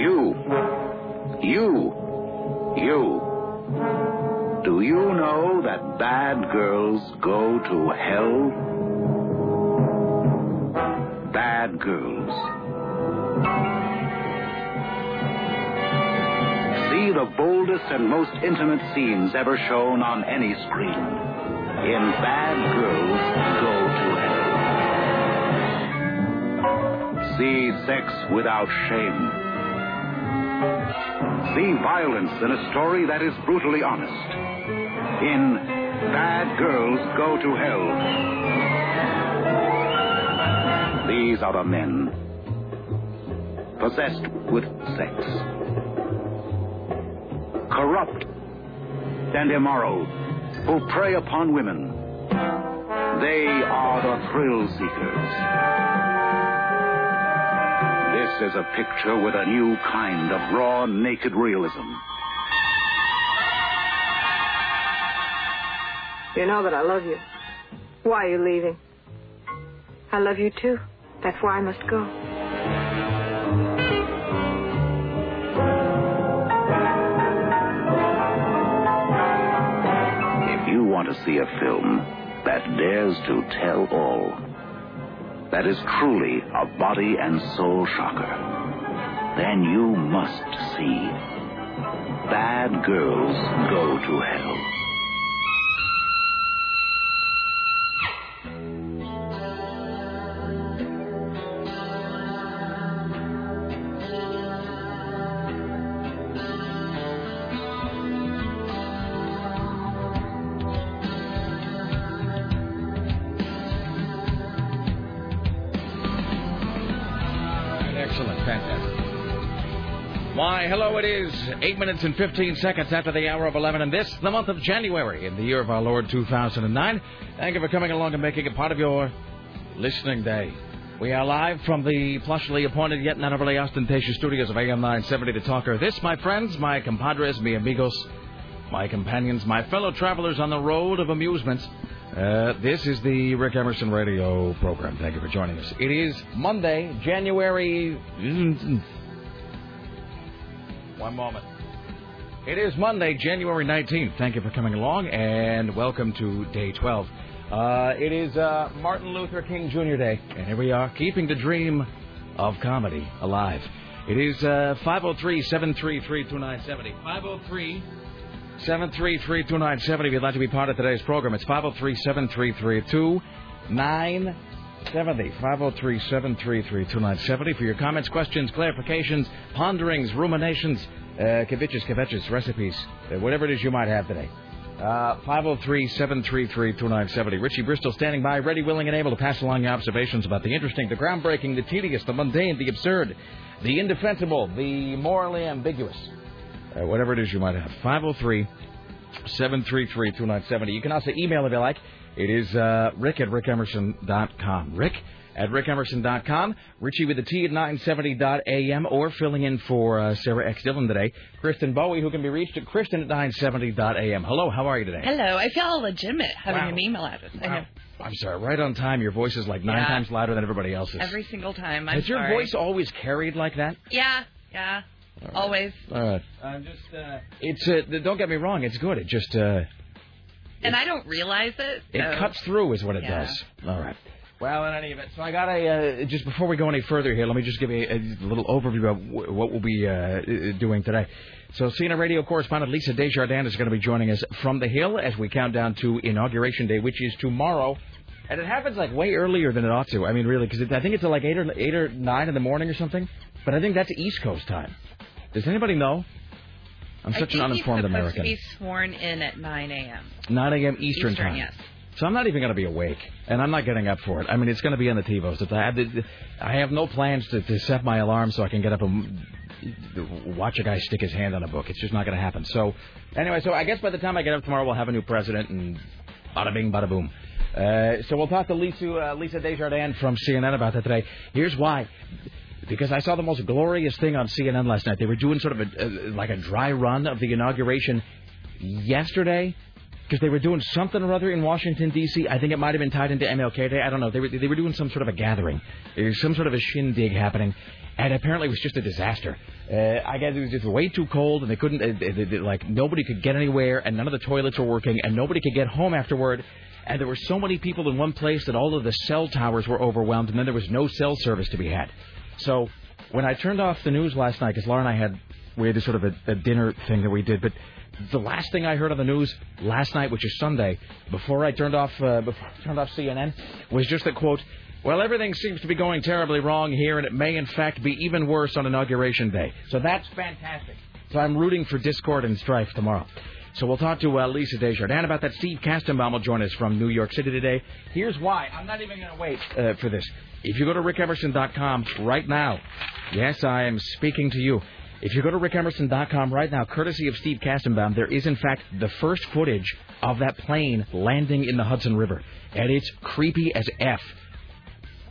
You. You. You. Do you know that bad girls go to hell? Bad girls. See the boldest and most intimate scenes ever shown on any screen. In Bad Girls Go to Hell. See sex without shame. See violence in a story that is brutally honest. In Bad Girls Go to Hell. These are the men possessed with sex, corrupt and immoral, who prey upon women. They are the thrill seekers. This is a picture with a new kind of raw, naked realism. You know that I love you. Why are you leaving? I love you too. That's why I must go. If you want to see a film that dares to tell all, that is truly a body and soul shocker, then you must see Bad Girls Go to Hell. It is 8 minutes and 15 seconds after the hour of 11, and this, the month of January, in the year of our Lord 2009. Thank you for coming along and making it part of your listening day. We are live from the plushly appointed yet not overly ostentatious studios of AM 970 to Talker. This, my friends, my compadres, mi amigos, my companions, my fellow travelers on the road of amusements. Uh, this is the Rick Emerson radio program. Thank you for joining us. It is Monday, January. One moment. It is Monday, January 19th. Thank you for coming along and welcome to day 12. Uh, it is uh, Martin Luther King Jr. Day, and here we are, keeping the dream of comedy alive. It is uh, 503 733 2970. 503 733 2970. If you'd like to be part of today's program, it's 503 733 2970. 503 733 2970 for your comments, questions, clarifications, ponderings, ruminations, uh, kvetches, kvetches, recipes, uh, whatever it is you might have today. Uh, 503 733 2970. Richie Bristol standing by, ready, willing, and able to pass along your observations about the interesting, the groundbreaking, the tedious, the mundane, the absurd, the indefensible, the morally ambiguous. Uh, whatever it is you might have. 503 733 2970. You can also email if you like. It is uh, rick at rickemerson.com. Rick at rickemerson.com. Richie with the T at 970.am or filling in for uh, Sarah X. Dillon today. Kristen Bowie, who can be reached at Kristen at 970.am. Hello, how are you today? Hello. I feel legitimate having Wow. an email address. I know. I'm sorry, right on time. Your voice is like nine Yeah. times louder than everybody else's. Every single time. I'm Has your sorry. voice always carried like that? Yeah, yeah. Always. All right. I'm just. Uh, it's. Uh, don't get me wrong. It's good. It just. Uh, And I don't realize it. It cuts through, is what it Yeah. does. All right. Well, in any event, so I got a. Uh, just before we go any further here, let me just give you a, a little overview of wh- what we'll be uh, uh, doing today. So, CNN radio correspondent Lisa Desjardins is going to be joining us from the Hill as we count down to Inauguration Day, which is tomorrow. And it happens like way earlier than it ought to. I mean, really, because I think it's like eight or eight or nine in the morning or something. But I think that's East Coast time. Does anybody know? I'm such an uninformed he's American. to be sworn in at 9 a.m. 9 a.m. Eastern, Eastern, time. yes. So I'm not even going to be awake, and I'm not getting up for it. I mean, it's going to be on the TiVos. If I have, the, I have no plans to, to set my alarm so I can get up and watch a guy stick his hand on a book. It's just not going to happen. So, anyway, so I guess by the time I get up tomorrow, we'll have a new president, and bada bing, bada boom. Uh, so we'll talk to Lisa, uh, Lisa Desjardins from CNN about that today. Here's why. Because I saw the most glorious thing on CNN last night. They were doing sort of a, a like a dry run of the inauguration yesterday because they were doing something or other in Washington D.C. I think it might have been tied into MLK Day. I don't know. They were they were doing some sort of a gathering. Some sort of a shindig happening, and apparently it was just a disaster. Uh, I guess it was just way too cold, and they couldn't, uh, they, they, like, nobody could get anywhere, and none of the toilets were working, and nobody could get home afterward. And there were so many people in one place that all of the cell towers were overwhelmed, and then there was no cell service to be had. So when I turned off the news last night, because Laura and I had we had this sort of a, a dinner thing that we did, but the last thing I heard on the news last night, which is Sunday, before I turned off uh, before I turned off CNN, was just that quote. Well, everything seems to be going terribly wrong here, and it may in fact be even worse on inauguration day. So that's fantastic. So I'm rooting for discord and strife tomorrow. So we'll talk to uh, Lisa Desjardins about that. Steve Kastenbaum will join us from New York City today. Here's why. I'm not even going to wait uh, for this. If you go to rickemerson.com right now, yes, I am speaking to you. If you go to rickemerson.com right now, courtesy of Steve Kastenbaum, there is in fact the first footage of that plane landing in the Hudson River. And it's creepy as F.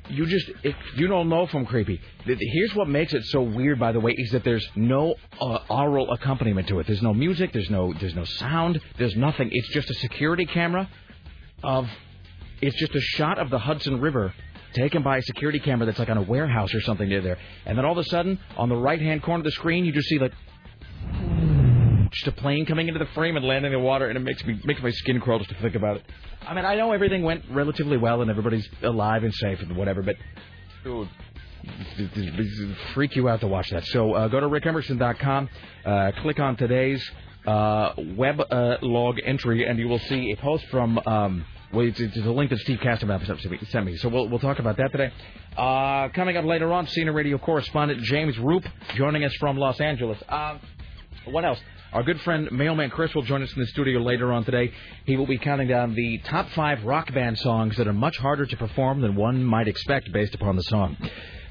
You just, if you don't know from creepy. Here's what makes it so weird, by the way, is that there's no uh, aural accompaniment to it. There's no music, there's no, there's no sound, there's nothing. It's just a security camera of, it's just a shot of the Hudson River taken by a security camera that's like on a warehouse or something near there. And then all of a sudden, on the right hand corner of the screen, you just see like just a plane coming into the frame and landing in the water, and it makes me makes my skin crawl just to think about it. I mean, I know everything went relatively well and everybody's alive and safe and whatever, but dude. Freak you out to watch that. So uh, go to rickemerson.com, uh, click on today's uh, web uh, log entry, and you will see a post from um, well, it's, it's a link that Steve Kastenbaum sent me. So we'll, we'll talk about that today. Uh, coming up later on, CNN radio correspondent James Roop joining us from Los Angeles. Uh, what else? Our good friend Mailman Chris will join us in the studio later on today. He will be counting down the top five rock band songs that are much harder to perform than one might expect based upon the song.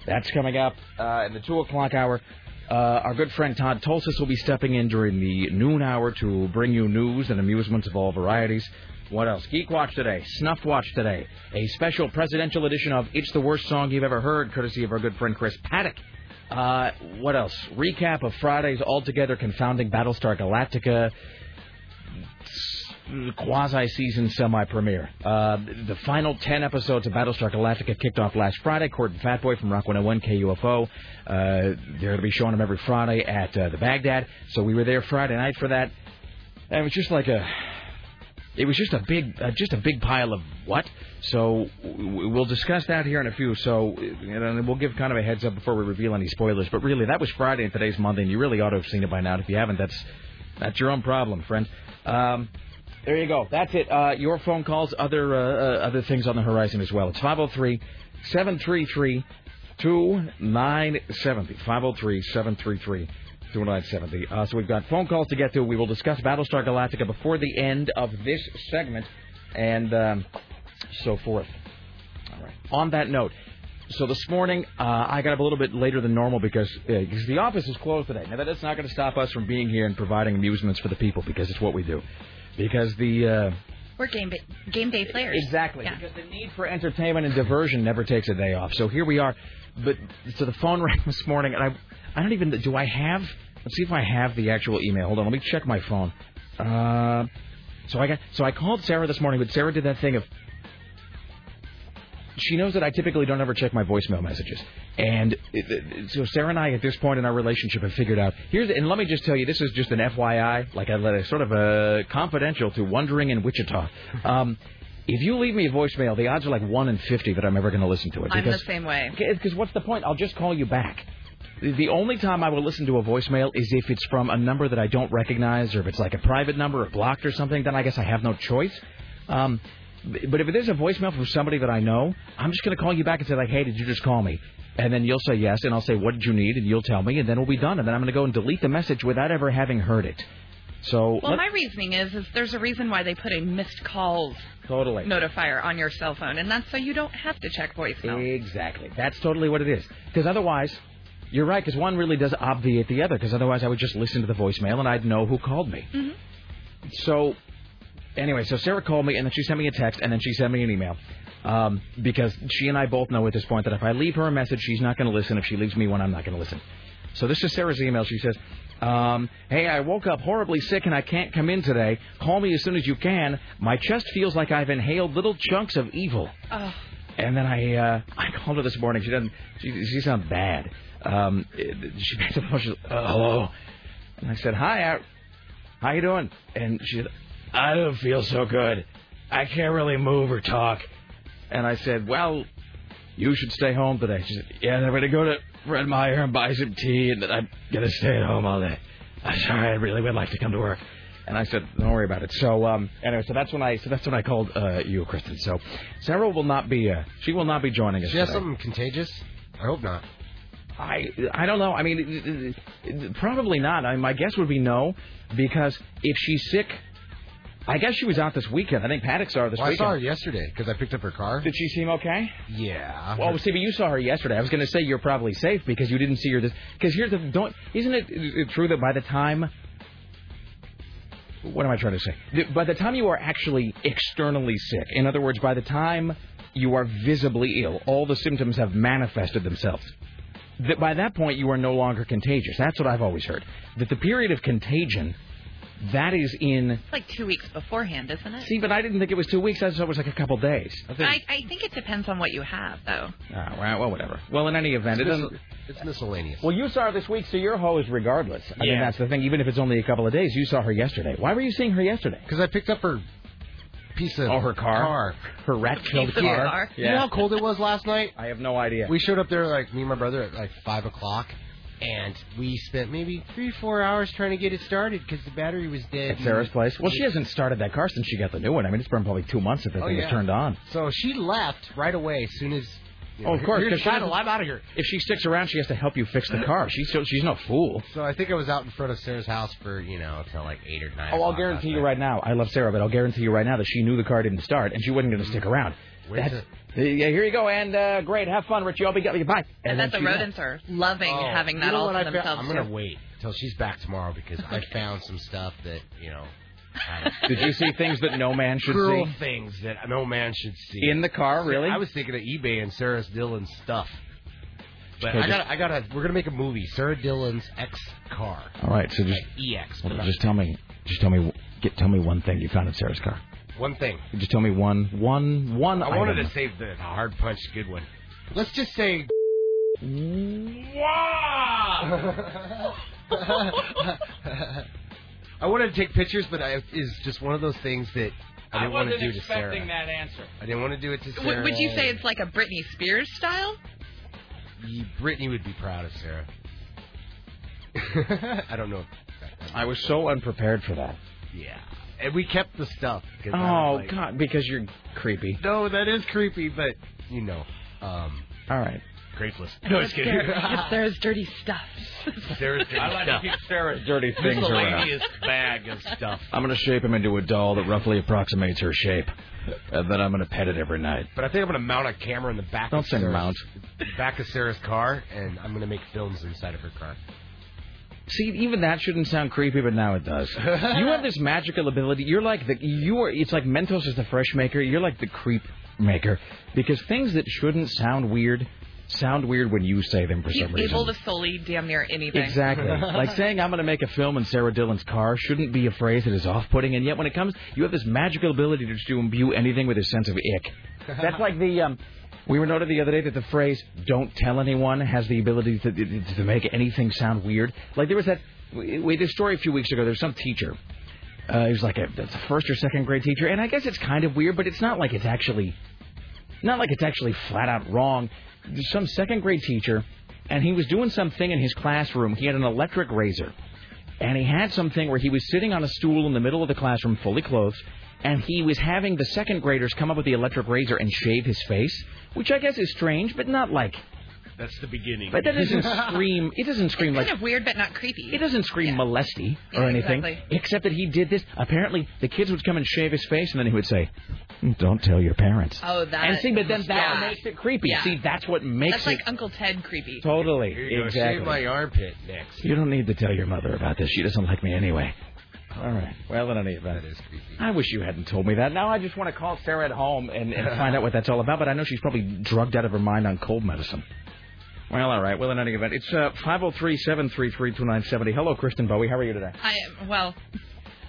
That's coming up uh, in the 2 o'clock hour. Uh, our good friend Todd Tulsis will be stepping in during the noon hour to bring you news and amusements of all varieties. What else? Geek Watch today, Snuff Watch today, a special presidential edition of It's the Worst Song You've Ever Heard, courtesy of our good friend Chris Paddock. Uh, what else? Recap of Friday's altogether confounding Battlestar Galactica quasi-season semi-premiere. Uh, the final 10 episodes of Battlestar Galactica kicked off last Friday. Court and Fatboy from Rock 101 KUFO. Uh, they're going to be showing them every Friday at uh, the Bagdad. So we were there Friday night for that. And it was just like a it was just a big, uh, just a big pile of what. So we'll discuss that here in a few. So we'll give kind of a heads up before we reveal any spoilers. But really, that was Friday and today's Monday, and you really ought to have seen it by now. If you haven't, that's that's your own problem, friend. Um, there you go. That's it. Uh, your phone calls, other uh, uh other things on the horizon as well. It's 503 733 2970. 503 733 2970. Uh, so we've got phone calls to get to. We will discuss Battlestar Galactica before the end of this segment and um, so forth. All right. On that note, so this morning uh, I got up a little bit later than normal because uh, because the office is closed today. Now that is not going to stop us from being here and providing amusements for the people because it's what we do. Because the uh, we're game ba- game day players. Exactly. Yeah. Because the need for entertainment and diversion never takes a day off. So here we are. But so the phone rang this morning, and I I don't even. Do I have? Let's see if I have the actual email. Hold on. Let me check my phone. Uh, so I got. So I called Sarah this morning, but Sarah did that thing of. She knows that I typically don't ever check my voicemail messages, and it, so Sarah and I, at this point in our relationship, have figured out. Here's and let me just tell you, this is just an FYI, like I let a sort of a confidential to Wondering in Wichita. Um, if you leave me a voicemail, the odds are like one in fifty that I'm ever going to listen to it. I'm the same way. Because what's the point? I'll just call you back. The only time I will listen to a voicemail is if it's from a number that I don't recognize, or if it's like a private number or blocked or something. Then I guess I have no choice. Um, but if it is a voicemail from somebody that I know, I'm just going to call you back and say like, "Hey, did you just call me?" And then you'll say yes, and I'll say, "What did you need?" And you'll tell me, and then we'll be done. And then I'm going to go and delete the message without ever having heard it. So well, my reasoning is, is there's a reason why they put a missed calls totally notifier on your cell phone, and that's so you don't have to check voicemail. Exactly. That's totally what it is. Because otherwise, you're right, because one really does obviate the other, because otherwise I would just listen to the voicemail and I'd know who called me. Mm-hmm. So, anyway, so Sarah called me and then she sent me a text and then she sent me an email. Um, because she and I both know at this point that if I leave her a message, she's not going to listen. If she leaves me one, I'm not going to listen. So this is Sarah's email. She says, um, "Hey, I woke up horribly sick and I can't come in today. Call me as soon as you can. My chest feels like I've inhaled little chunks of evil." Oh. And then I uh, I called her this morning. She doesn't. She, she sounds bad. Um, she picked up the phone. She uh, "Hello," and I said, "Hi, how, how you doing?" And she said, "I don't feel so good. I can't really move or talk." And I said, "Well, you should stay home today." She said, "Yeah, I'm going to go to Fred Meyer and buy some tea, and then I'm going to stay at home all day." I'm sorry, I really would like to come to work. And I said, "Don't worry about it." So um, anyway, so that's when I so that's when I called uh, you, Kristen. So Sarah will not be uh, she will not be joining us. She has today. something contagious? I hope not. I I don't know. I mean, probably not. I, my guess would be no, because if she's sick, I guess she was out this weekend. I think Paddock saw her this Well, I saw her yesterday because I picked up her car. Did she seem okay? Yeah. Well, see, but you saw her yesterday. I was going to say you're probably safe because you didn't see her this. Because here's the don't. Isn't it true that by the time what am I trying to say? By the time you are actually externally sick, in other words, by the time you are visibly ill, all the symptoms have manifested themselves. That by that point you are no longer contagious. That's what I've always heard. That the period of contagion, that is in. It's like two weeks beforehand, isn't it? See, but I didn't think it was two weeks. I thought it was like a couple days. I think. I, I think it depends on what you have, though. Ah, well, well, whatever. Well, in any event, It's, doesn't. mis- it's miscellaneous. Well, you saw her this week, so you're hosed regardless. I mean, that's the thing. Even if it's only a couple of days, you saw her yesterday. Why were you seeing her yesterday? Because I picked up her piece of Oh, her car? car. Her rat-killed Piece of car. car. You know how cold it was last night? I have no idea. We showed up there, like, me and my brother, at like 5 o'clock. And we spent maybe three, four hours trying to get it started because the battery was dead. At Sarah's place. Well, she hasn't started that car since she got the new one. I mean, it's been probably two months since oh, the Oh, thing yeah. was turned on. So she left right away as soon as. You Oh, of course, Here's 'cause the title. doesn't- I'm out of here. If she sticks around, she has to help you fix the car. She's so, she's no fool. So I think I was out in front of Sarah's house for you know till like eight or nine. Oh, I'll guarantee you right now. I love Sarah, but I'll guarantee you right now that she knew the car didn't start and she wasn't going to stick around. Where's That's- Yeah, here you go, and uh, great, have fun, Richie. I'll be good. bye. And, then that the she left. rodents are loving Oh, having you that know all what to I found? themselves. I'm gonna wait till she's back tomorrow because I found some stuff that you know. I- Did you see things that no man should Cruel see things that no man should see. in the car? Really? I was thinking of eBay and Sarah Dillon's stuff. But Okay, I got, I got to. We're gonna make a movie, Sarah Dillon's ex car, All right, so just like EX. well, just tell me, just tell me, get, tell me one thing you found in Sarah's car. One thing. Just tell me one, one, one. I wanted to save the hard punch, good one. Let's just say. I wanted to take pictures, but I is just one of those things that I didn't want to do to Sarah. expecting that answer. I didn't want to do it to W- Sarah. would you say it's like a Britney Spears style? Ye- Brittany would be proud of Sarah. I don't know. I was so unprepared for that. Yeah, and we kept the stuff. 'cause I Oh was like, God, because you're creepy. No, that is creepy, but you know, um, All right. Graceless. And No, it's just kidding. Sarah- it's Sarah's dirty stuff. Sarah's dirty stuff. to keep Sarah's dirty things around. Miscellaneous bag of stuff. I'm gonna shape him into a doll that roughly approximates her shape, and then I'm gonna pet it every night. But I think I'm gonna mount a camera in the back. Don't of say Sarah's, mount. Back of Sarah's car, and I'm gonna make films inside of her car. See, even that shouldn't sound creepy, but now it does. you have this magical ability. You're like the you are. It's like Mentos is the fresh maker. You're like the creep maker because things that shouldn't sound weird sound weird when you say them for He's some reason. able to solely damn near anything. Exactly. like saying I'm going to make a film in Sarah Dillon's car shouldn't be a phrase that is off-putting, and yet when it comes, you have this magical ability to just imbue anything with a sense of ick. That's like the um. We were noted the other day that the phrase "don't tell anyone" has the ability to to make anything sound weird. Like there was that we we- this story a few weeks ago. There's some teacher. Uh, he was like a, a first or second grade teacher, and I guess it's kind of weird, but it's not like it's actually not like it's actually flat out wrong. Some second grade teacher, and he was doing something in his classroom. He had an electric razor, and he had something where he was sitting on a stool in the middle of the classroom, fully clothed, and he was having the second graders come up with the electric razor and shave his face, which I guess is strange, but not like. That's the beginning. But that doesn't scream. It doesn't scream Kind like. of weird, but not creepy. It doesn't scream molesty or Yeah, anything, exactly. except that he did this. Apparently, the kids would come and shave his face, and then he would say, "Don't tell your parents." Oh, that. and see, but then that yeah. makes it creepy. Yeah. See, that's what makes it. That's like it Uncle Ted creepy. totally Here you go. exactly. Shave my armpit next. You don't need to tell your mother about this. She doesn't like me anyway. All right. Well, in any event, That is creepy. I wish you hadn't told me that. Now I just want to call Sarah at home and, and find out what that's all about. But I know she's probably drugged out of her mind on cold medicine. Well, all right. Well, in any event, it's uh, 503-733-2970. Hello, Kristen Bowie. How are you today? I am well.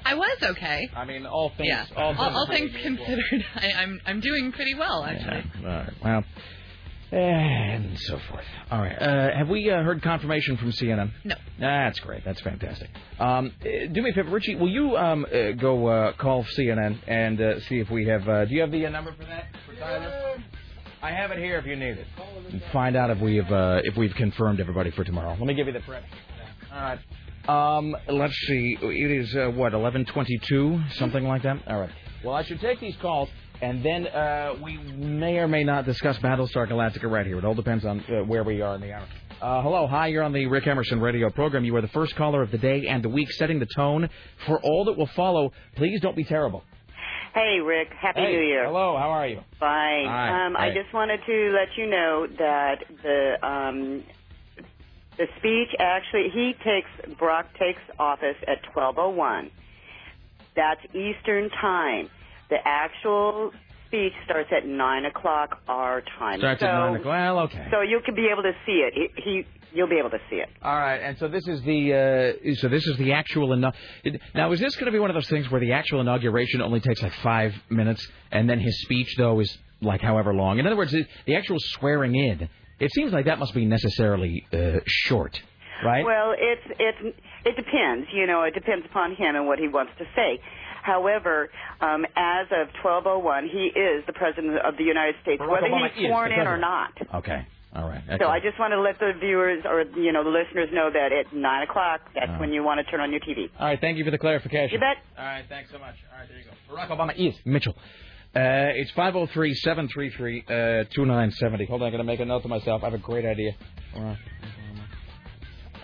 I was okay. I mean, all things. Yeah. All, all, all things considered, I, I'm I'm doing pretty well actually. Yeah. All right. Well, and so forth. All right. Uh, have we uh, heard confirmation from CNN? No. That's great. That's fantastic. Um, uh, do me a favor, Richie. Will you um, uh, go uh, call CNN and uh, see if we have? Uh, do you have the uh, number for that? For Tyler? I have it here if you need it. And find out if we have uh, if we've confirmed everybody for tomorrow. Let me give you the prep. All right. Um, let's see. It is uh, what eleven twenty-two, something like that. All right. Well, I should take these calls, and then uh, we may or may not discuss Battlestar Galactica right here. It all depends on uh, where we are in the hour. Uh, hello, hi. You're on the Rick Emerson radio program. You are the first caller of the day and the week, setting the tone for all that will follow. Please don't be terrible. Hey, Rick. Happy Hey, New Year. Hello. How are you? Fine. Hi. Um, I just wanted to let you know that the um, the speech actually he takes Brock takes office at twelve oh one. That's Eastern time. The actual speech starts at nine o'clock our time. Starts so, at nine o'clock. Well, okay. So you can be able to see it. He, he you'll be able to see it. All right, and so this is the uh, so this is the actual inau- now is this going to be one of those things where the actual inauguration only takes like five minutes, and then his speech though is like however long? In other words, the the actual swearing in. It seems like that must be necessarily uh, short, right? Well, it's it's it depends. You know, it depends upon him and what he wants to say. However, um, as of 1201, he is the president of the United States, Barack whether Obama he's sworn in or not. okay, all right. So. I just want to let the viewers or you know the listeners know that at nine o'clock, that's Uh. when you want to turn on your TV. All right, thank you for the clarification. You bet. All right, thanks so much. All right, there you go. Barack Obama is Mitchell. Uh, it's 503 733 2970. Hold on, I'm going to make a note to myself. I have a great idea. All right.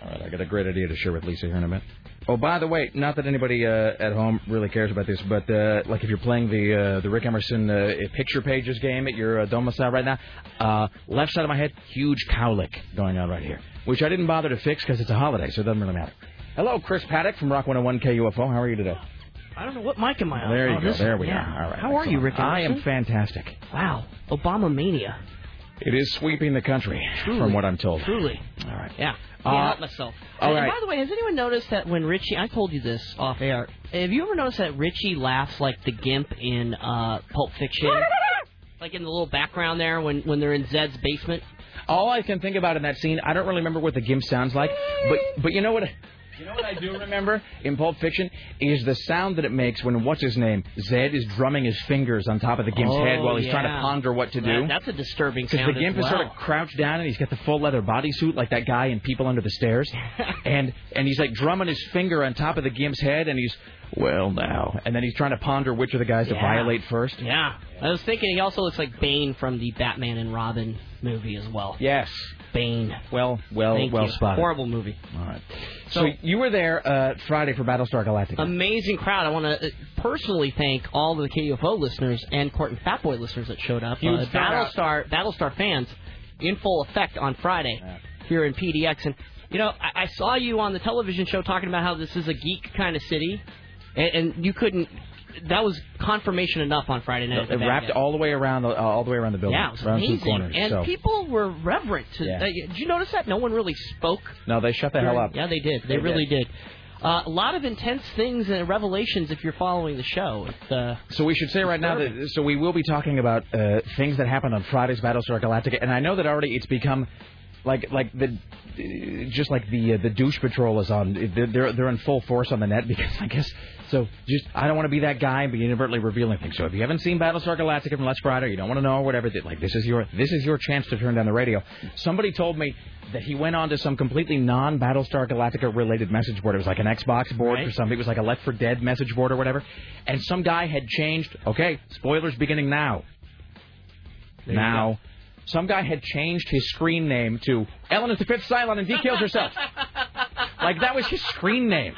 All right, I got a great idea to share with Lisa here in a minute. Oh, by the way, not that anybody uh, at home really cares about this, but uh, like if you're playing the uh, the Rick Emerson uh, picture pages game at your uh, domicile right now, uh, left side of my head, huge cowlick going on right here, which I didn't bother to fix because it's a holiday, so it doesn't really matter. Hello, Chris Paddock from Rock 101 KUFO. How are you today? I don't know what mic am I on. There you Oh, go. There we yeah. are. All right. How are you, Rick? I am fantastic. Wow, Obama mania. It is sweeping the country, Truly. from what I'm told. Truly. All right. Yeah. Uh, Can't help myself. all and right. by the way, has anyone noticed that when Richie, I told you this off air. Have you ever noticed that Richie laughs like the gimp in uh, Pulp Fiction? like in the little background there when when they're in Zed's basement. All I can think about in that scene, I don't really remember what the gimp sounds like, but but you know what? You know what I do remember in Pulp Fiction is the sound that it makes when what's his name Zed is drumming his fingers on top of the gimp's Oh, head while he's trying to ponder what to do. That- that's a disturbing sound. Because the gimp as is sort of crouched down and he's got the full leather bodysuit like that guy in People Under the Stairs, and and he's like drumming his finger on top of the gimp's head and he's well now, and then he's trying to ponder which of the guys to violate first. Yeah. I was thinking he also looks like Bane from the Batman and Robin movie as well. Yes. Bane. Well, well, Thank well you. spotted. Horrible movie. All right. So, So- you were there uh, Friday for Battlestar Galactica. Amazing crowd. I want to personally thank all of the KUFO listeners and Court and Fat Boy listeners that showed up. Huge Uh, out. Battlestar Battlestar fans in full effect on Friday here in PDX. And you know, I, I saw you on the television show talking about how this is a geek kind of city, and, and you couldn't. That was confirmation enough on Friday night. it wrapped all the way around the uh, all the way around the building. Yeah, it was amazing. corners. and so. people were reverent. To, Yeah. uh, did you notice that? No one really spoke. no, they shut the hell up. Yeah, they did. They, They really did. Uh, a lot of intense things and revelations if you're following the show. Uh, So we should say right now that so we will be talking about uh, things that happened on Friday's Battlestar Galactica, and I know that already it's become like like the just like the uh, the douche patrol is on they're they're in full force on the net because I guess so just I don't want to be that guy and be inadvertently revealing things. So if you haven't seen Battlestar Galactica from last Friday, you don't want to know or whatever, like this is your this is your chance to turn down the radio. Somebody told me that he went on to some completely non Battlestar Galactica related message board. It was like an Xbox board Right. or something. It was like a Left 4 Dead message board or whatever. And some guy had changed. Okay, spoilers beginning now. There now. Some guy had changed his screen name to Ellen is the fifth Cylon and Dee kills herself. like that was his screen name.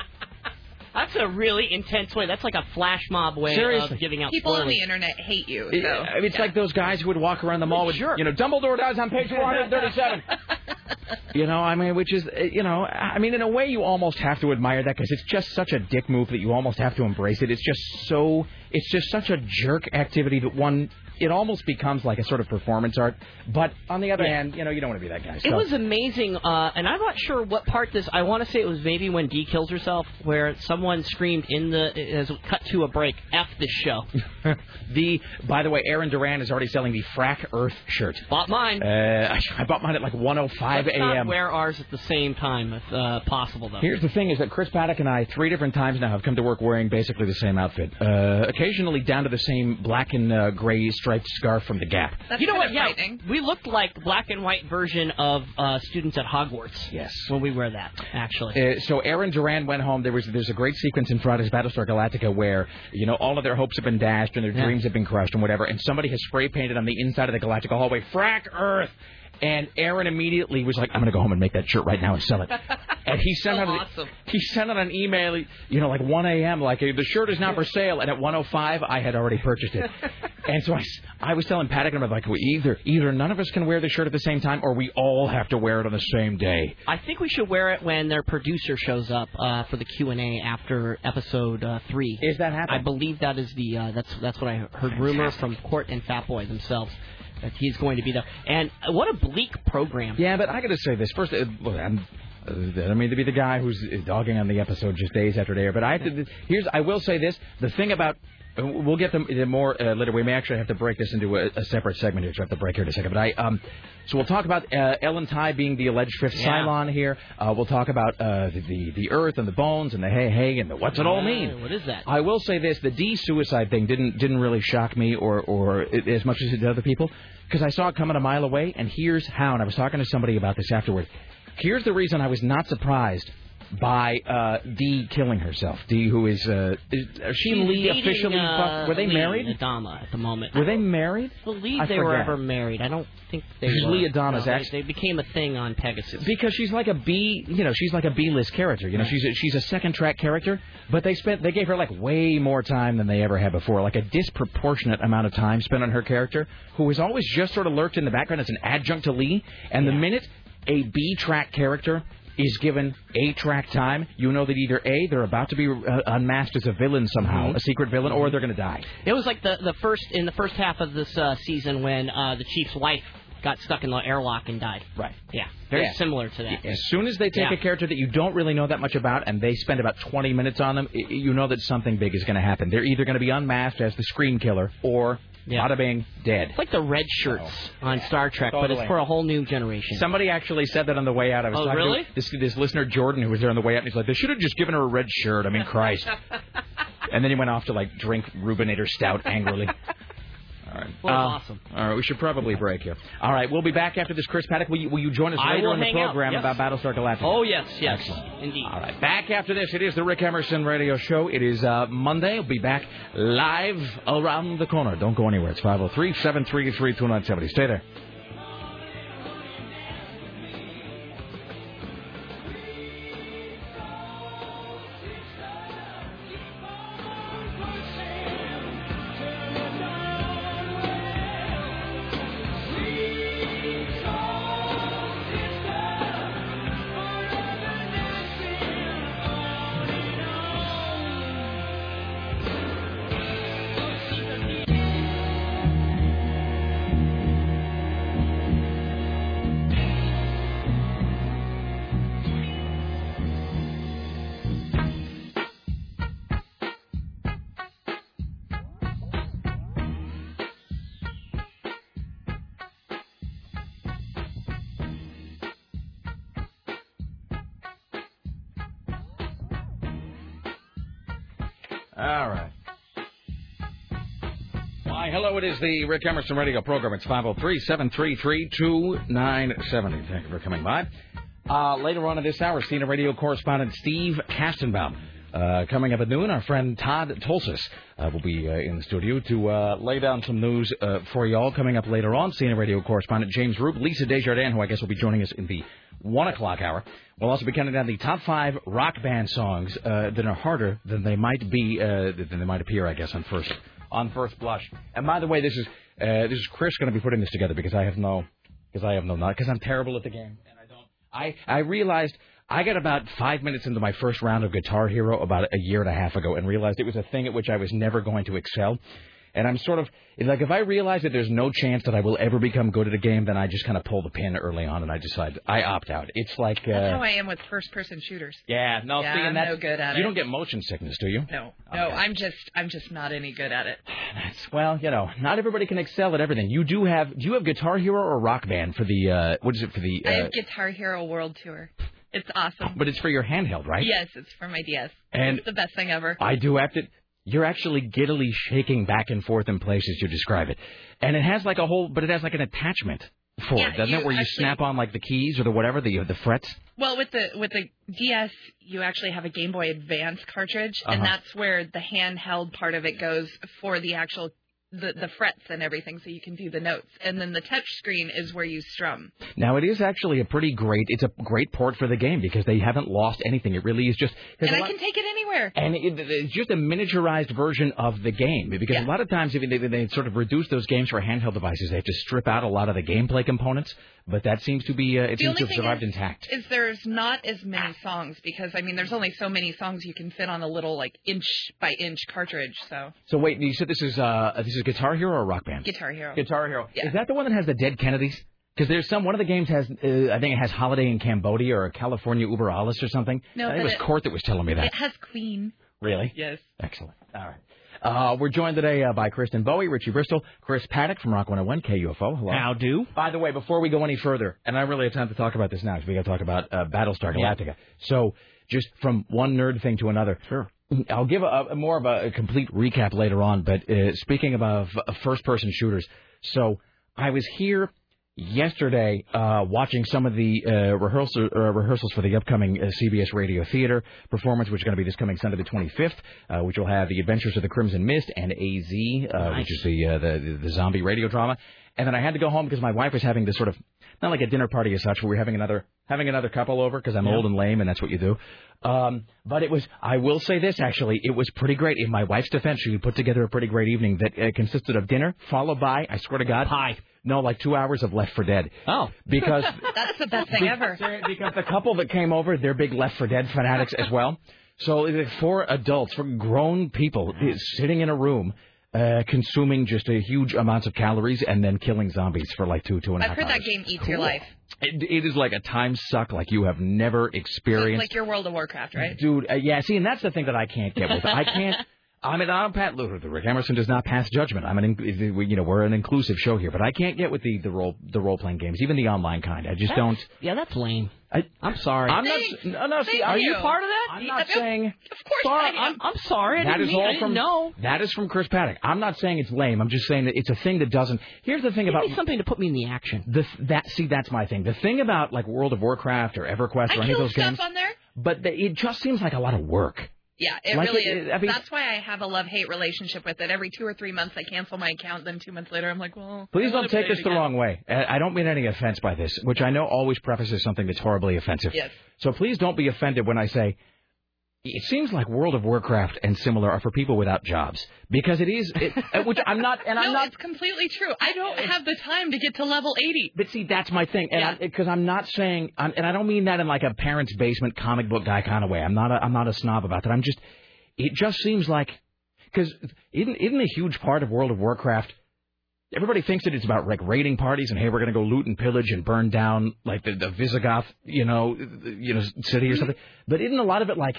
That's a really intense way. That's like a flash mob way Seriously. of giving out People on the internet hate you. It- So, I mean, it's yeah. like those guys who would walk around the mall with, Sure. you know, Dumbledore dies on page 437. you know, I mean, which is, uh, you know, I mean, in a way, you almost have to admire that because it's just such a dick move that you almost have to embrace it. It's just so, it's just such a jerk activity that one it almost becomes like a sort of performance art. But on the other Yeah. hand, you know, you don't want to be that guy. It was amazing, uh, and I'm not sure what part this. I want to say it was maybe when Dee kills herself, where someone screamed in the as cut to a break. F this show. the by the way, Aaron Duran is already selling the Frak Earth shirt. Bought mine. Uh, I, bought mine at like 1:05 a.m. wear ours at the same time, if uh, possible, though. Here's the thing: is that Chris Paddock and I three different times now have come to work wearing basically the same outfit, uh, occasionally down to the same black and uh, gray striped scarf from the Gap. That's you know what? Yeah, we looked like black and white version of uh, students at Hogwarts. Yes. When we wear that, actually. Uh, so Aaron Duran went home. There was there's a great sequence in Friday's Battlestar Galactica where you know all of their hopes have been dashed and their Yeah. dreams have been crushed and whatever, and somebody has spray painted on the inside of the Galactica hallway "Frak Earth." And Aaron immediately was like, "I'm going to go home and make that shirt right now and sell it." And he sent So out awesome. he sent out an email, you know, like 1 a.m. like the shirt is now for sale, and at 1:05 I had already purchased it. and so I was telling Paddock and I'm like, well, either either none of us can wear the shirt at the same time, or we all have to wear it on the same day. I think we should wear it when their producer shows up uh, for the Q and A after episode uh, three. Is that happening? I believe that is the uh, that's that's what I heard rumor from Court and Fatboy themselves that he's going to be there. And uh, what a bleak program. Yeah, but I got to say this first. Uh, look, I'm, uh, I don't mean to be the guy who's dogging on the episode just days after day, but I have to. Here's I will say this: the thing about. Uh, We'll get them them more uh, later. We may actually have to break this into a, a separate segment here, so I have to break here in a second. But I, um, so we'll talk about uh, Ellen Tigh being the alleged fifth Yeah. Cylon here. Uh, we'll talk about uh, the, the the Earth and the bones and the hey hey and the what's it all mean. Uh, What is that? I will say this: the Dee suicide thing didn't didn't really shock me or or as much as it did other people because I saw it coming a mile away. And here's how. And I was talking to somebody about this afterward. Here's the reason I was not surprised by uh, Dee killing herself. Dee, who is uh, is, she She's Lee dating, officially? uh, were they Lee married? Adama at the moment. Were they married? I believe I they were ever married. I don't think they Because were. Lee Adama's no, they, ex- they became a thing on Pegasus. Because she's like a B, you know, she's like a B-list character. You know, she's a, she's a second-track character. But they spent, they gave her like way more time than they ever had before, like a disproportionate amount of time spent on her character, who has always just sort of lurked in the background as an adjunct to Lee. And the minute a B-track character is given A-track time, you know that either A, they're about to be uh, unmasked as a villain somehow, Mhm. a secret villain, or they're going to die. It was like the the first in the first half of this uh, season when uh, the chief's wife got stuck in the airlock and died. Right. Yeah, very Yeah. similar to that. As soon as they take Yeah. a character that you don't really know that much about and they spend about 20 minutes on them, you know that something big is going to happen. They're either going to be unmasked as the screen killer or, Yeah. bada bing, dead. It's like the red shirts oh. on Star Trek, but it's for a whole new generation. Somebody actually said that on the way out. I was Oh, talking really? to this, this listener, Jordan, who was there on the way out, and he's like, they should have just given her a red shirt. I mean, Christ. and then he went off to, like, drink Rubinator Stout angrily. All right. Well, Uh, awesome. All right, we should probably break here. All right, we'll be back after this. Chris Paddock, will you, will you join us later in the program yes. about Battlestar Galactica? Oh yes, yes, Excellent. indeed. All right, back after this. It is the Rick Emerson Radio Show. It is uh, Monday. We'll be back live around the corner. Don't go anywhere. It's 503 733 2970. Stay there. Is the Rick Emerson Radio program. It's 503 733 2970. Thank you for coming by. Uh, later on in this hour, CNN radio correspondent Steve Kastenbaum. Uh, coming up at noon, our friend Todd Tolsis uh, will be uh, in the studio to uh, lay down some news uh, for y'all. Coming up later on, CNN radio correspondent James Roop, Lisa Desjardins, who I guess will be joining us in the 1 o'clock hour. We'll also be counting down the top five rock band songs that are harder than they might be, than they might appear, I guess, on first on first blush. And by the way, this is uh, this is Chris going to be putting this together because I have no because I have no not because I'm terrible at the game and I don't. I I realized I got about five minutes into my first round of Guitar Hero about a year and a half ago and realized it was a thing at which I was never going to excel. And I'm sort of like if I realize that there's no chance that I will ever become good at a game, then I just kind of pull the pin early on and I decide I opt out. It's like uh, That's how I am with first-person shooters. yeah, no, Yeah, see, and I'm that's no good at you it. don't get motion sickness, do you? No, no, I'm just, I'm just not any good at it. That's well, you know, not everybody can excel at everything. You do have do you have Guitar Hero or Rock Band for the uh what is it for the I uh, have Guitar Hero World Tour. It's awesome. but it's for your handheld, right? Yes, it's for my DS. And it's the best thing ever. I do have to. You're actually giddily shaking back and forth in places you describe it, and it has like a whole, but it has like an attachment for Yeah, it, doesn't it? Where you snap on like the keys or the whatever the the frets. Well, with the with the DS, you actually have a Game Boy Advance cartridge, and Uh-huh. that's where the handheld part of it goes for the actual the the frets and everything, so you can do the notes. And then the touch screen is where you strum. Now it is actually a pretty great. It's a great port for the game because they haven't lost anything. It really is just And I lot- can take it anywhere. And it, it's just a miniaturized version of the game because a lot of times if they, they sort of reduce those games for handheld devices, they have to strip out a lot of the gameplay components. But that seems to be uh, it The seems only to have survived is, intact. is there's not as many songs because I mean there's only so many songs you can fit on a little like inch by inch cartridge. So So wait, you said this is uh this is Guitar Hero or Rock Band? Guitar Hero. Guitar Hero. Yeah. Is that the one that has the dead Kennedys? Because there's some one of the games has uh, I think it has Holiday in Cambodia or California Uber Alles or something. No, I think it was it- Court that was telling me that. It has Queen. Really? Yes. Excellent. All right. Uh, we're joined today uh, by Kristen Bowie, Richie Bristol, Chris Paddock from Rock 101 KUFO. Hello. How do? By the way, before we go any further, and I don't really have time to talk about this now because we got to talk about uh, Battlestar Galactica. So, just from one nerd thing to another. Sure. I'll give a, a more of a, a complete recap later on. But uh, speaking of uh, first-person shooters, so I was here yesterday uh, watching some of the uh, rehearsal, uh, rehearsals for the upcoming uh, CBS Radio Theater performance, which is going to be this coming Sunday the 25th, uh, which will have The Adventures of the Crimson Mist and AZ, uh, Nice. which is the, uh, the the zombie radio drama. And then I had to go home because my wife was having this sort of not like a dinner party as such, but we were having another having another couple over because I'm Yeah. old and lame, and that's what you do. Um, but it was I will say this actually, it was pretty great. In my wife's defense, she put together a pretty great evening that uh, consisted of dinner followed by I swear to God pie. No, like two hours of Left 4 Dead. Oh, because That's the best thing ever. because the couple that came over, they're big Left 4 Dead fanatics as well. So four adults, for grown people, sitting in a room. Uh, consuming just a huge amounts of calories and then killing zombies for like two two and a I've half heard that game eats your life. It, it is like a time suck like you have never So experienced, like your World of Warcraft, right? dude. Uh, yeah, see, and that's the thing that I can't get with. I can't. I mean, I'm Pat Luther. The Rick Emerson does not pass judgment. I'm an, we- you know, we're an inclusive show here, but I can't get with the the role the role playing games, even the online kind. I just That's- don't. Yeah, that's lame. I, I'm sorry. I'm not. Thanks. No, no. See, are Are you part of that? I'm not saying. Of course sorry, I am. I'm, I'm sorry. I That didn't is mean, all didn't from No. that is from Chris Paddock. I'm not saying it's lame. I'm just saying that it's a thing that doesn't. Here's the thing Give about me something to put me in the action. the that. See, that's my thing. The thing about like World of Warcraft or EverQuest or I any of kill those stuff games, on there. but the, it just seems like a lot of work. Yeah, it Like really it- is. I mean- That's why I have a love-hate relationship with it. Every two or three months, I cancel my account. Then two months later, I'm like, well, Please don't take this the wrong way. I don't mean any offense by this, which I know always prefaces something that's horribly offensive. Yes. So please don't be offended when I say it seems like World of Warcraft and similar are for people without jobs because it is, it, uh, which I'm not, and I'm no, not. it's completely true. I don't have the time to get to level 80. But see, that's my thing, Yeah. and because I'm not saying, I'm, and I don't mean that in like a parent's basement comic book guy kind of way. I'm not, a, I'm not a snob about that. I'm just, it just seems like, because isn't isn't a huge part of World of Warcraft everybody thinks that it's about like raiding parties and hey, we're going to go loot and pillage and burn down like the, the Visigoth, you know, you know, city or something. But isn't a lot of it like?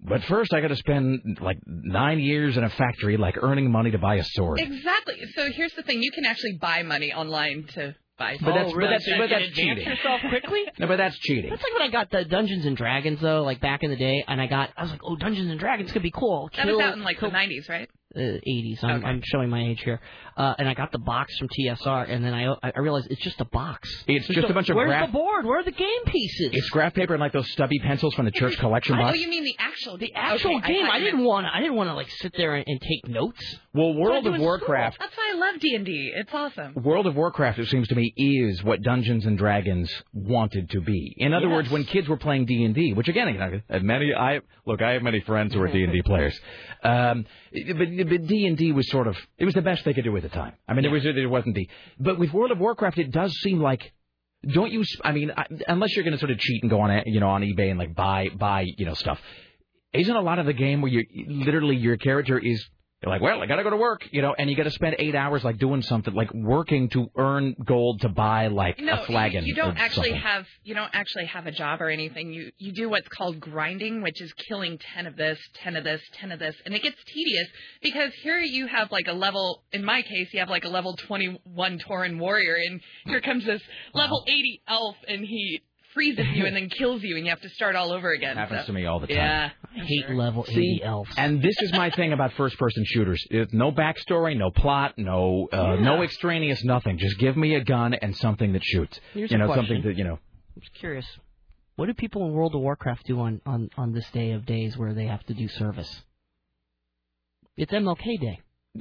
But first, I got to spend like nine years in a factory, like earning money to buy a sword. Exactly. So here's the thing: you can actually buy money online to buy. But that's, Oh, but that's, So but that's cheating. yourself quickly? No, but that's cheating. That's like when I got the Dungeons and Dragons though, like back in the day, and I got I was like, oh, Dungeons and Dragons could be cool. that was out in like kill, the 90s, right? uh, 80s. I'm, Okay. I'm showing my age here. Uh, and I got the box from TSR, and then I I realized it's just a box. It's just a bunch of Where's graph- the board? Where are the game pieces? It's graph paper and like those stubby pencils from the church collection box. Oh, you mean the actual the actual okay, game. thought I, you didn't want. I didn't want to like sit there and, and take notes. Well, I World of in school. Warcraft. That's why I love D&D. It's awesome. World of Warcraft, it seems to me, is what Dungeons and Dragons wanted to be. In other Yes. words, when kids were playing D and D, which again, many I look, I have many friends who are D and D players, um, but D and D was sort of it was the best they could do at the time. I mean, it was it wasn't the. but with World of Warcraft, it does seem like. Don't you? I mean, I, unless you're going to sort of cheat and go on, you know, on eBay and like buy buy you know stuff. Isn't a lot of the game where you literally your character is You're like, well, I got to go to work, you know, and you got to spend eight hours like doing something, like working to earn gold to buy like No, a flagon. you, you don't actually something. have you don't actually have a job or anything. You you do what's called grinding, which is killing ten of this, ten of this, ten of this, and it gets tedious because here you have like a level. In my case, you have like a level twenty one Tauren warrior, and here comes this level eighty elf, and he freezes you and then kills you, and you have to start all over again. happens so- to me all the time. Yeah, I hate level See, 80 elves. And this is my thing about first-person shooters: It's no backstory, no plot, no uh, no extraneous nothing. Just give me a gun and something that shoots. Here's you know, question. something that you know. I'm just curious. What do people in World of Warcraft do on, on, on this day of days where they have to do service? It's MLK Day.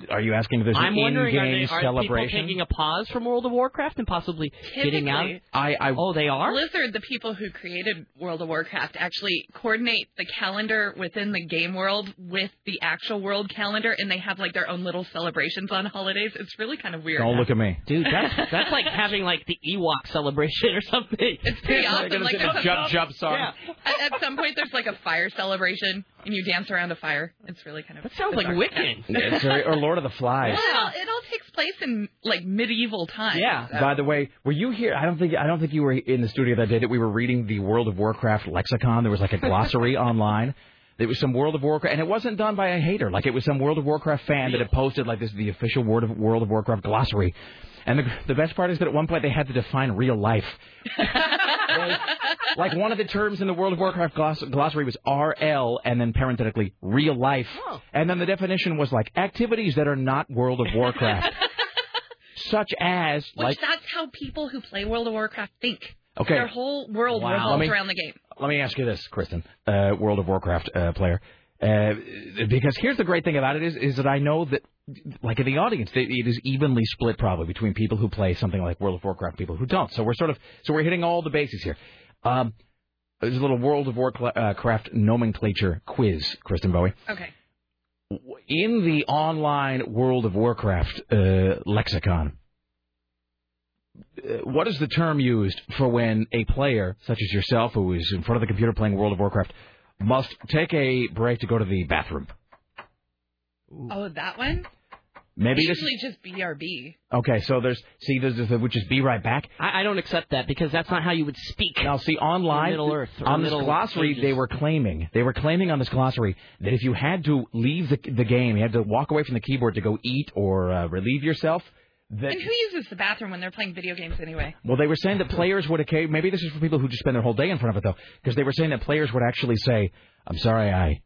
Are you asking if there's I'm an wondering, are, in-game they, are celebration? people taking a pause from World of Warcraft and possibly getting out? I, I Oh, they are? Blizzard, the people who created World of Warcraft, actually coordinate the calendar within the game world with the actual world calendar, and they have like their own little celebrations on holidays. It's really kind of weird. don't look at me. Dude, that's that's like having like the Ewok celebration or something. It's pretty Like, awesome. gonna Like say the at, jump jump song. Yeah. at, at some point, there's like a fire celebration, and you dance around a fire. It's really kind of. That sounds like. Wiccan. It's very, or Lord of the Flies. Well, it all takes place in like medieval times. Yeah. so- By the way, were you here? I don't think I don't think you were in the studio that day that we were reading the World of Warcraft lexicon. There was like a glossary online. It was some World of Warcraft, and it wasn't done by a hater. Like it was some World of Warcraft fan that had posted like this is the official World of World of Warcraft glossary. And the the best part is that at one point they had to define real life. Like- like one of the terms in the World of Warcraft gloss, glossary was RL, and then parenthetically real life. Oh. And then the definition was like activities that are not World of Warcraft, such as Which like that's how people who play World of Warcraft think. Okay. Their whole world Wow. revolves me- around the game. Let me ask you this, Kristen, uh, World of Warcraft uh, player, uh, because here's the great thing about it is is that I know that, like in the audience, it is evenly split probably between people who play something like World of Warcraft, and people who don't. So we're sort of so we're hitting all the bases here. Um, there's a little World of Warcraft nomenclature quiz, Kristen Bowie. Okay. In the online World of Warcraft uh, lexicon, uh, what is the term used for when a player, such as yourself, who is in front of the computer playing World of Warcraft, must take a break to go to the bathroom? Oh, that one? Maybe this. Usually just BRB. Okay, so there's see, there's, there's which is be right back. I, I don't accept that because that's not how you would speak. Now, see, online Middle Earth or on this Middle glossary, Ages. they were claiming they were claiming on this glossary that if you had to leave the the game, you had to walk away from the keyboard to go eat or uh, relieve yourself. That And who uses the bathroom when they're playing video games anyway? Well, they were saying that players would occasionally. Maybe this is for people who just spend their whole day in front of it, though, because they were saying that players would actually say, "I'm sorry, I,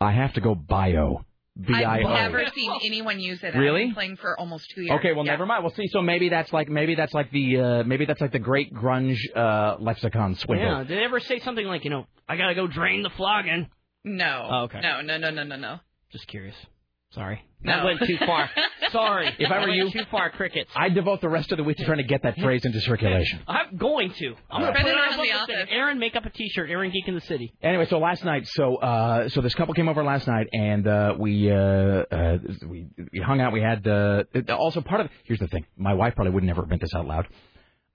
I have to go bio." B I I've never seen anyone use it. Really? I've been playing for almost two years. Okay, well, Yeah. never mind. Well, see, so maybe that's like maybe that's like the uh, maybe that's like the great grunge uh, lexicon swindle. Yeah, did they ever say something like, you know, I gotta go drain the flogging? No. Oh, okay. No, no, no, no, no, no. Just curious. Sorry. No. That went too far. Sorry. If I were you- too far, crickets. I'd devote the rest of the week to trying to get that phrase into circulation. I'm going to. I'm gonna put it it on the the office. Aaron, make up a T-shirt. Aaron Geek in the City. Anyway, so last night, so uh, so this couple came over last night, and uh, we uh, uh, we we hung out. We had uh, also part of. Here's the thing: my wife probably would never admit this out loud.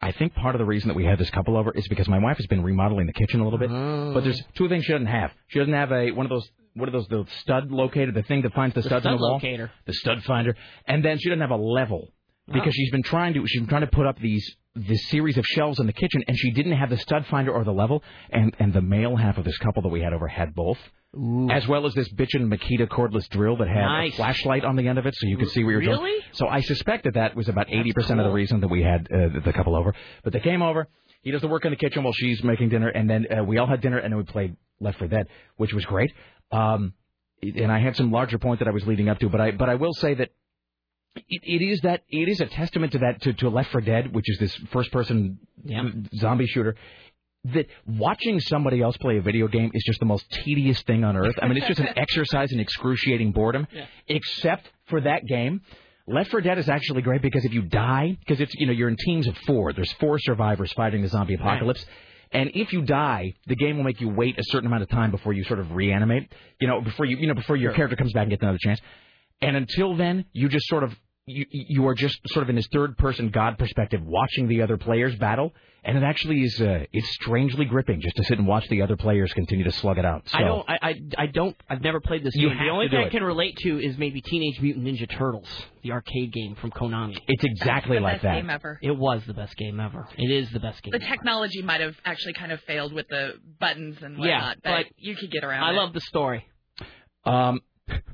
I think part of the reason that we had this couple over is because my wife has been remodeling the kitchen a little bit. Oh. But there's two things she doesn't have. She doesn't have a one of those what are those the stud locator, the thing that finds the, The studs in stud the wall, locator. the stud finder, and then she doesn't have a level because Oh. she's been trying to she's been trying to put up these this series of shelves in the kitchen, and she didn't have the stud finder or the level, and and the male half of this couple that we had over had both. As well as this bitchin' Makita cordless drill that had Nice. a flashlight on the end of it, so you could see where you're doing. Really? So I suspect that that was about eighty percent of the reason that we had uh, the- the couple over. But they came over. He does the work in the kitchen while she's making dinner, and then uh, we all had dinner, and then we played Left 4 Dead, which was great. Um, and I had some larger point that I was leading up to, but I but I will say that it, it is that it is a testament to that to, to Left 4 Dead, which is this first person Yeah. zombie shooter. That watching somebody else play a video game is just the most tedious thing on earth. I mean, it's just an exercise in excruciating boredom. Yeah. Except for that game, Left 4 Dead is actually great because if you die, because it's you know you're in teams of four. There's four survivors fighting the zombie apocalypse. And if you die, the game will make you wait a certain amount of time before you sort of reanimate. You know, before you you know before your character comes back and gets another chance. And until then, you just sort of you you are just sort of in this third person God perspective watching the other players battle, and it actually is uh, it's strangely gripping just to sit and watch the other players continue to slug it out. So, I don't. I, I I don't. I've never played this You game. have The only to do thing I it. can relate to is maybe Teenage Mutant Ninja Turtles, the arcade game from Konami. It's exactly the like best that. game ever. It was the best game ever. It is the best game. The ever. technology might have actually kind of failed with the buttons and Yeah, whatnot, but, but you could get around I it. love the story. Um,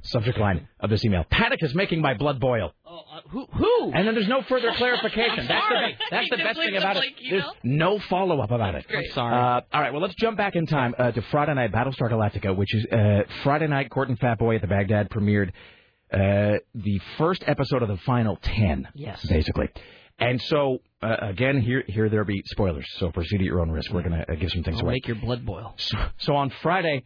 subject line of this email: Panic is making my blood boil. Oh, uh, who? Who? And then there's no further clarification. I'm that's the, sorry. that's the best thing about it. blank There's no follow up about it. I'm sorry. Uh, all right, well, let's jump back in time uh, to Friday night Battlestar Galactica, which is uh, Friday night. Court and Fat Boy at the Bagdad premiered uh, the first episode of the final ten. Yes. basically. And so uh, again, here here there be spoilers. So proceed at your own risk. We're going to uh, give some things I'll away. make your blood boil. So, so on Friday,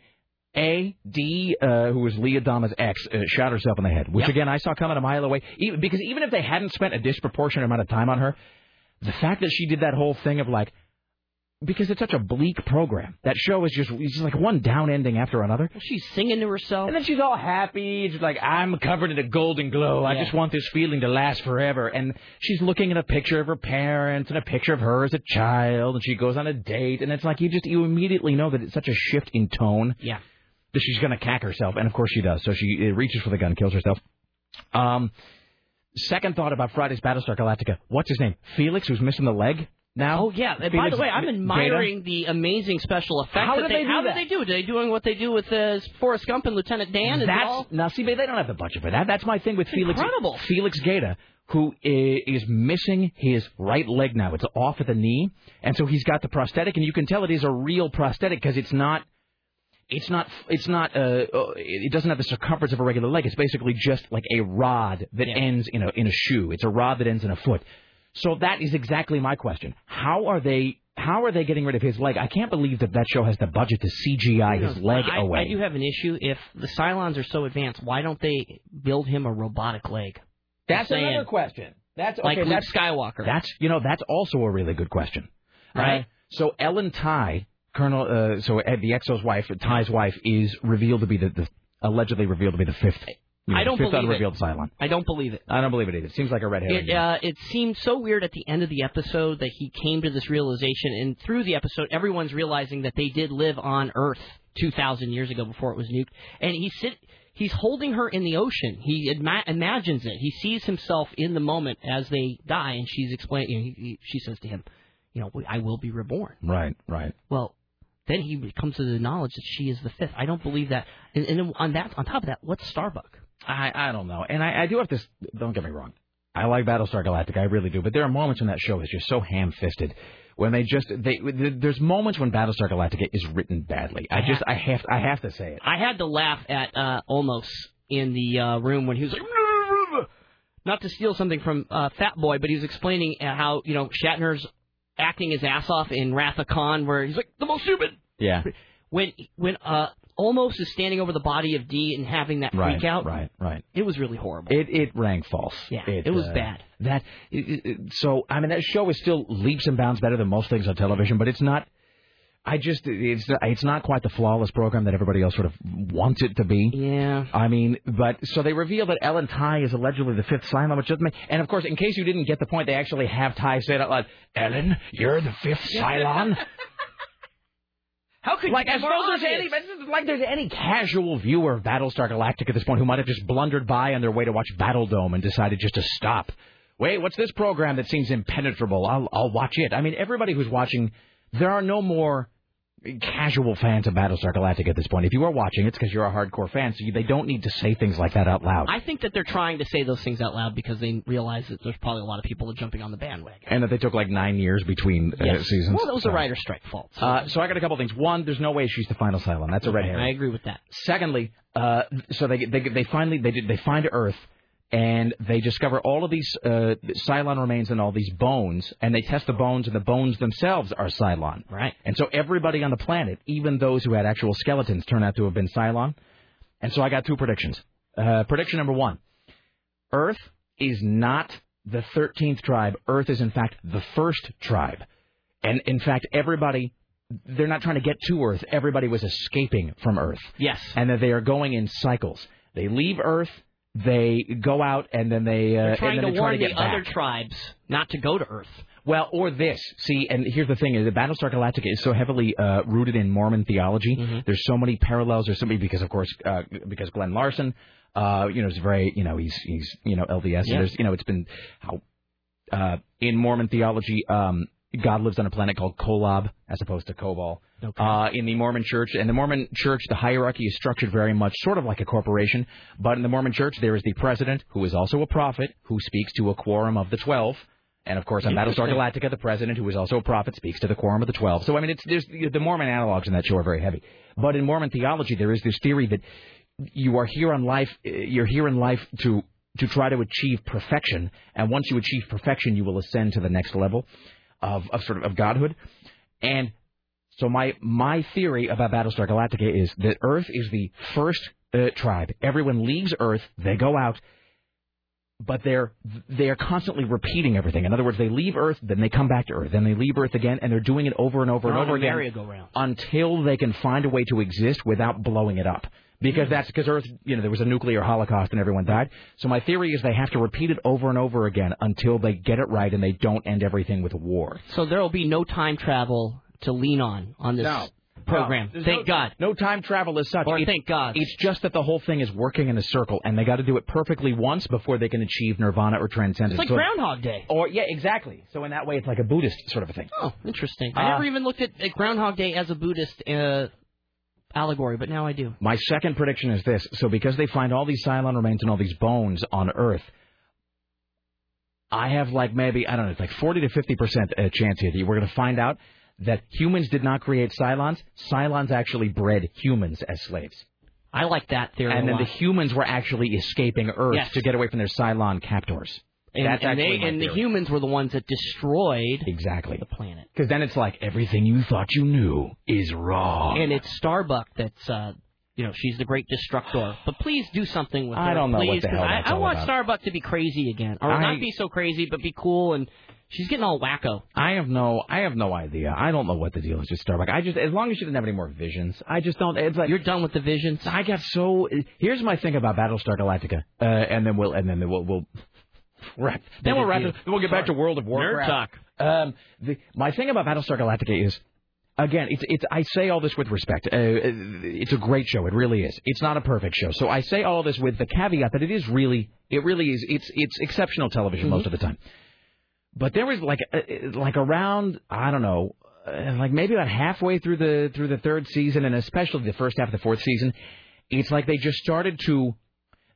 A D, uh, who was Lee Adama's ex, uh, shot herself in the head, which Yep. again I saw coming a mile away. Even, because even if they hadn't spent a disproportionate amount of time on her, the fact that she did that whole thing of like, because it's such a bleak program, that show is just it's just like one down ending after another. She's singing to herself. And then she's all happy. She's like, I'm covered in a golden glow. I just want this feeling to last forever. And she's looking at a picture of her parents and a picture of her as a child. And she goes on a date. And it's like, you just, you immediately know that it's such a shift in tone Yeah. That she's going to cack herself. And of course she does. So she reaches for the gun, kills herself. Um, second thought about Friday's Battlestar Galactica. What's his name? Felix, who's missing the leg now? Oh yeah. And by the way, I'm admiring the amazing special effects. How did they do How that? did they do? Are they doing what they do with uh, Forrest Gump and Lieutenant Dan? That's all? now see, they don't have the budget for that. That's my thing with Felix. incredible. Felix Gaeta, who is missing his right leg now. It's off at the knee, and so he's got the prosthetic, and you can tell it is a real prosthetic because it's not. It's not. It's not. Uh, uh, it doesn't have the circumference of a regular leg. It's basically just like a rod that Yeah. ends in a in a shoe. It's a rod that ends in a foot. So that is exactly my question. How are they? How are they getting rid of his leg? I can't believe that that show has the budget to CGI his leg I, away. I do have an issue. If the Cylons are so advanced, why don't they build him a robotic leg? That's saying. another question. That's Like okay. Luke that's Skywalker. That's you know that's also a really good question, Right. Uh, so Ellen Tigh, Colonel, uh, so Ed, the XO's wife, Tigh's wife, is revealed to be the, the allegedly revealed to be the fifth. you know, I don't fifth believe it. Cylon. I don't believe it. I don't believe it either. It seems like a red herring. It uh, it seemed so weird at the end of the episode that he came to this realization, and through the episode, everyone's realizing that they did live on Earth two thousand years ago before it was nuked, and he sit. He's holding her in the ocean. He ima- imagines it. He sees himself in the moment as they die, and she's explaining. He, he, she says to him, "You know, I will be reborn." right, right. Well, then he comes to the knowledge that she is the fifth. I don't believe that. And, and then on that, on top of that, what's Starbuck? I I don't know, and I, I do have to. s- Don't get me wrong. I like Battlestar Galactica, I really do. But there are moments when that show is just so ham-fisted, when they just they. There's moments when Battlestar Galactica is written badly. I just I have I have to say it. I had to laugh at uh, Olmos in the uh, room when he was like, not to steal something from uh, Fat Boy, but he was explaining uh, how you know Shatner's acting his ass off in Wrath of Khan, where he's like the most stupid. Yeah. When when uh, Olmos is standing over the body of Dee and having that Right. freak out, Right. Right. it was really horrible. It it rang false. Yeah, it was uh, bad. That it, it, it- so I mean that show is still leaps and bounds better than most things on television, but it's not. I just it's it's not quite the flawless program that everybody else sort of wants it to be. yeah. I mean, but so they reveal that Ellen Tigh is allegedly the fifth Cylon, which doesn't make. And of course, in case you didn't get the point, they actually have Tigh say it out loud. Ellen, you're the fifth Cylon. How could like you as though there's any like there's any casual viewer of Battlestar Galactica at this point who might have just blundered by on their way to watch Battle Dome and decided just to stop. Wait, what's this program that seems impenetrable? I'll I'll watch it. I mean, everybody who's watching, there are no more casual fans of Battlestar Galactica at this point. If you are watching, it's because you're a hardcore fan, so you, they don't need to say things like that out loud. I think that they're trying to say those things out loud because they realize that there's probably a lot of people jumping on the bandwagon. and that they took like nine years between uh, Yes. seasons. Well, that was so. a writer's strike fault. So Uh, so I got a couple things. One, there's no way she's the final Cylon. That's a red herring. I agree with that. Secondly, uh, so they they they finally they did they find Earth and they discover all of these uh, Cylon remains and all these bones, and they test the bones, and the bones themselves are Cylon. Right. And so everybody on the planet, even those who had actual skeletons, turn out to have been Cylon. And so I got two predictions. Uh, prediction number one: Earth is not the thirteenth tribe. Earth is in fact the first tribe, and in fact everybody. They're not trying to get to Earth. Everybody was escaping from Earth Yes. and that they are going in cycles. They leave Earth, they go out and then they uh, trying and then to they try warn to the back. other tribes not to go to Earth. Well, or this. See, and here's the thing: is the Battlestar Galactica is so heavily uh, rooted in Mormon theology. Mm-hmm. There's so many parallels. There's so many because, of course, uh, because Glen Larson, uh, you know, is very, you know, he's he's you know LDS. Yeah. And there's, you know, it's been how uh, in Mormon theology, um, God lives on a planet called Kolob as opposed to Kobol. Okay. Uh, in the Mormon Church, and the Mormon Church, the hierarchy is structured very much sort of like a corporation. But in the Mormon Church, there is the president, who is also a prophet, who speaks to a quorum of the twelve. And of course, on Battlestar Galactica, the president, who is also a prophet, speaks to the quorum of the twelve. So I mean, it's there's the Mormon analogs in that show are very heavy. But in Mormon theology, there is this theory that you are here on life. You're here in life to to try to achieve perfection, and once you achieve perfection, you will ascend to the next level of, of sort of of godhood. And so my my theory about Battlestar Galactica is that Earth is the first uh, tribe. Everyone leaves Earth, they go out, but they're they are constantly repeating everything. In other words, they leave Earth, then they come back to Earth, then they leave Earth again, and they're doing it over and over They're and over again until they can find a way to exist without blowing it up. Because that's because Earth, you know, there was a nuclear holocaust and everyone died. So my theory is they have to repeat it over and over again until they get it right and they don't end everything with war. So there will be no time travel to lean on on this No. program. No, Thank no- God. No time travel as such. Or It's- thank God. It's just that the whole thing is working in a circle, and they got to do it perfectly once before they can achieve nirvana or transcendence. It's like So- Groundhog Day. Or yeah, exactly. So in that way, it's like a Buddhist sort of a thing. Oh, interesting. I Uh, never even looked at, at Groundhog Day as a Buddhist uh, allegory, but now I do. My second prediction is this: so because they find all these Cylon remains and all these bones on Earth, I have like maybe I don't know, it's like forty to fifty percent uh, chance here that we're going to find out that humans did not create Cylons. Cylons actually bred humans as slaves. I like that theory. and then the humans were actually escaping Earth Yes. to get away from their Cylon captors. And, and they and the humans were the ones that destroyed exactly the planet. Because then it's like everything you thought you knew is wrong. And it's Starbuck that's uh you know, she's the great destructor. But please do something with her. I don't know what please, the 'cause hell I, that's I all want about. Starbuck to be crazy again. Or I- not be so crazy, but be cool and she's getting all wacko. I have no, I have no idea. I don't know what the deal is with Starbuck. I just, as long as she doesn't have any more visions, I just don't. It's like You're done with the visions. I got so. Here's my thing about Battlestar Galactica, uh, and then we'll, and then we'll, we'll wrap. Then we'll wrap. it- Then we'll get back to World of Warcraft. talk. Um, the, my thing about Battlestar Galactica is, again, it's it's. I say all this with respect. Uh, it's a great show. It really is. It's not a perfect show. So I say all this with the caveat that it is really, it really is. It's it's exceptional television most of the time. But there was like uh, like around I don't know, uh, like maybe about halfway through the through the third season, and especially the first half of the fourth season, it's like they just started to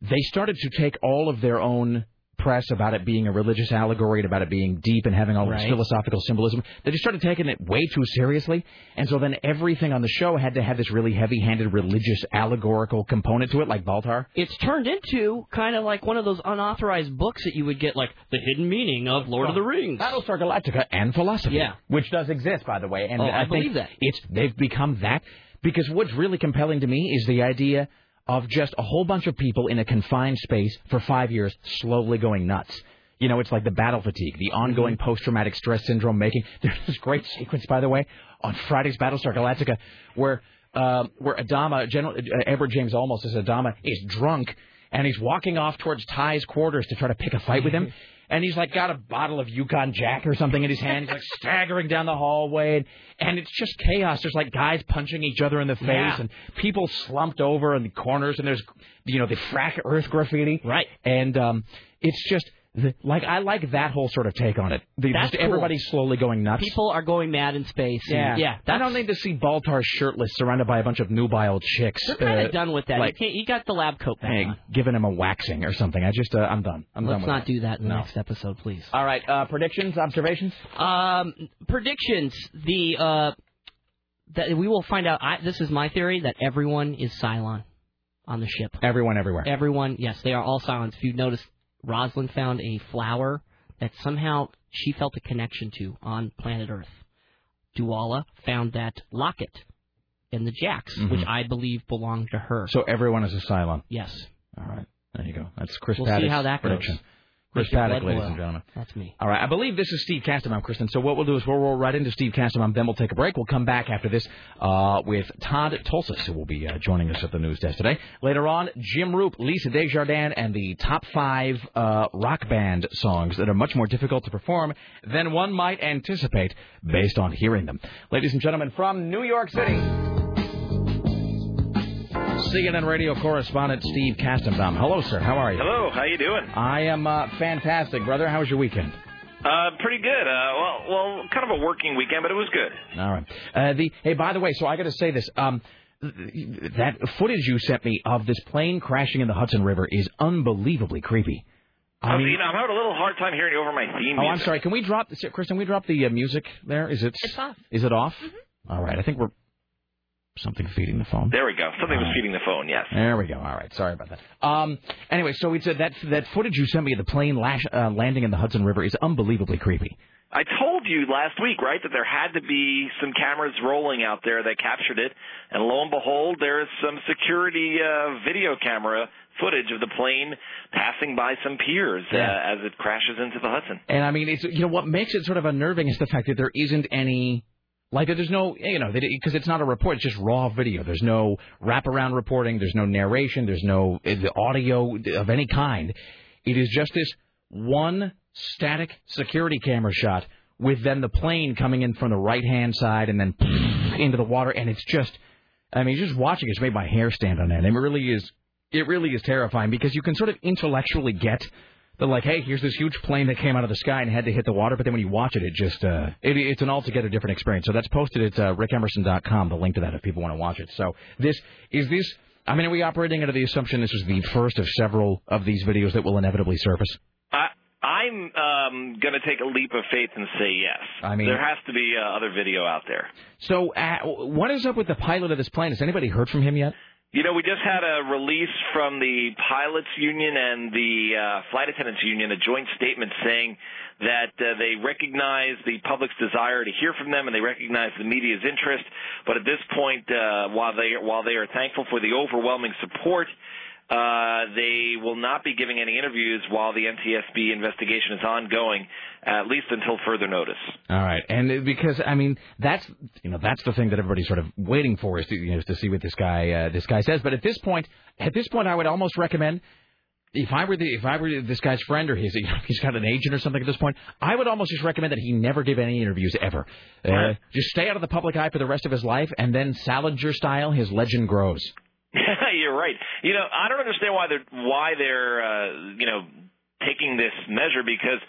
they started to take all of their own press about it being a religious allegory and about it being deep and having all this philosophical symbolism. They just started taking it way too seriously, and so then everything on the show had to have this really heavy-handed religious allegorical component to it, like Baltar. It's turned into kind of like one of those unauthorized books that you would get, like The Hidden Meaning of Lord of the oh, Rings. Battlestar Galactica and philosophy. Yeah. Which does exist, by the way. And Oh, I think believe that. It's they've become that because what's really compelling to me is the idea of just a whole bunch of people in a confined space for five years slowly going nuts. You know, it's like the battle fatigue, the ongoing Mm-hmm. post-traumatic stress syndrome making. There's this great sequence, by the way, on Friday's Battlestar Galactica, where um, where Adama, General uh, Edward James Olmos as Adama, is drunk and he's walking off towards Tigh's quarters to try to pick a fight with him. And he's like got a bottle of Yukon Jack or something in his hand. He's like staggering down the hallway, and, and it's just chaos. There's like guys punching each other in the face, Yeah. and people slumped over in the corners, and there's you know the frak Earth graffiti. Right. And um, it's just like I like that whole sort of take on it. The, That's just cool. everybody slowly going nuts. People are going mad in space. and- yeah, yeah. I don't need to see Baltar shirtless, surrounded by a bunch of nubile chicks. They're kind of uh, done with that. like- you, can't, got the lab coat back hey, on. giving him a waxing or something. I just, uh, I'm done. I'm Let's with not that. do that in the No. next episode, please. All right, uh, predictions, observations. Um, predictions. The uh, that we will find out. I, this is my theory that everyone is Cylon on the ship. Everyone, everywhere. Everyone, yes, they are all Cylons. If you notice, Roslin found a flower that somehow she felt a connection to on planet Earth. Dualla found that locket in the Jacks, Mhm. which I believe belonged to her. So everyone is a Cylon. yes. All right, there you go. That's Chris We'll see how that goes. Chris Paddock, ladies and gentlemen. That's me. All right, I believe this is Steve Kastenbaum, Kristen. So what we'll do is we'll roll right into Steve Kastenbaum, then we'll take a break. We'll come back after this uh, with Todd Tulsis, who will be uh, joining us at the news desk today. Later on, Jim Roop, Lisa Desjardins, and the top five uh, rock band songs that are much more difficult to perform than one might anticipate based on hearing them. Ladies and gentlemen, from New York City. CNN radio correspondent Steve Kastenbaum. Hello, sir. How are you? Hello, how you doing? I am uh, fantastic, brother. How was your weekend? Uh, pretty good. Uh, well, well, kind of a working weekend, but it was good. All right. Uh, the hey, by the way, so I got to say this. Um, that footage you sent me of this plane crashing in the Hudson River is unbelievably creepy. I mean, you know, I'm having a little hard time hearing you over my theme. oh, I'm sorry. Can we drop, Kristen? Can we drop the uh, music there? Is it? It's off. Is it off? All right. I think we're something feeding the phone. There we go. Something was feeding the phone. Yes. There we go. All right. Sorry about that. Um. Anyway, so it's uh, that that footage you sent me of the plane lash, uh, landing in the Hudson River is unbelievably creepy. I told you last week, right, that there had to be some cameras rolling out there that captured it, and lo and behold, there's some security uh, video camera footage of the plane passing by some piers uh, Yeah. as it crashes into the Hudson. And I mean, it's you know what makes it sort of unnerving is the fact that there isn't any. Like there's no, you know, because it's not a report; it's just raw video. There's no wraparound reporting. There's no narration. There's no eh, the audio of any kind. It is just this one static security camera shot with then the plane coming in from the right hand side and then into the water, and it's just, I mean, just watching it's made my hair stand on end. It really is, it really is terrifying because you can sort of intellectually get that like, hey, here's this huge plane that came out of the sky and had to hit the water, but then when you watch it, it just uh, it, it's an altogether different experience. So that's posted at uh, rickemerson.com. The link to that if people want to watch it. So this is this. I mean, are we operating under the assumption this is the first of several of these videos that will inevitably surface? I, I'm um, going to take a leap of faith and say yes. I mean- there has to be uh, other video out there. So uh, what is up with the pilot of this plane? Has anybody heard from him yet? You know, we just had a release from the pilots union and the uh, flight attendants union, a joint statement saying that uh, they recognize the public's desire to hear from them and they recognize the media's interest. But at this point, uh, while they while they are thankful for the overwhelming support, they will not be giving any interviews while the NTSB investigation is ongoing, at least until further notice. All right, and because I mean that's you know that's the thing that everybody's sort of waiting for is to you know to see what this guy uh, this guy says. But at this point, at this point, I would almost recommend if I were the if I were this guy's friend or his you know, he's got an agent or something at this point, I would almost just recommend that he never give any interviews ever. Uh, Right. just stay out of the public eye for the rest of his life, and then Salinger style, his legend grows. You're right. You know, I don't understand why they're why they're uh, you know taking this measure because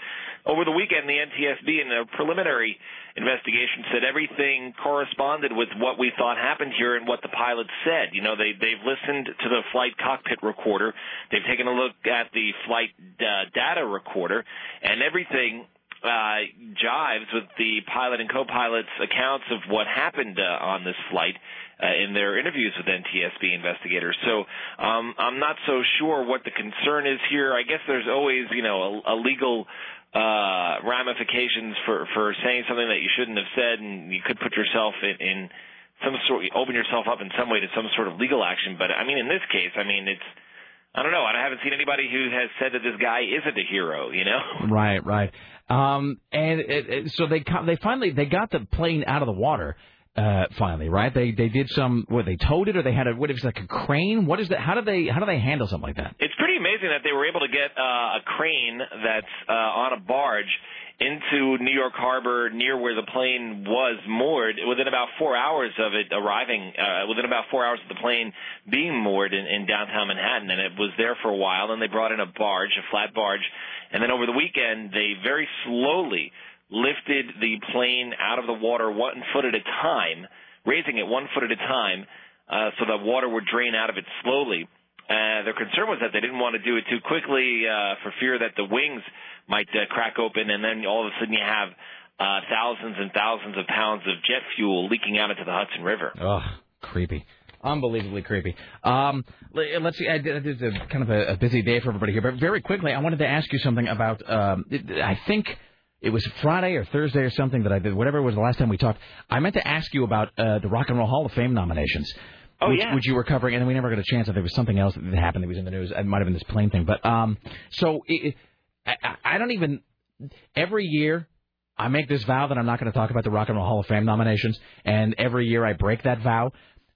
over the weekend the NTSB in a preliminary investigation said everything corresponded with what we thought happened here and what the pilots said. You know, they they've listened to the flight cockpit recorder, they've taken a look at the flight uh, data recorder, and everything uh, jives with the pilot and co-pilot's accounts of what happened uh, on this flight in their interviews with NTSB investigators. So um, I'm not so sure what the concern is here. I guess there's always, you know, a, a legal uh, ramifications for for saying something that you shouldn't have said, and you could put yourself in. in some sort, open yourself up in some way to some sort of legal action. But I mean, in this case, I mean, it's I don't know. I haven't seen anybody who has said that this guy isn't a hero. You know. Right, right. Um, and it, it, so they they finally they got the plane out of the water. Uh, finally, right? They they did some. What they towed it, or they had a what is like a crane. What is that? How do they how do they handle something like that? It's pretty amazing that they were able to get uh, a crane that's uh, on a barge into New York Harbor near where the plane was moored within about four hours of it arriving, uh, within about four hours of the plane being moored in, in downtown Manhattan. And it was there for a while. And they brought in a barge, a flat barge. And then over the weekend, they very slowly lifted the plane out of the water one foot at a time, raising it one foot at a time, uh, so that water would drain out of it slowly. Uh, their concern was that they didn't want to do it too quickly uh, for fear that the wings might uh, crack open, and then all of a sudden you have uh, thousands and thousands of pounds of jet fuel leaking out into the Hudson River. Oh, creepy. Unbelievably creepy. Um, let's see. This is a, kind of a, a busy day for everybody here, but very quickly, I wanted to ask you something about. Um, I think it was Friday or Thursday or something that I did. Whatever it was the last time we talked, I meant to ask you about uh, the Rock and Roll Hall of Fame nominations. Oh, which, yeah. which you were covering, and then we never got a chance. If there was something else that happened that was in the news, it might have been this plane thing. But um, so it, I, I, I don't even. Every year, I make this vow that I'm not going to talk about the Rock and Roll Hall of Fame nominations, and every year I break that vow.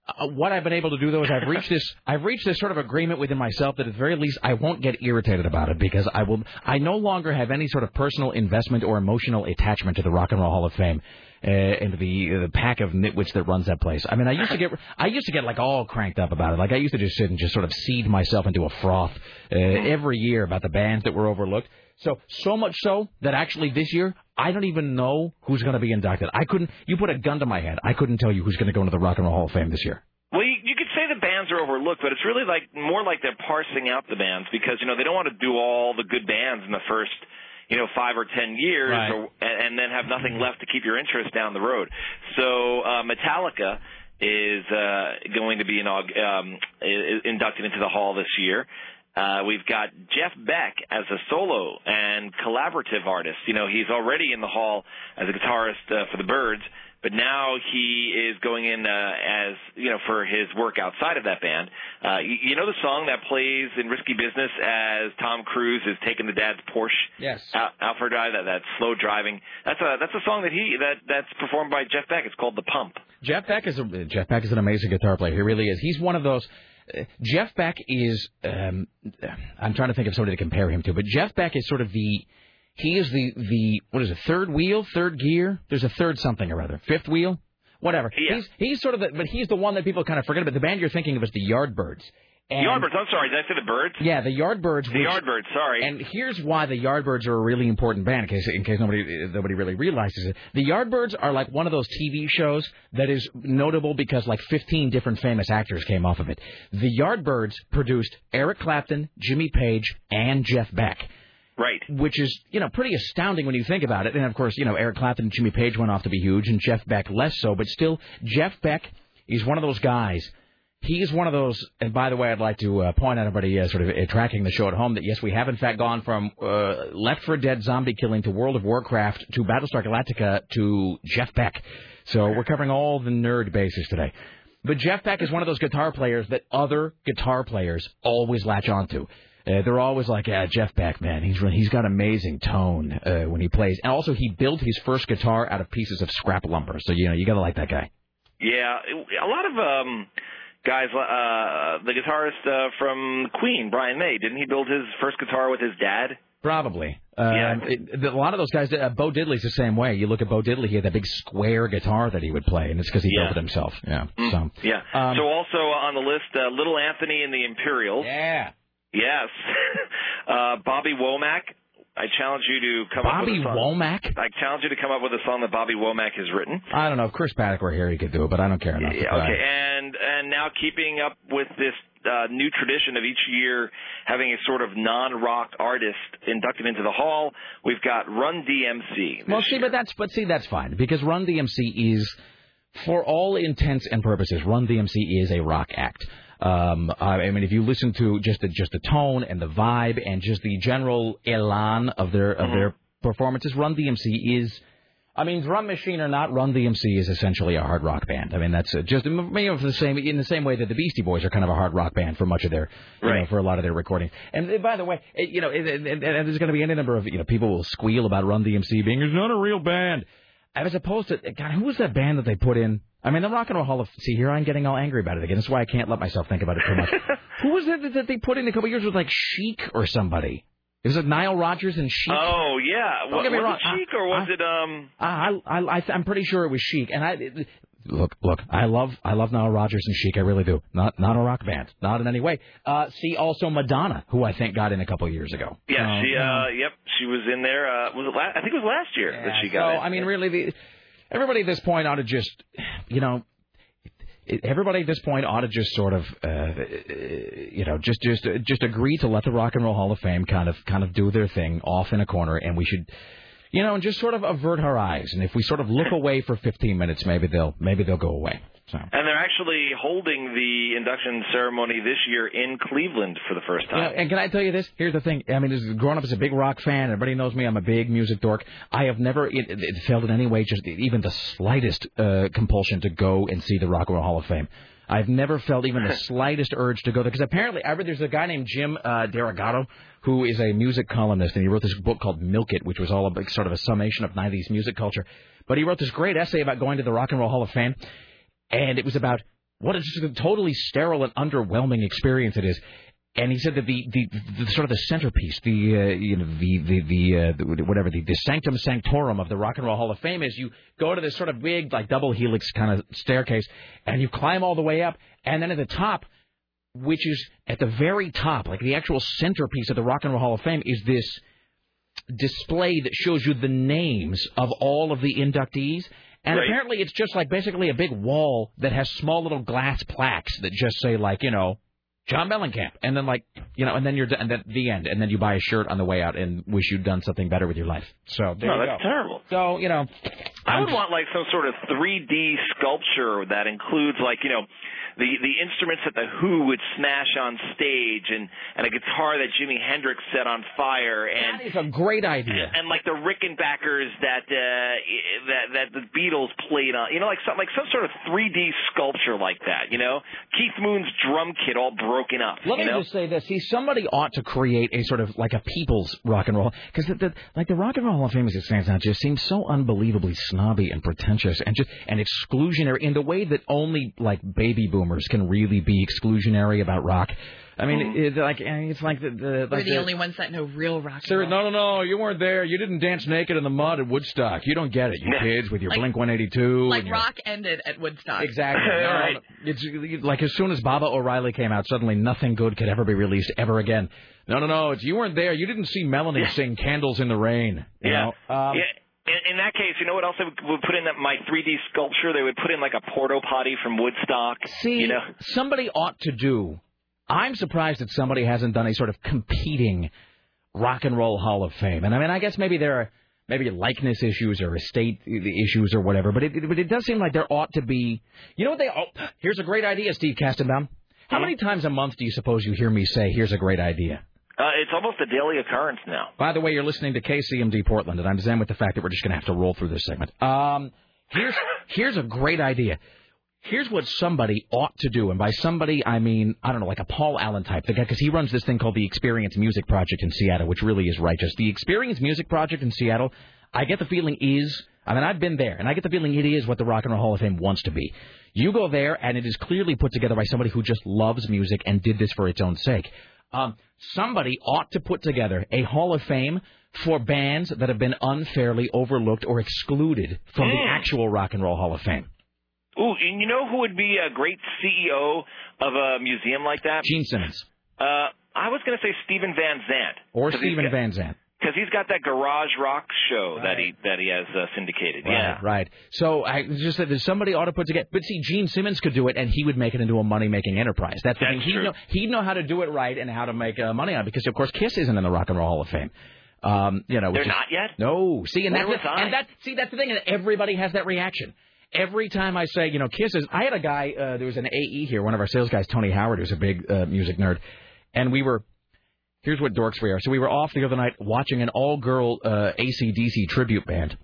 Uh, what I've been able to do though is I've reached this I've reached this sort of agreement within myself that at the very least I won't get irritated about it because I will I no longer have any sort of personal investment or emotional attachment to the Rock and Roll Hall of Fame uh, and the the pack of nitwits that runs that place. I mean I used to get I used to get like all cranked up about it. Like I used to just sit and just sort of seed myself into a froth uh, every year about the bands that were overlooked. So so much so that actually this year I don't even know who's going to be inducted. I couldn't. You put a gun to my head. I couldn't tell you who's going to go into the Rock and Roll Hall of Fame this year. Well, you, you could say the bands are overlooked, but it's really like more like they're parsing out the bands because you know they don't want to do all the good bands in the first you know five or ten years, Right. or, and, and then have nothing left to keep your interest down the road. So uh, Metallica is uh, going to be inaug- um, inducted into the hall this year. Uh, we've got Jeff Beck as a solo and collaborative artist. You know, he's already in the hall as a guitarist uh, for the Birds, but now he is going in uh, as you know for his work outside of that band. Uh, you, you know the song that plays in Risky Business as Tom Cruise is taking the dad's Porsche Yes. out, out for a drive. That that slow driving. That's a that's a song that he that that's performed by Jeff Beck. It's called The Pump. Jeff Beck is a, Jeff Beck is an amazing guitar player. He really is. He's one of those. Uh, Jeff Beck is. Um, I'm trying to think of somebody to compare him to, but Jeff Beck is sort of the. He is the the what is it? Third wheel, third gear. There's a third something or other. Fifth wheel, whatever. Yeah. He's he's sort of the, but he's the one that people kind of forget about. The band you're thinking of is the Yardbirds. And, Yardbirds. I'm sorry. Did I say the Birds? Yeah, the Yardbirds. The which- Yardbirds. Sorry. and here's why the Yardbirds are a really important band, in case in case nobody nobody really realizes it. The Yardbirds are like one of those TV shows that is notable because like 15 different famous actors came off of it. The Yardbirds produced Eric Clapton, Jimmy Page, and Jeff Beck. Right. Which is, you know, pretty astounding when you think about it. And of course, you know, Eric Clapton and Jimmy Page went off to be huge, and Jeff Beck less so. But still, Jeff Beck is one of those guys He's one of those, and by the way, I'd like to uh, point out everybody uh, sort of uh, tracking the show at home that yes, we have in fact gone from uh, Left 4 Dead zombie killing to World of Warcraft to Battlestar Galactica to Jeff Beck. So we're covering all the nerd bases today. But Jeff Beck is one of those guitar players that other guitar players always latch onto. Uh, they're always like, yeah, Jeff Beck, man, he's re- he's got amazing tone uh, when he plays, and also he built his first guitar out of pieces of scrap lumber. So you know you gotta like that guy. Yeah, a lot of um guys. Uh, the guitarist uh, from Queen, Brian May, didn't he build his first guitar with his dad? Probably. Uh, Yeah. it- a lot of those guys, uh, Bo Diddley's the same way. You look at Bo Diddley, he had that big square guitar that he would play, and it's because he Yeah. built it himself. Yeah. So. Yeah. Um, so also on the list, uh, Little Anthony and the Imperials. Yeah. Yes. uh, Bobby Womack. I challenge you to come up Bobby with a song. Womack? I challenge you to come up with a song that Bobby Womack has written. I don't know. If Chris Paddock were here, he could do it, but I don't care enough. Yeah, okay, and and now keeping up with this uh, new tradition of each year having a sort of non-rock artist inducted into the hall, we've got Run DMC. Well, see, but that's but see, that's fine because Run DMC is, for all intents and purposes, Run DMC is a rock act. Um, I I mean, if you listen to just the just the tone and the vibe and just the general elan of their of their performances, Run DMC is. I mean, Drum Machine or not, Run DMC is essentially a hard rock band. I mean, that's uh, just you know, for the same in the same way that the Beastie Boys are kind of a hard rock band for much of their, you know, for a lot of their recordings. And uh, by the way, it, you know, it, it, and, and there's going to be any number of you know people will squeal about Run DMC being it's not a real band, as opposed to God, who was that band that they put in? I mean, the Rock and Roll Hall of See, here I'm getting all angry about it again. That's why I can't let myself think about it too much. who was it that- they put in a couple years with like Chic or somebody? It was it Nile Rodgers and Chic? Oh yeah, Don't was, get me was wrong. it Chic or was it um? I, I, I, I'm pretty sure it was Chic, and I look, look. I love, I love Nile Rodgers and Chic. I really do. Not, not a rock band, not in any way. Uh, see, also Madonna, who I think got in a couple of years ago. Yeah, Uh, she uh, yep, she was in there. Uh, was it? La- I think it was last year that she so got in. I mean, really, the, everybody at this point ought to just, you know. Everybody at this point ought to just sort of, uh, you know, just just just agree to let the Rock and Roll Hall of Fame kind of kind of do their thing off in a corner, and we should, you know, and just sort of avert our eyes. And if we sort of look away for 15 minutes, maybe they'll maybe they'll go away. So. And they're actually holding the induction ceremony this year in Cleveland for the first You know, time. and can I tell you this? Here's the thing. I mean, as growing up as a big rock fan, everybody knows me. I'm a big music dork. I have never it, it, it felt in any way just even the slightest uh, compulsion to go and see the Rock and Roll Hall of Fame. I've never felt even the slightest urge to go there because apparently, I read there's a guy named Jim uh, DeRogatis who is a music columnist, and he wrote this book called Milk It, which was all a sort of a summation of '90s music culture. But he wrote this great essay about going to the Rock and Roll Hall of Fame, and it was about what a just a totally sterile and underwhelming experience it is. And he said that the, the, the sort of the centerpiece, the uh, you know the the the, uh, the whatever the, the sanctum sanctorum of the Rock and Roll Hall of Fame is you go to this sort of big like double helix kind of staircase and you climb all the way up and then at the top, which is at the very top, like the actual centerpiece of the Rock and Roll Hall of Fame, is this display that shows you the names of all of the inductees. And Right. apparently, it's just like basically a big wall that has small little glass plaques that just say like you know John Mellencamp, and then like you know, and then you're done, and then the end, and then you buy a shirt on the way out and wish you'd done something better with your life. So there no, you that's go. terrible. So you know, I would want like some sort of 3D sculpture that includes like you know the the instruments that the Who would smash on stage and and a guitar that Jimi Hendrix set on fire and that is a great idea. and like the Rickenbackers that uh that that the Beatles played on you know like some like some sort of 3D sculpture like that you know? Keith Moon's drum kit all broken up Let me know? just say this: See, somebody ought to create a sort of like a people's rock and roll, because like the Rock and Roll Hall of Fame as it stands now just seems so unbelievably snobby and pretentious and just and exclusionary in the way that only like baby boomers can really be exclusionary about rock. I mean, it, like it's like the, the We're like the only ones that know real rock Sir, no, no, no! You weren't there. You didn't dance naked in the mud at Woodstock. You don't get it, you kids, with your Like- Blink 182. Like and your- rock ended at Woodstock. Exactly. No, no, Right. It's like as soon as Baba O'Riley came out, suddenly nothing good could ever be released ever again. No, no, no. It's you weren't there. You didn't see Melanie sing "Candles in the Rain." You Yeah. Know? Um, yeah. In, in that case, you know what else they would, would put in that my 3D sculpture? They would put in like a porto potty from Woodstock. See, you know, somebody ought to do. I'm surprised that somebody hasn't done a sort of competing rock and roll Hall of Fame. And I mean, I guess maybe there are maybe likeness issues or estate issues or whatever. But it, but it does seem like there ought to be. You know what they? Oh, here's a great idea, Steve Kastenbaum. How hmm? many times a month do you suppose you hear me say, "Here's a great idea"? Uh, it's almost a daily occurrence now. By the way, you're listening to KCMD Portland, and I'm zen with the fact that we're just going to have to roll through this segment. Um, here's here's a great idea. Here's what somebody ought to do, and by somebody I mean I don't know, like a Paul Allen type, the guy because he runs this thing called the Experience Music Project in Seattle, which really is righteous. The Experience Music Project in Seattle, I get the feeling is. I mean, I've been there, and I get the feeling it is what the Rock and Roll Hall of Fame wants to be. You go there, and it is clearly put together by somebody who just loves music and did this for its own sake. Um, somebody ought to put together a Hall of Fame for bands that have been unfairly overlooked or excluded from the actual Rock and Roll Hall of Fame. Ooh, and you know who would be a great CEO of a museum like that? Gene Simmons Uh, I was going to say Stephen Van Zandt. Or Stephen Van Zandt. Because he's got that garage rock show that he that he has uh, syndicated. Yeah. Right, right. So I just said there's somebody ought to put together. But see, Gene Simmons could do it, and he would make it into a money-making enterprise. That's the That's thing. He'd true. know he'd know how to do it right and how to make uh, money on it. Because of course, Kiss isn't in the Rock and Roll Hall of Fame. Um, you know, They're is- not yet. No, see, and Where that's was and that see that's the thing. And everybody has that reaction. Every time I say, you know, kisses. I had a guy. Uh, there was an AE here, one of our sales guys, Tony Howard, who's a big uh, music nerd, and we were. Here's what dorks we are. So we were off the other night watching an all-girl uh, ACDC tribute band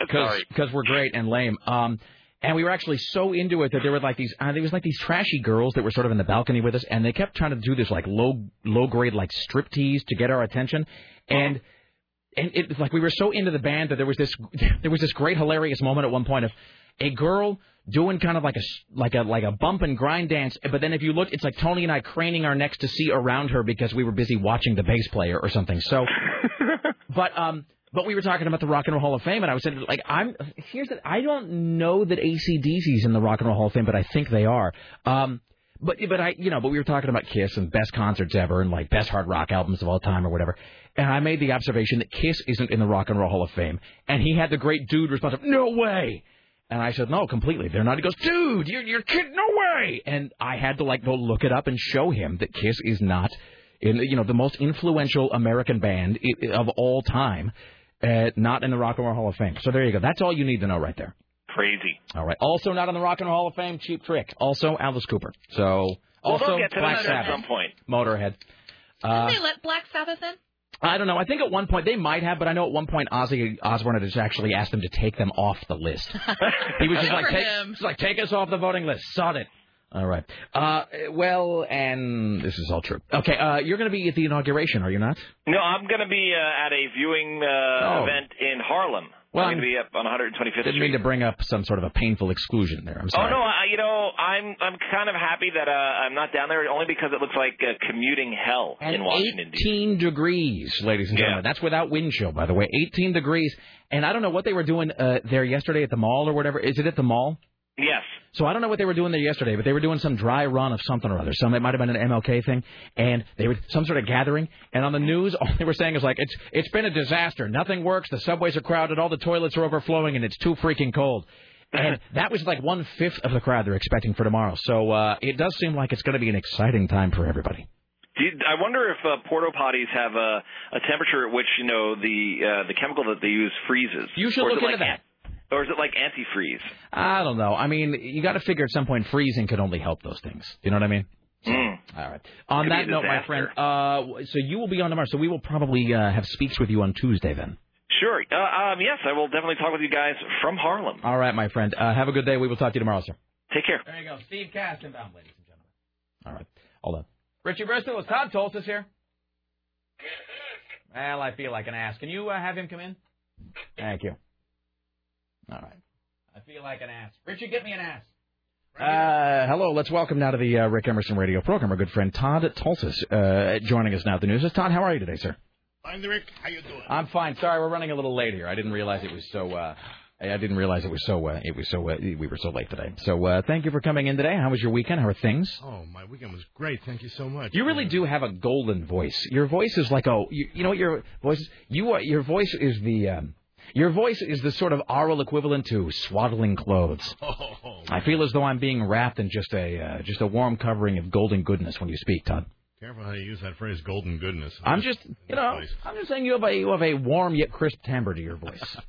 because we're great and lame. Um, and we were actually so into it that there were like these uh, there was like these trashy girls that were sort of in the balcony with us, and they kept trying to do this like low low grade like striptease to get our attention, and and it was like we were so into the band that there was this there was this great hilarious moment at one point of a girl doing kind of like a like a like a bump and grind dance, but then if you look, it's like Tony and I craning our necks to see around her because we were busy watching the bass player or something. So, but um. But we were talking about the Rock and Roll Hall of Fame, and I was saying, like, I'm here's the, I don't know that ACDC's in the Rock and Roll Hall of Fame, but I think they are. Um, but but I you know, but we were talking about Kiss and best concerts ever and like best hard rock albums of all time or whatever. And I made the observation that Kiss isn't in the Rock and Roll Hall of Fame, and he had the great dude response of no way. And I said, no, completely. They're not. He goes, dude, you're, you're kidding. No way. And I had to, like, go look it up and show him that Kiss is not in, you know, the most influential American band of all time, uh, not in the Rock and Roll Hall of Fame. So there you go. That's all you need to know right there. Crazy. All right. Also not in the Rock and Roll Hall of Fame, Cheap Trick. Also Alice Cooper. So, also they'll get to Black that at Sabbath. some point. Motorhead. Uh, Did they let Black Sabbath in? I don't know. I think at one point they might have, but I know at one point Ozzy Osbourne had just actually asked them to take them off the list. he was just like, take, just like, take us off the voting list. Sod it. All right. Uh, well, and this is all true. Okay, uh, you're going to be at the inauguration, are you not? No, I'm going to be uh, at a viewing uh, Oh. event in Harlem. Well, I'm going to be up on 125th Didn't Street. mean to bring up some sort of a painful exclusion there. I'm sorry. Oh no, I, you know, I'm I'm kind of happy that uh, I'm not down there only because it looks like uh, commuting hell in Washington D.C. 18 degrees, ladies and Yeah. gentlemen. That's without wind chill, by the way. 18 degrees. And I don't know what they were doing uh, there yesterday at the mall or whatever. Is it at the mall? Yes. So I don't know what they were doing there yesterday, but they were doing some dry run of something or other. Some it might have been an MLK thing, and they were some sort of gathering. And on the news, all they were saying is like, "It's it's been a disaster. Nothing works. The subways are crowded. All the toilets are overflowing, and it's too freaking cold." And that was like one fifth of the crowd they're expecting for tomorrow. So uh, it does seem like it's going to be an exciting time for everybody. I wonder if uh, porta potties have a, a temperature at which you know the uh, the chemical that they use freezes. You should look into like, Or is it like antifreeze? I don't know. I mean, you got to figure at some point freezing could only help those things. You know what I mean? Mm. All right. On Could that note, my friend, uh, so you will be on tomorrow. So we will probably uh, have speaks with you on Tuesday then. Sure. Uh, um, yes, I will definitely talk with you guys from Harlem. All right, my friend. Uh, have a good day. We will talk to you tomorrow, sir. Take care. There you go. Steve Kastenbaum, ladies and gentlemen. All right. Hold on. Richie Bristol, is Todd Tolsis here? Well, I feel like an ass. Can you uh, have him come in? Thank you. All right. I feel like an ass. Richard, get me an ass. Uh, hello. Let's welcome now to the uh, Rick Emerson radio program our good friend Todd Tolsis uh, joining us now at the news. Todd, how are you today, sir? I'm Rick. How you doing? I'm fine. Sorry, we're running a little late here. I didn't realize it was so. Uh, I didn't realize it was so. Uh, it was so. Uh, we were so late today. So uh, thank you for coming in today. How was your weekend? How are things? Oh, my weekend was great. Thank you so much. You really do have a golden voice. Your voice is like a. You, you know what your voice is? You are. Your voice is the. Um, your voice is the sort of oral equivalent to swaddling clothes. Oh, I feel as though I'm being wrapped in just a uh, just a warm covering of golden goodness when you speak, Todd. careful how you use that phrase, golden goodness. I'm just, you know, Nice. I'm just saying you have a you have a warm yet crisp timbre to your voice.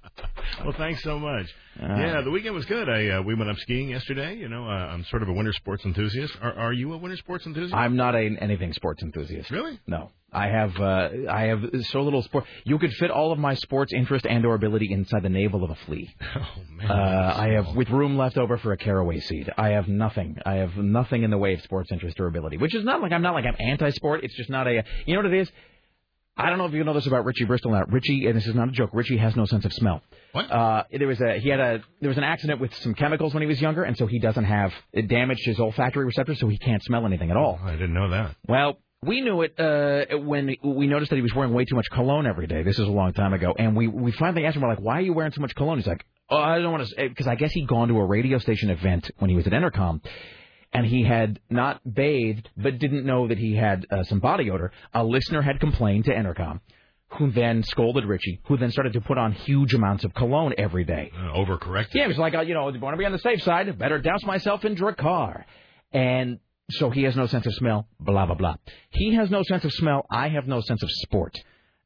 Well, thanks so much. Uh, yeah, the weekend was good. I uh, we went up skiing yesterday. You know, uh, I'm sort of a winter sports enthusiast. Are, are you a winter sports enthusiast? I'm not a anything sports enthusiast. Really? No. I have uh, I have so little sport. You could fit all of my sports interest and or ability inside the navel of a flea. Oh man. Uh, I have with room left over for a caraway seed. I have nothing. I have nothing in the way of sports interest or ability. Which is not like I'm not like I'm anti-sport. It's just not a. You know what it is? I don't know if you know this about Richie Bristol now. Richie, and this is not a joke. Richie has no sense of smell. What? Uh, there was a he had a there was an accident with some chemicals when he was younger, and so he doesn't have it damaged his olfactory receptors, so he can't smell anything at all. I didn't know that. Well, we knew it uh, when we noticed that he was wearing way too much cologne every day. This is a long time ago, and we we finally asked him, we're like, "Why are you wearing so much cologne?" He's like, "Oh, I don't want to," because I guess he'd gone to a radio station event when he was at Entercom, and he had not bathed, but didn't know that he had uh, some body odor. A listener had complained to Entercom. Who then scolded Richie? Who then started to put on huge amounts of cologne every day? Uh, overcorrected. Yeah, it was like, uh, you know, want to be on the safe side, better douse myself in Drakkar. And so he has no sense of smell, blah, blah, blah. He has no sense of smell. I have no sense of sport.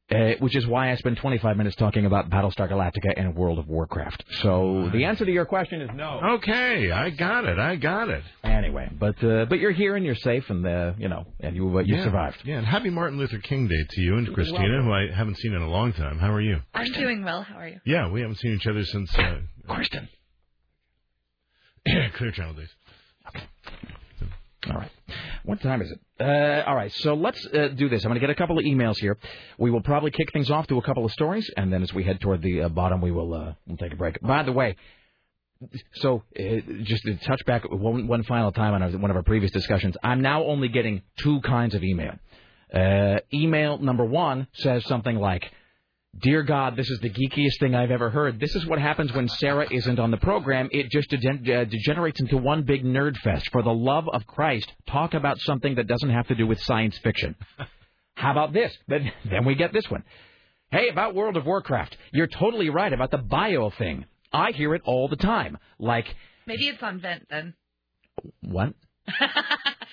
Uh, which is why I spent 25 minutes talking about Battlestar Galactica and World of Warcraft. So the answer to your question is no. Okay, I got it. I got it. Anyway, but uh, but you're here and you're safe and uh, you know and you uh, you yeah. survived. Yeah, and happy Martin Luther King Day to you and Christina, who I haven't seen in a long time. How are you? I'm doing well. How are you? Yeah, we haven't seen each other since uh, Kristen. Clear Channel days. All right. What time is it? Uh, all right. So let's uh, do this. I'm going to get a couple of emails here. We will probably kick things off to a couple of stories, and then as we head toward the uh, bottom, we will uh, we'll take a break. By the way, so uh, just to touch back one, one final time on one of our previous discussions, I'm now only getting two kinds of email. Uh, email number one says something like, Dear God, this is the geekiest thing I've ever heard. This is what happens when Sarah isn't on the program. It just degen- uh, degenerates into one big nerd fest. For the love of Christ, talk about something that doesn't have to do with science fiction. How about this? But then we get this one. Hey, about World of Warcraft. You're totally right about the bio thing. I hear it all the time. Like, Maybe it's on vent then. what?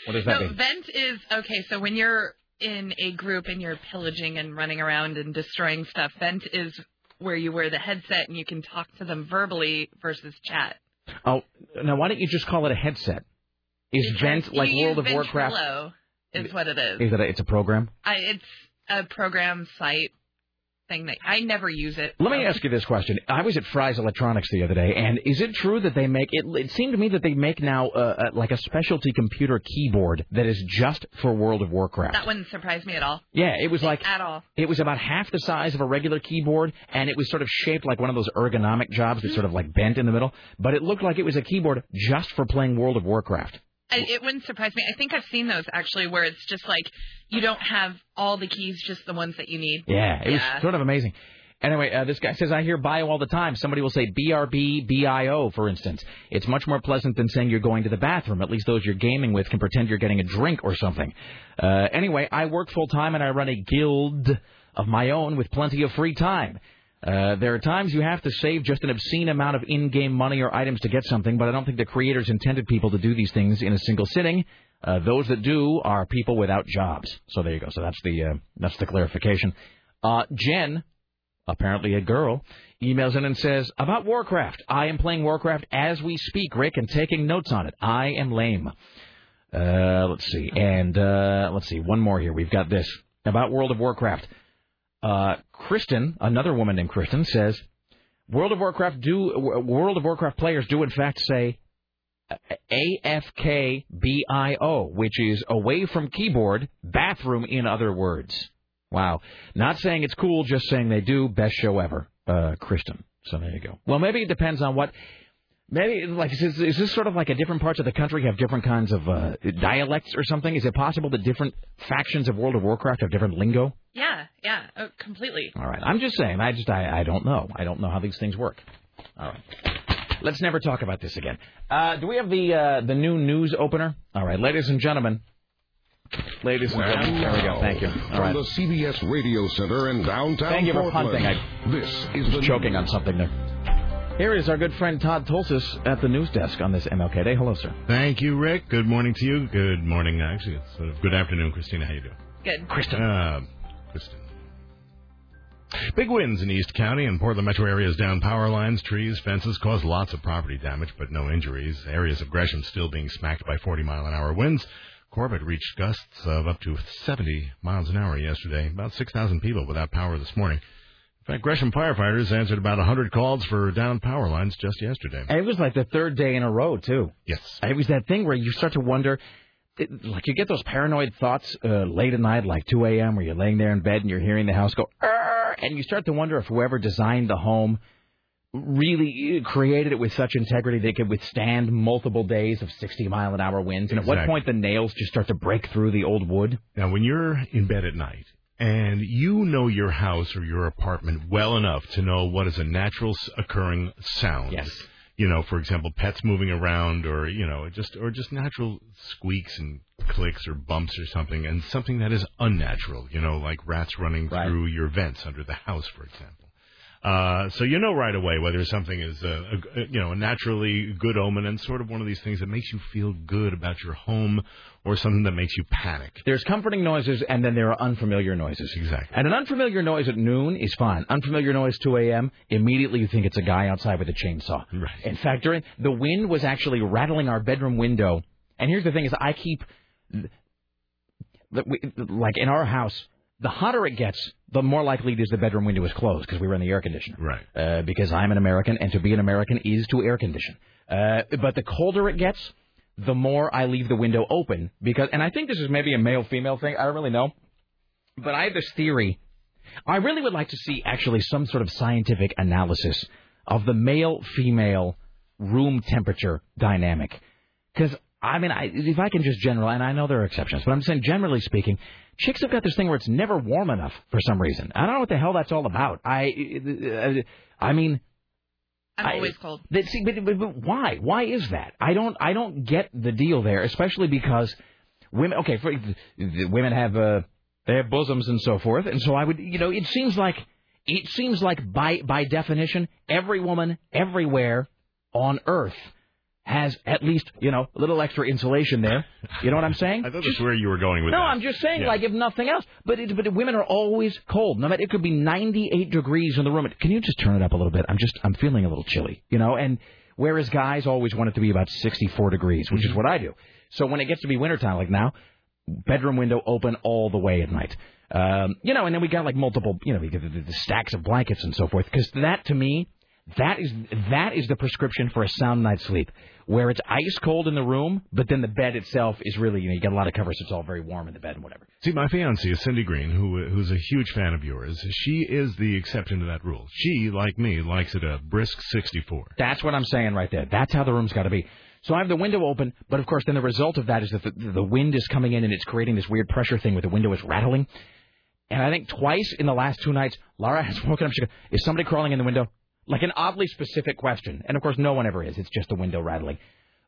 What does that no, mean? vent is okay. So when you're in a group and you're pillaging and running around and destroying stuff, vent is where you wear the headset and you can talk to them verbally versus chat. Oh, now why don't you just call it a headset? Is Vent like World of Warcraft? Ventrilo is what it is. Is that a, it's a program? I, it's a program site thing that I never use it. Let me ask you this question. I was at Fry's Electronics the other day, and is it true that they make it? It seemed to me that they make now uh, uh, like a specialty computer keyboard that is just for World of Warcraft. That wouldn't surprise me at all. Yeah, it was like At all. it was about half the size of a regular keyboard, and it was sort of shaped like one of those ergonomic jobs that sort of like bent in the middle. But it looked like it was a keyboard just for playing World of Warcraft. I, it wouldn't surprise me. I think I've seen those actually, where it's just like you don't have all the keys, just the ones that you need. Yeah, it Yeah. was sort of amazing. Anyway, uh, this guy says, I hear bio all the time. Somebody will say BRB, BIO, for instance. It's much more pleasant than saying you're going to the bathroom. At least those you're gaming with can pretend you're getting a drink or something. Uh, anyway, I work full time and I run a guild of my own with plenty of free time. Uh, there are times you have to save just an obscene amount of in-game money or items to get something, but I don't think the creators intended people to do these things in a single sitting. Uh, those that do are people without jobs. So there you go. So that's the uh, that's the clarification. Uh, Jen, apparently a girl, emails in and says about Warcraft. I am playing Warcraft as we speak, Rick, and taking notes on it. I am lame. Uh, let's see, and let's see, one more here. We've got this about World of Warcraft. Uh, Kristen, another woman named Kristen, says World of Warcraft do World of Warcraft players do in fact say AFKBIO, which is away from keyboard, bathroom in other words. Wow. Not saying it's cool, just saying they do. Best show ever, uh, Kristen. So there you go. Well, maybe it depends on what. Maybe like is this, is this sort of like a different parts of the country have different kinds of uh, dialects or something? Is it possible that different factions of World of Warcraft have different lingo? Yeah, yeah, oh, completely. All right. I'm just saying. I just I, I don't know. I don't know how these things work. All right. Let's never talk about this again. Uh, do we have the uh, the new news opener? All right, ladies and gentlemen. Ladies and gentlemen, there we go. Thank you. All From right. the CBS Radio Center in downtown Thank you for Portland. punting. I This is was the choking on something there. Here is our good friend Todd Tulsis at the news desk on this MLK Day. Hello, sir. Thank you, Rick. Good morning to you. Good morning, actually. It's sort of good afternoon, Christina. How you doing? Good. Kristen. Uh, Kristen. Big winds in East County and Portland metro areas down power lines, trees, fences caused lots of property damage, but no injuries. Areas of Gresham still being smacked by 40 mile an hour winds. Corbett reached gusts of up to 70 miles an hour yesterday. About 6,000 people without power this morning. In fact, Gresham firefighters answered about 100 calls for down power lines just yesterday. And it was like the third day in a row too. Yes. It was that thing where you start to wonder, it, like you get those paranoid thoughts uh, late at night, like 2 a.m., where you're laying there in bed and you're hearing the house go, "Arr!" and you start to wonder if whoever designed the home really created it with such integrity they could withstand multiple days of 60 mile an hour winds. And at what point the nails just start to break through the old wood. Now, when you're in bed at night and you know your house or your apartment well enough to know what is a natural occurring sound. Yes. You know, for example, pets moving around or, you know, just or just natural squeaks and clicks or bumps or something and something that is unnatural, you know, like rats running Right. through your vents under the house, for example. Uh, so you know right away whether something is a, a, you know a naturally good omen and sort of one of these things that makes you feel good about your home or something that makes you panic. There's comforting noises, and then there are unfamiliar noises. Exactly. And an unfamiliar noise at noon is fine. Unfamiliar noise 2 a.m. Immediately you think it's a guy outside with a chainsaw. Right. In fact, during the wind was actually rattling our bedroom window. And here's the thing: is I keep, like in our house, the hotter it gets, the more likely it is the bedroom window is closed because we run the air conditioner. Right. Uh, because I'm an American, and to be an American is to air condition. Uh, but the colder it gets, the more I leave the window open because, and I think this is maybe a male female thing. I don't really know, but I have this theory. I really would like to see actually some sort of scientific analysis of the male female room temperature dynamic. Because I mean, I, if I can just general, and I know there are exceptions, but I'm saying generally speaking, chicks have got this thing where it's never warm enough for some reason. I don't know what the hell that's all about. I, I mean, I'm I- always cold. that, see, but, but, but why? Why is that? I don't. I don't get the deal there, especially because women. Okay, for, the women have uh, they have bosoms and so forth, and so I would. You know, it seems like it seems like by by definition, every woman everywhere on Earth has at least you know a little extra insulation there. You know what I'm saying? I thought that's where you were going with it. no, that. I'm just saying, Yeah. like, if nothing else. But it, but women are always cold. No matter, it could be 98 degrees in the room. Can you just turn it up a little bit? I'm just, I'm feeling a little chilly, you know. And whereas guys always want it to be about 64 degrees, which Mm-hmm. is what I do. So when it gets to be wintertime, like now, bedroom window open all the way at night. Um, you know, and then we got like multiple, you know, we got the, the stacks of blankets and so forth. Because that, to me, that is that is the prescription for a sound night's sleep, where it's ice cold in the room, but then the bed itself is really, you know, you got a lot of covers, so it's all very warm in the bed and whatever. See, my fiancée is Cindy Green, who who's a huge fan of yours. She is the exception to that rule. She, like me, likes it a brisk 64. That's what I'm saying right there. That's how the room's got to be. So I have the window open, but of course, then the result of that is that the, the wind is coming in and it's creating this weird pressure thing where the window is rattling. And I think twice in the last two nights, Laura has woken up. She goes, "Is somebody crawling in the window?" Like an oddly specific question. And of course, no one ever is. It's just the window rattling.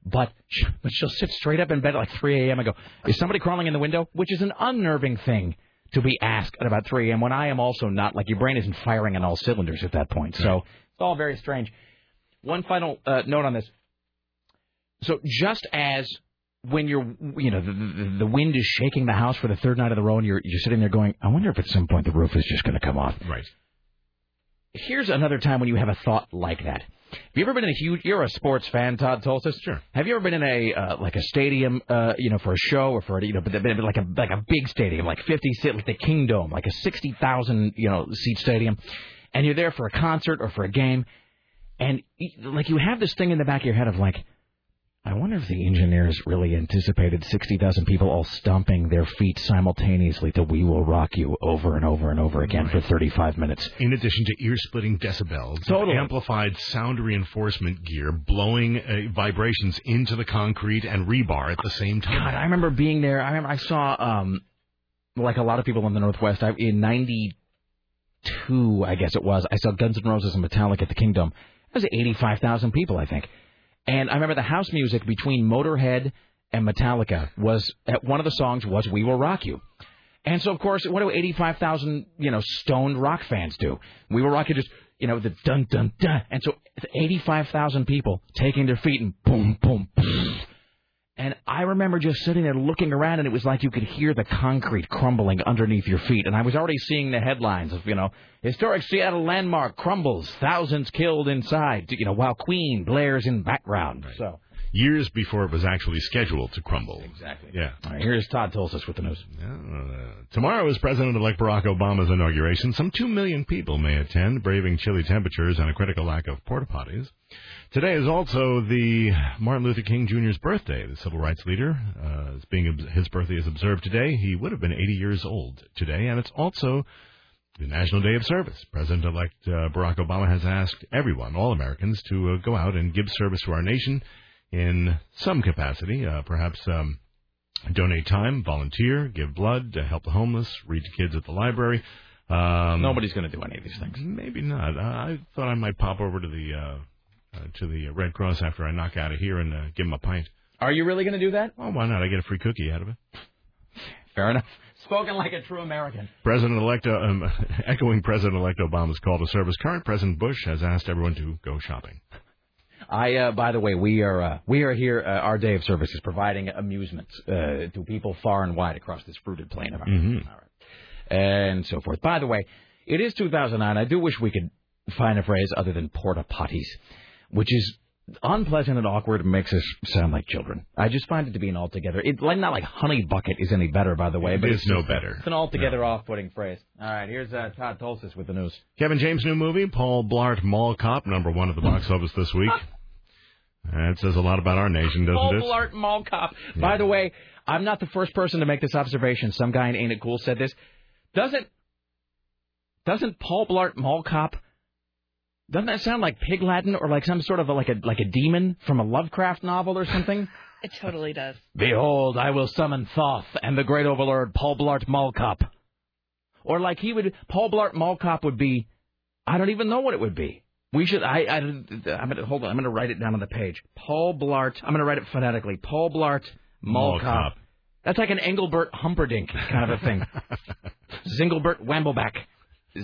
But but she'll sit straight up in bed at like 3 a.m. and go, "Is somebody crawling in the window?" Which is an unnerving thing to be asked at about 3 a.m. when I am also not like your brain isn't firing on all cylinders at that point. So it's all very strange. One final uh, note on this. So just as when you're, you know, the, the, wind is shaking the house for the third night of the row, and you're you're sitting there going, I wonder if at some point the roof is just going to come off. Right. Here's another time when you have a thought like that. Have you ever been in a huge? You're a sports fan, Todd Tolsis. Sure. Have you ever been in a uh, like a stadium, uh, you know, for a show or for a, you know, but like a like a big stadium, like 50 seat, like the Kingdome, like a 60,000 you know seat stadium, and you're there for a concert or for a game, and like you have this thing in the back of your head of like, I wonder if the engineers really anticipated 60,000 people all stomping their feet simultaneously to "We Will Rock You" over and over and over again for 35 minutes. In addition to ear-splitting decibels, Totally. amplified sound reinforcement gear blowing uh, vibrations into the concrete and rebar at the same time. God, I remember being there. I remember I saw, um, like a lot of people in the Northwest, I, in '92, I guess it was. I saw Guns N' Roses and Metallica at the Kingdome. It was 85,000 people, I think. And I remember the house music between Motorhead and Metallica was at one of the songs was "We Will Rock You." And so, of course, what do 85,000, you know, stoned rock fans do? We Will Rock You just, you know, the dun dun dun. And so, it's 85,000 people taking their feet and boom, boom, boom. And I remember just sitting there looking around, and it was like you could hear the concrete crumbling underneath your feet. And I was already seeing the headlines of, you know, historic Seattle landmark crumbles, thousands killed inside, you know, while Queen blares in background. So Years before it was actually scheduled to crumble. Exactly. Yeah. All right, here's Todd Tulsis with the news. Uh, tomorrow is President-elect Barack Obama's inauguration. Some two million people may attend, braving chilly temperatures and a critical lack of porta potties. Today is also the Martin Luther King Jr.'s birthday. The civil rights leader uh, is being his birthday is observed today. He would have been 80 years old today, and it's also the National Day of Service. President-elect uh, Barack Obama has asked everyone, all Americans, to uh, go out and give service to our nation in some capacity, uh, perhaps um, donate time, volunteer, give blood, help the homeless, read to kids at the library. Um, Nobody's going to do any of these things. Maybe not. Uh, I thought I might pop over to the uh, to the Red Cross after I knock out of here and uh, give them a pint. Are you really going to do that? Oh, why not? I get a free cookie out of it. Fair enough. Spoken like a true American. President-elect, uh, um, echoing President-elect Obama's call to service, current President Bush has asked everyone to go shopping. I, uh, by the way, we are uh, we are here. Uh, our day of service is providing amusement uh, to people far and wide across this fruited plain of ours. Mhm. Right, and so forth. By the way, it is 2009. I do wish we could find a phrase other than porta potties, which is unpleasant and awkward and makes us sound like children. I just find it to be an altogether. It like not like honey bucket is any better, by the way, but is it's no just- better. It's an altogether off-putting phrase. All right, here's uh, Todd Tulsis with the news. Kevin James' new movie, Paul Blart Mall Cop, number one at the box office this week. That says a lot about our nation, doesn't Paul it? Paul Blart Mall Cop. By the way, I'm not the first person to make this observation. Some guy in Ain't It Cool said this. Doesn't doesn't Paul Blart Mall Cop? Doesn't that sound like Pig Latin or like some sort of a, like a like a demon from a Lovecraft novel or something? It totally does. Behold, I will summon Thoth and the great overlord Paul Blart Mall Cop. Or like he would, Paul Blart Mall Cop would be, I don't even know what it would be. We should, I, I, I'm gonna, hold on, I'm gonna write it down on the page. Paul Blart, I'm gonna write it phonetically. Paul Blart Mall, Mall Cop. Cop. That's like an Engelbert Humperdinck kind of a thing. Zingelbert Wambleback.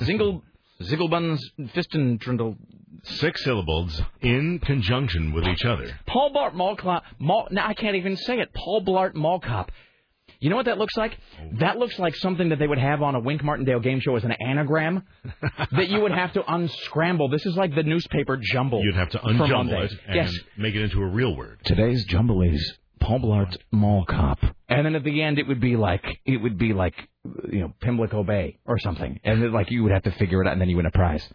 Zingle, Zigglebuns Fistentrundle. Six syllables in conjunction with each other. Paul Blart Mall Cop. Mall, now I can't even say it. Paul Blart Mall Cop. You know what that looks like? That looks like something that they would have on a Wink Martindale game show as an anagram that you would have to unscramble. This is like the newspaper jumble. You'd have to unjumble it and Yes. make it into a real word. Today's jumble is Paul Blart Mall Cop, and then at the end it would be like it would be like you know Pimlico Bay or something, and then, like you would have to figure it out, and then you win a prize.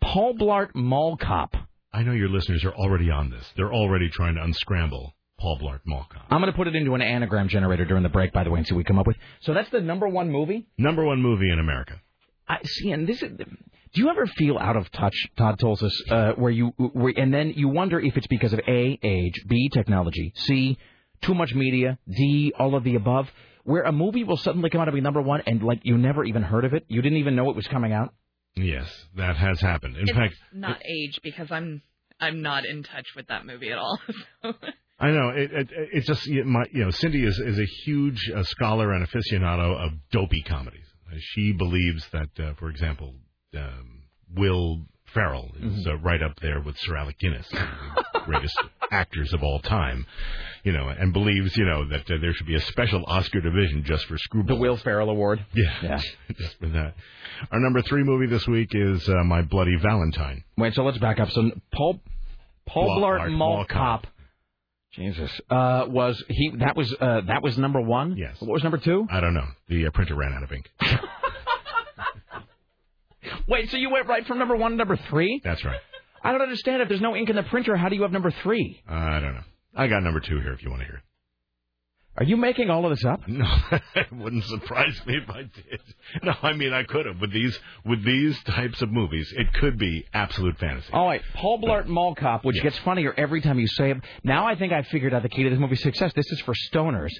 Paul Blart Mall Cop. I know your listeners are already on this. They're already trying to unscramble Paul Blart Mall Cop. I'm going to put it into an anagram generator during the break, by the way, and see what we come up with. So that's the number one movie. Number one movie in America. I see, and this is. Do you ever feel out of touch, Todd Tolsis, uh, where you, where, and then you wonder if it's because of A, age, B, technology, C, too much media, D, all of the above, where a movie will suddenly come out to be number one and like you never even heard of it, you didn't even know it was coming out. Yes, that has happened. In it's fact, not age because I'm I'm not in touch with that movie at all. So. I know it, it, it's just you my, you know Cindy is is a huge uh, scholar and aficionado of dopey comedies. Uh, She believes that, uh, for example, um, Will Ferrell is uh, right up there with Sir Alec Guinness, the greatest actors of all time. You know, and believes you know that uh, there should be a special Oscar division just for screwball. The Will Ferrell Award. Yeah, Yeah. just for that. Our number three movie this week is uh, My Bloody Valentine. Wait, so let's back up. So Paul Paul Blart Blart, Mall Cop. Jesus, uh, was he? That was uh, that was number one. Yes. What was number two? I don't know. The uh, printer ran out of ink. Wait, so you went right from number one to number three? That's right. I don't understand. If there's no ink in the printer, how do you have number three? I don't know. I got number two here if you want to hear it. Are you making all of this up? No, it wouldn't surprise me if I did. No, I mean I could have with these with these types of movies. It could be absolute fantasy. All right, Paul Blart Mall Cop, which Yes. gets funnier every time you say it. Now I think I figured out the key to this movie's success. This is for stoners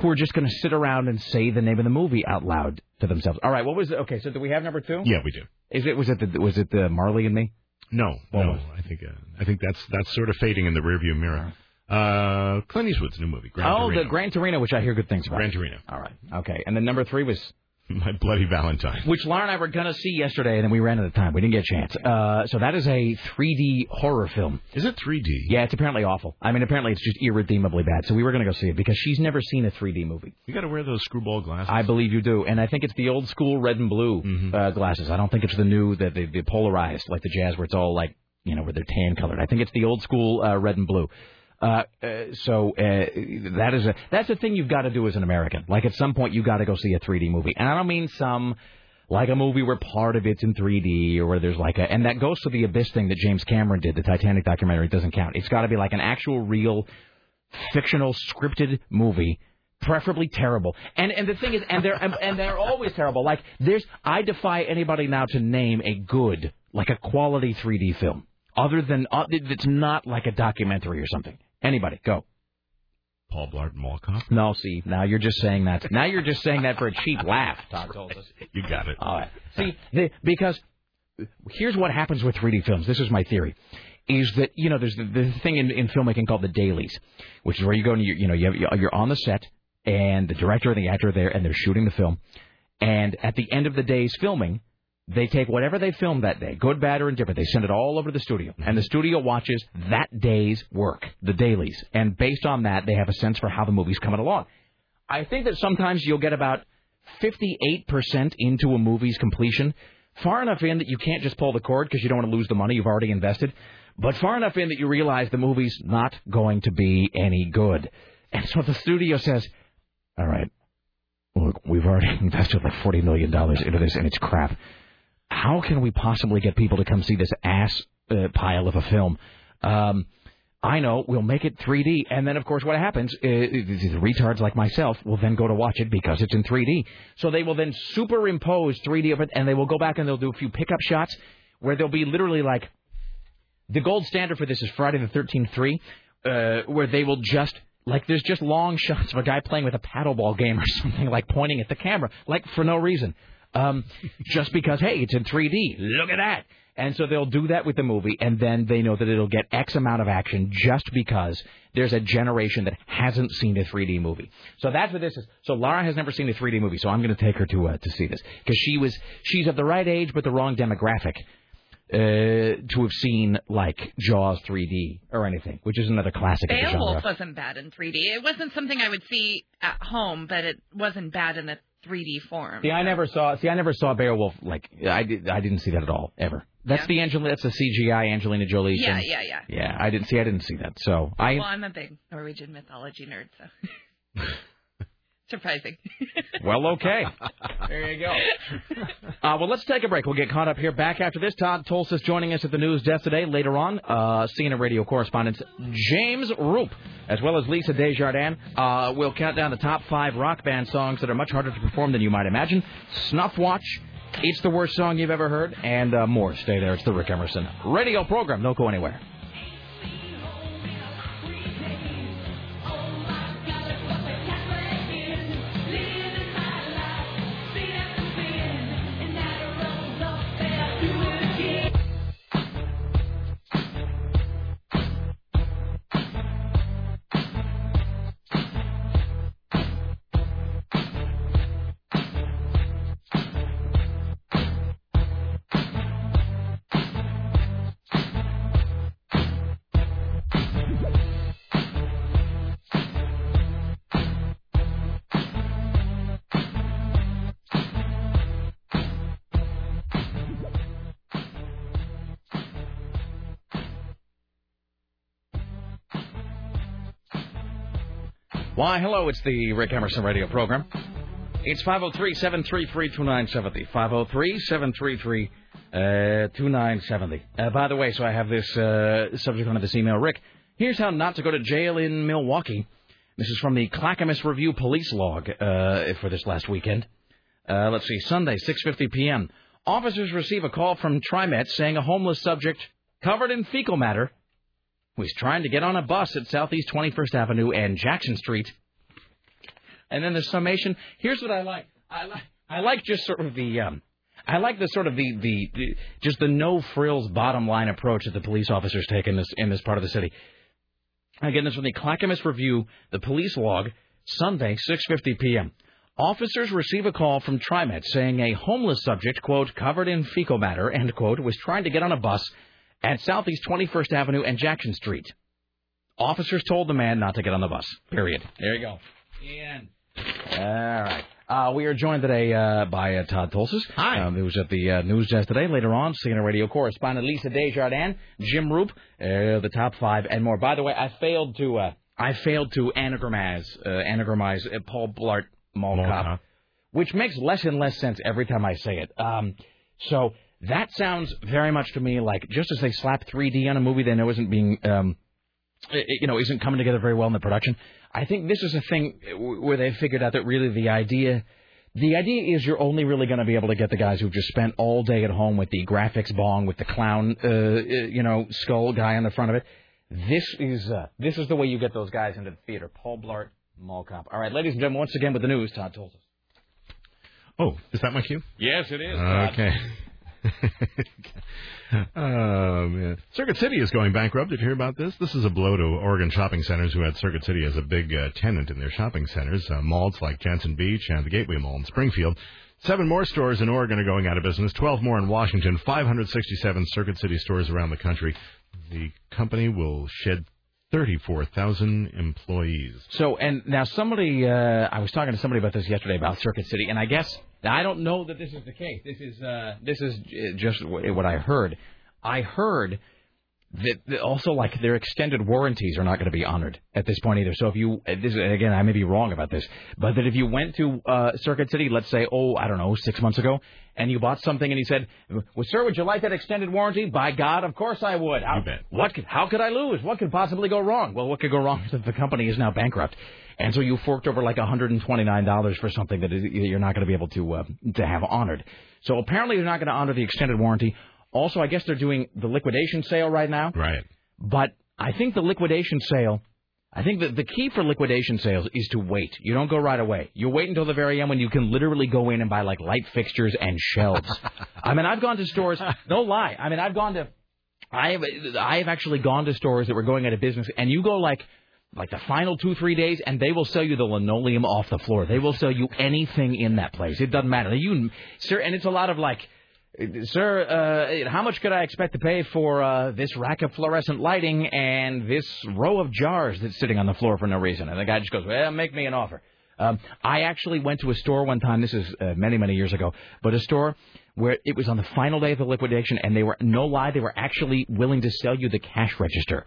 who are just going to sit around and say the name of the movie out loud to themselves. All right, what was it? Okay, so do we have number two? Yeah, we do. Is it was it the was it the Marley and Me? No, no. I think uh, I think that's that's sort of fading in the rearview mirror. Uh, Clint Eastwood's new movie, Gran oh, Torino. the Gran Torino, which I hear good things about. Gran Torino. All right, okay, and then number three was My Bloody Valentine. which Laura and I were going to see yesterday, and then we ran out of time. We didn't get a chance. Uh, so that is a 3D horror film. Is it 3D? Yeah, it's apparently awful. I mean, apparently it's just irredeemably bad. So we were going to go see it because she's never seen a 3D movie. You got to wear those screwball glasses. I believe you do, and I think it's the old school red and blue Mm-hmm. uh, glasses. I don't think it's the new, the, the the polarized like the jazz, where it's all like you know where they're tan colored. I think it's the old school uh, red and blue. Uh, uh, so uh, that is a that's a thing you've got to do as an American. Like at some point you got to go see a 3D movie, and I don't mean some like a movie where part of it's in 3D or where there's like a and that goes to the abyss thing that James Cameron did, the Titanic documentary. Doesn't count. It's got to be like an actual real fictional scripted movie preferably terrible and and the thing is and they're and, and they're always terrible like there's i defy anybody now to name a good like a quality 3d film other than uh, it's not like a documentary or something anybody go Paul Blart Mall Cop. no see now you're just saying that now you're just saying that for a cheap laugh Todd told us. You got it. all right see the, because here's what happens with 3d films this is my theory is that you know there's the, the thing in, in filmmaking called the dailies, which is where you go and you you know you have, you're on the set and the director and the actor are there and they're shooting the film, and at the end of the day's filming, they take whatever they filmed that day, good, bad, or indifferent, they send it all over to the studio, and the studio watches that day's work, the dailies, and based on that, they have a sense for how the movie's coming along. I think that sometimes you'll get about 58% into a movie's completion, far enough in that you can't just pull the cord because you don't want to lose the money you've already invested, but far enough in that you realize the movie's not going to be any good. And so the studio says, all right, look, we've already invested like $40 million into this and it's crap. How can we possibly get people to come see this ass uh, pile of a film? Um, I know we'll make it 3D, and then of course what happens? Uh, the retards like myself will then go to watch it because it's in 3D. So they will then superimpose 3D of it, and they will go back and they'll do a few pickup shots where they'll be literally like the gold standard for this is Friday the 13th 3, uh, where they will just like there's just long shots of a guy playing with a paddleball game or something like pointing at the camera like for no reason. Um, just because hey, it's in 3D. Look at that. And so they'll do that with the movie, and then they know that it'll get X amount of action just because there's a generation that hasn't seen a 3D movie. So that's what this is. So Laura has never seen a 3D movie, so I'm going to take her to uh, to see this because she was she's of the right age but the wrong demographic uh, to have seen like Jaws 3D or anything, which is another classic Beowulf wasn't bad in 3D. It wasn't something I would see at home, but it wasn't bad in the 3D form. See, I never saw. See, I never saw Beowulf. Like, I did. I didn't see that at all ever. That's Yeah. the Angelina. That's the CGI Angelina Jolie. Yeah, thing. yeah, yeah. Yeah, I didn't see. I didn't see that. So I. well, I'm a big Norwegian mythology nerd, so surprising. Well, okay. there you go. Uh, well, let's take a break. We'll get caught up here. Back after this, Todd Tolsis joining us at the news desk today. Later on, uh, CNN radio correspondent James Roope, as well as Lisa Desjardins, uh, will count down the top five rock band songs that are much harder to perform than you might imagine. Snuff Watch, It's the Worst Song You've Ever Heard, and uh, more. Stay there. It's the Rick Emerson radio program. Don't go anywhere. Why, hello, it's the Rick Emerson radio program. It's 503 733 2970. 503 733 2970. Uh, By the way, so I have this uh, subject under this email. Rick, here's how not to go to jail in Milwaukie. This is from the Clackamas Review police log uh, for this last weekend. Uh, let's see, Sunday, 6.50 p.m. Officers receive a call from TriMet saying a homeless subject covered in fecal matter was trying to get on a bus at Southeast 21st Avenue and Jackson Street. And then the summation. Here's what I like. I like. I like just sort of the. Um, I like the sort of the, the the just the no frills bottom line approach that the police officers take in this in this part of the city. Again, this from the Clackamas Review, the police log, Sunday, 6:50 p.m. Officers receive a call from TriMet saying a homeless subject, quote, covered in fecal matter, end quote, was trying to get on a bus at Southeast 21st Avenue and Jackson Street. Officers told the man not to get on the bus. Period. There you go. And all right. Uh, we are joined today uh, by uh, Todd Tolsis. Hi. Um, who was at the uh, news desk today. Later on, CNN radio correspondent Lisa Desjardins, Jim Roope, uh, the top five, and more. By the way, I failed to uh, I failed to anagramize uh, anagramize uh, Paul Blart Mall Cop, which makes less and less sense every time I say it. Um, so that sounds very much to me like just as they slap 3D on a movie they know isn't being um, i- you know isn't coming together very well in the production. I think this is a thing where they figured out that really the idea the idea is you're only really going to be able to get the guys who've just spent all day at home with the graphics bong with the clown uh, uh, you know skull guy on the front of it. This is uh, this is the way you get those guys into the theater. Paul Blart, Mall Cop. All right, ladies and gentlemen, once again with the news, Todd Tolson. Oh, is that my cue? Yes, it is. Okay. oh man, Circuit City is going bankrupt. Did you hear about this? This is a blow to Oregon shopping centers who had Circuit City as a big uh, tenant in their shopping centers. Uh, malls like Jantzen Beach and the Gateway Mall in Springfield. Seven more stores in Oregon are going out of business. Twelve more in Washington. 567 Circuit City stores around the country. The company will shed 34,000 employees. So, and now somebody, uh, I was talking to somebody about this yesterday about Circuit City, and I guess I don't know that this is the case. This is uh, this is just what I heard. I heard that also like their extended warranties are not going to be honored at this point either. So if you this again, I may be wrong about this, but that if you went to uh, Circuit City, let's say, oh, I don't know, six months ago, and you bought something and you said, "Well, sir, would you like that extended warranty?" By God, of course I would. How, What? Could, how could I lose? What could possibly go wrong? Well, what could go wrong is that the company is now bankrupt, and so you forked over like $129 for something that is- you're not going to be able to uh, to have honored. So apparently they're not going to honor the extended warranty. Also, I guess they're doing the liquidation sale right now. Right. But I think the liquidation sale, I think that the key for liquidation sales is to wait. You don't go right away. You wait until the very end when you can literally go in and buy like light fixtures and shelves. I mean, I've gone to stores. No lie. I mean, I've gone to. I have. I have actually gone to stores that were going out of business, and you go like. Like the final two, three days, and they will sell you the linoleum off the floor. They will sell you anything in that place. It doesn't matter. You, sir, and it's a lot of like, Sir, uh, how much could I expect to pay for uh, this rack of fluorescent lighting and this row of jars that's sitting on the floor for no reason? And the guy just goes, "Well, make me an offer." Um, I actually went to a store one time. This is uh, many many years ago, but a store where it was on the final day of the liquidation, and they were no lie, they were actually willing to sell you the cash register.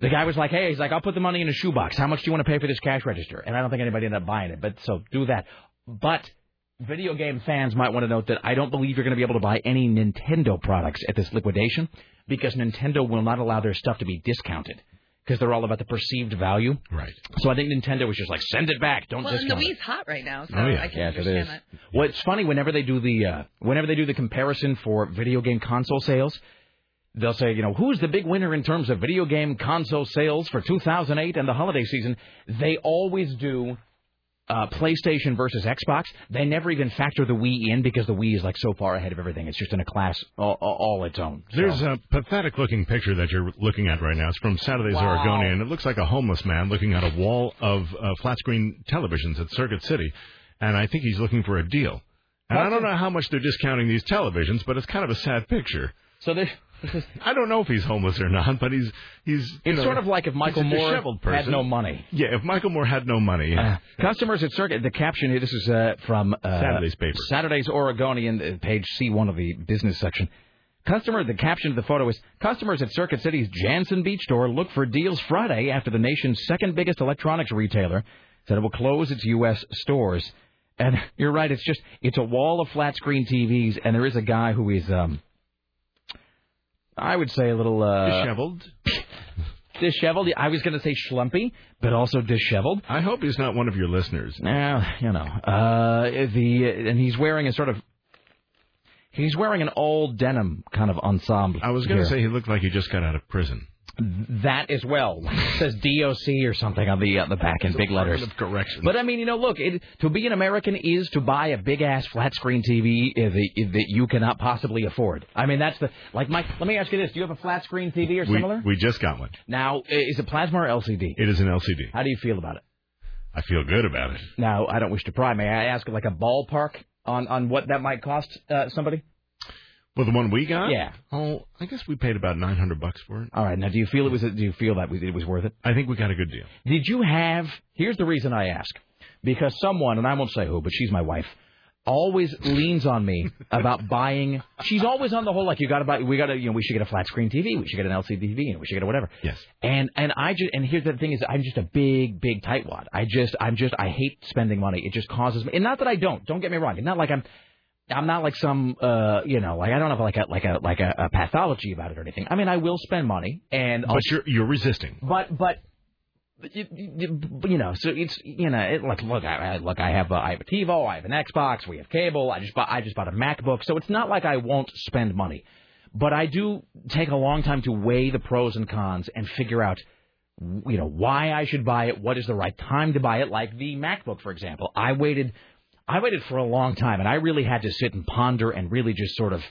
The guy was like, "Hey, he's like, I'll put the money in a shoebox. How much do you want to pay for this cash register?" And I don't think anybody ended up buying it, but so do that. But video game fans might want to note that I don't believe you're going to be able to buy any Nintendo products at this liquidation because Nintendo will not allow their stuff to be discounted because they're all about the perceived value. Right. So I think Nintendo was just like, send it back, don't well, and the discount it. Wii's hot right now, so Oh yeah, I can yes, it understand is. that. Well, it's funny whenever they do the uh, whenever they do the comparison for video game console sales, they'll say, you know, who's the big winner in terms of video game console sales for 2008 and the holiday season? They always do uh, PlayStation versus Xbox. They never even factor the Wii in because the Wii is like so far ahead of everything. It's just in a class all, all, its own. So- There's a pathetic looking picture that you're looking at right now. It's from Saturday's Wow. Oregonian. It looks like a homeless man looking at a wall of uh, flat screen televisions at Circuit City. And I think he's looking for a deal. And I don't know how much they're discounting these televisions, but it's kind of a sad picture. So there's. I don't know if he's homeless or not, but he's he's. you It's know, sort of like if Michael Moore had no money. Yeah, if Michael Moore had no money. Uh, customers at Circuit. The caption here. This is uh, from uh, Saturday's paper. Saturday's Oregonian, uh, page C1 of the business section. Customer. The caption of the photo is: Customers at Circuit City's Jantzen Beach store look for deals Friday after the nation's second biggest electronics retailer said it will close its U.S. stores. And you're right. It's just it's a wall of flat screen TVs, and there is a guy who is um. I would say a little uh, disheveled. disheveled. I was going to say schlumpy, but also disheveled. I hope he's not one of your listeners. Now, you know, uh, the and he's wearing a sort of he's wearing an old denim kind of ensemble. I was going to say he looked like he just got out of prison. That as well. It says DOC or something on the uh, the back in big letters. Correction. But I mean, you know, look, it, to be an American is to buy a big ass flat screen TV uh, that, that you cannot possibly afford. I mean, that's the like. Mike, let me ask you this: Do you have a flat screen TV or similar? we just got one. now, is it plasma or LCD? It is an LCD. How do you feel about it? I feel good about it. Now, I don't wish to pry. May I ask, like a ballpark on on what that might cost uh, somebody? Well, the one we got? Yeah. Oh, I guess we paid about 900 bucks for it. All right. Now, do you feel it was? Do you feel that it was worth it? I think we got a good deal. Did you have? Here's the reason I ask, because someone, and I won't say who, but she's my wife, always leans on me about buying. She's always on the whole like you got to buy. We got to, you know, we should get a flat screen TV. We should get an LCD TV. And we should get a whatever. Yes. And and I just and here's the thing is I'm just a big big tightwad. I just I'm just I hate spending money. It just causes me. And not that I don't. Don't get me wrong. It's not like I'm. I'm not like some, uh, you know, like I don't have like a like a like a, a pathology about it or anything. I mean, I will spend money, and I'll But you're you're resisting. but but you, you you know, so it's you know, it, like look, I, I look, I have a, I have a TiVo, I have an Xbox, we have cable. I just bought I just bought a MacBook, so it's not like I won't spend money, but I do take a long time to weigh the pros and cons and figure out. You know why I should buy it. What is the right time to buy it? Like the MacBook, for example. I waited, I waited for a long time, and I really had to sit and ponder and really just sort of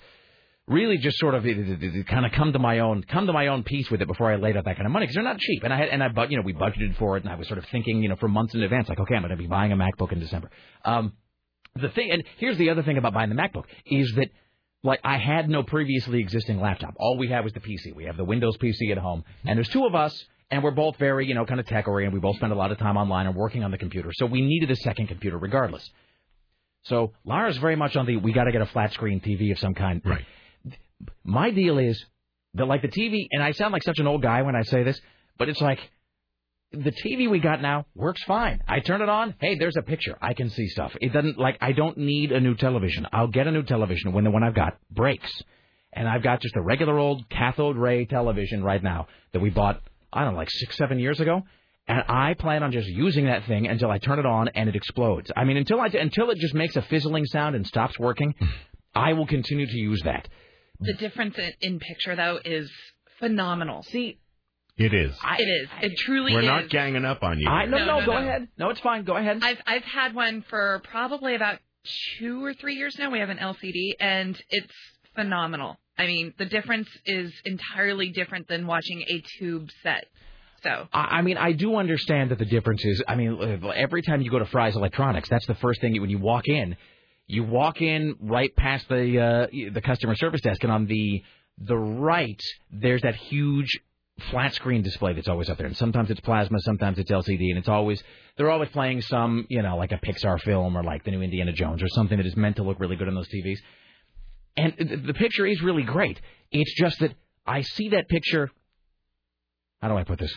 really just sort of kind of come to my own come to my own peace with it before I laid out that kind of money because they're not cheap. And I had and I but you know we budgeted for it and I was sort of thinking you know for months in advance like okay I'm going to be buying a MacBook in December. Um, the thing and here's the other thing about buying the MacBook is that like I had no previously existing laptop. All we had was the PC. We have the Windows PC at home and there's two of us. And we're both very, you know, kind of tech oriented. We both spend a lot of time online and working on the computer. So we needed a second computer regardless. So Lara's very much on the we got to get a flat screen TV of some kind. Right. My deal is that like the TV, and I sound like such an old guy when I say this, but it's like the TV we got now works fine. I turn it on. Hey, there's a picture. I can see stuff. It doesn't like I don't need a new television. I'll get a new television when the one I've got breaks. And I've got just a regular old cathode ray television right now that we bought, I don't know, like six, seven years ago. And I plan on just using that thing until I turn it on and it explodes. I mean, until I until it just makes a fizzling sound and stops working, I will continue to use that. The difference in, in picture though is phenomenal. See, It is. it is. It truly is We're is. not ganging up on you. I no No, no, no, go no. ahead. No, it's fine. Go ahead. I've I've had one for probably about two or three years now. We have an LCD, and it's phenomenal. I mean, the difference is entirely different than watching a tube set. I I mean, I do understand that the difference is. I mean, uh, every time you go to Fry's Electronics, that's the first thing you, when you walk in. You walk in right past the uh, the customer service desk, and on the the right, there's that huge flat screen display that's always up there, and sometimes it's plasma, sometimes it's LCD, and it's always they're always playing some you know like a Pixar film or like the new Indiana Jones or something that is meant to look really good on those TVs. And the picture is really great. It's just that I see that picture. How do I put this?